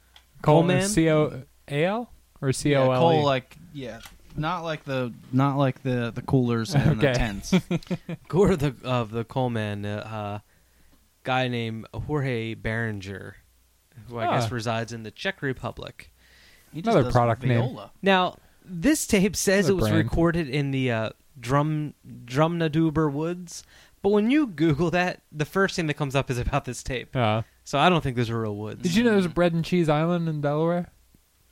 Coleman? C O A L or C Yeah, O L E? coal like yeah, not like the not like the the coolers and the tents. Core of the of the Coalman, uh, uh, guy named Jorge Boehringer, who I guess Ah. resides in the Czech Republic. He just Another does product name. viola. Now, this tape says Another it was brand. recorded in the uh, Drum Drumnaduber Woods, but when you Google that, the first thing that comes up is about this tape. Uh, So I don't think there's a real woods. did you know there's a bread and cheese island in Delaware?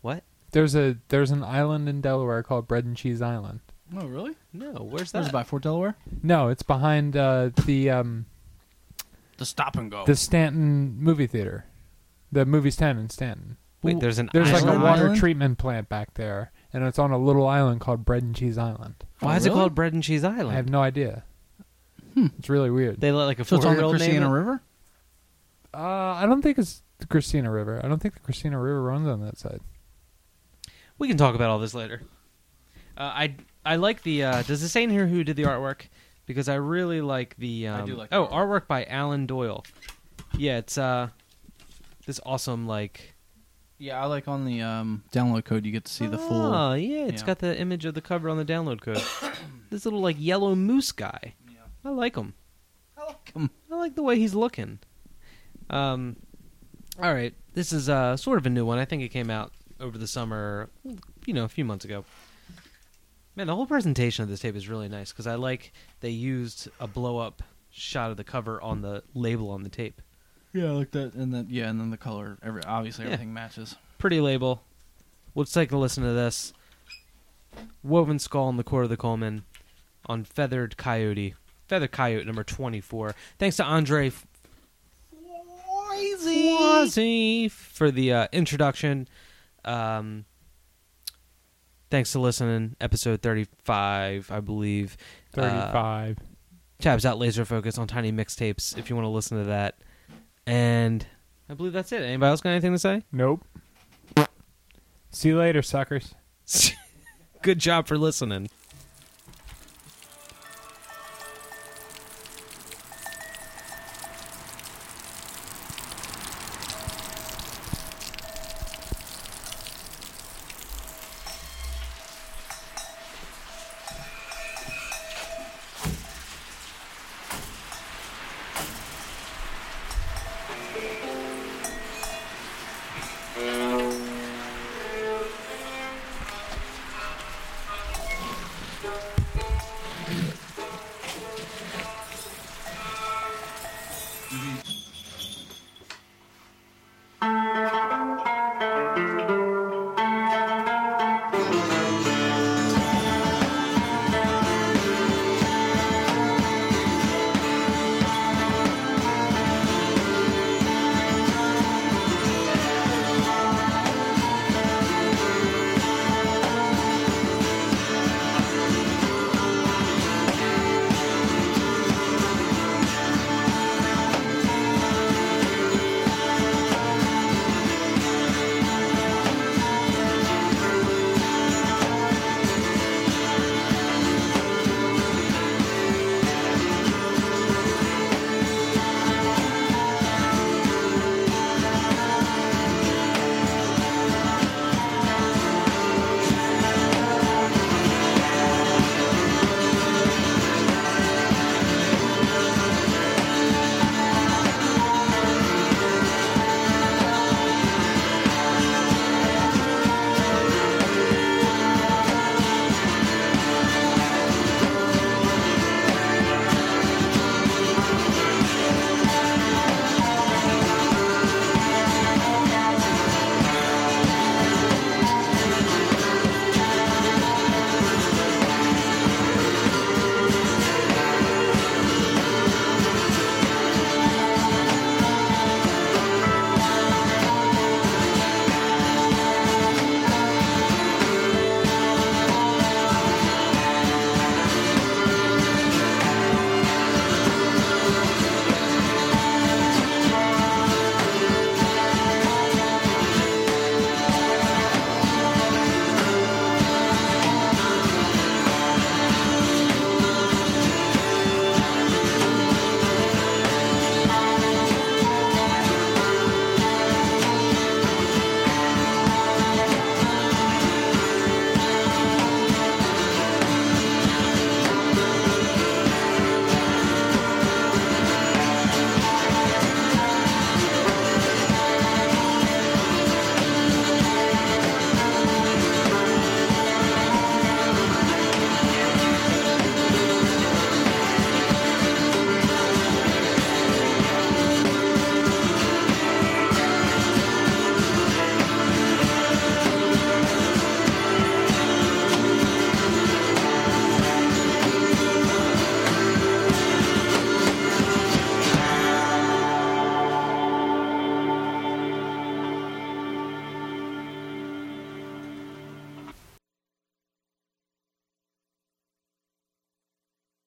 What? There's a there's an island in Delaware called Bread and Cheese Island. Oh, really? No, where's That was that? by Fort Delaware. No, it's behind uh, the um, The stop and go. the Stanton movie theater. The movie's stand in Stanton. Wait, there's an There's like a island? water Island? treatment plant back there, and it's on a little island called Bread and Cheese Island. Why Oh, is it really? called Bread and Cheese Island? I have no idea. Hmm. It's really weird. They let like a so it's on the four-year-old name Christiana it? River. Uh, I don't think it's the Christina River. I don't think the Christina River runs on that side. We can talk about all this later. Uh, I I like the. Uh, does it say in here who did the artwork? Because I really like the. Um, I do like the Oh, artwork. artwork by Alan Doyle. Yeah, it's uh, this awesome like. Yeah, I like on the um, download code you get to see the full. Oh yeah, it's yeah. got the image of the cover on the download code. this little like yellow moose guy. Yeah. I like him. I like him. I like the way he's looking. Um, all right, this is uh sort of a new one. I think it came out over the summer, you know, a few months ago. Man, the whole presentation of this tape is really nice because I like they used a blow up shot of the cover on the label on the tape. Yeah, I like that, and then yeah, and then the color. Every obviously Yeah. everything matches. Pretty label. Let's take a listen to this. Woven skull in the core of the Coalman on feathered coyote. Feathered coyote number twenty four. Thanks to Andre Fwazee for the uh, introduction. Um, Thanks for listening. Episode 35, I believe. Uh, 35. Tabs out Laser Focus on Tiny Mixtapes if you want to listen to that. And I believe that's it. Anybody else got anything to say? nope. See you later, suckers. Good job for listening.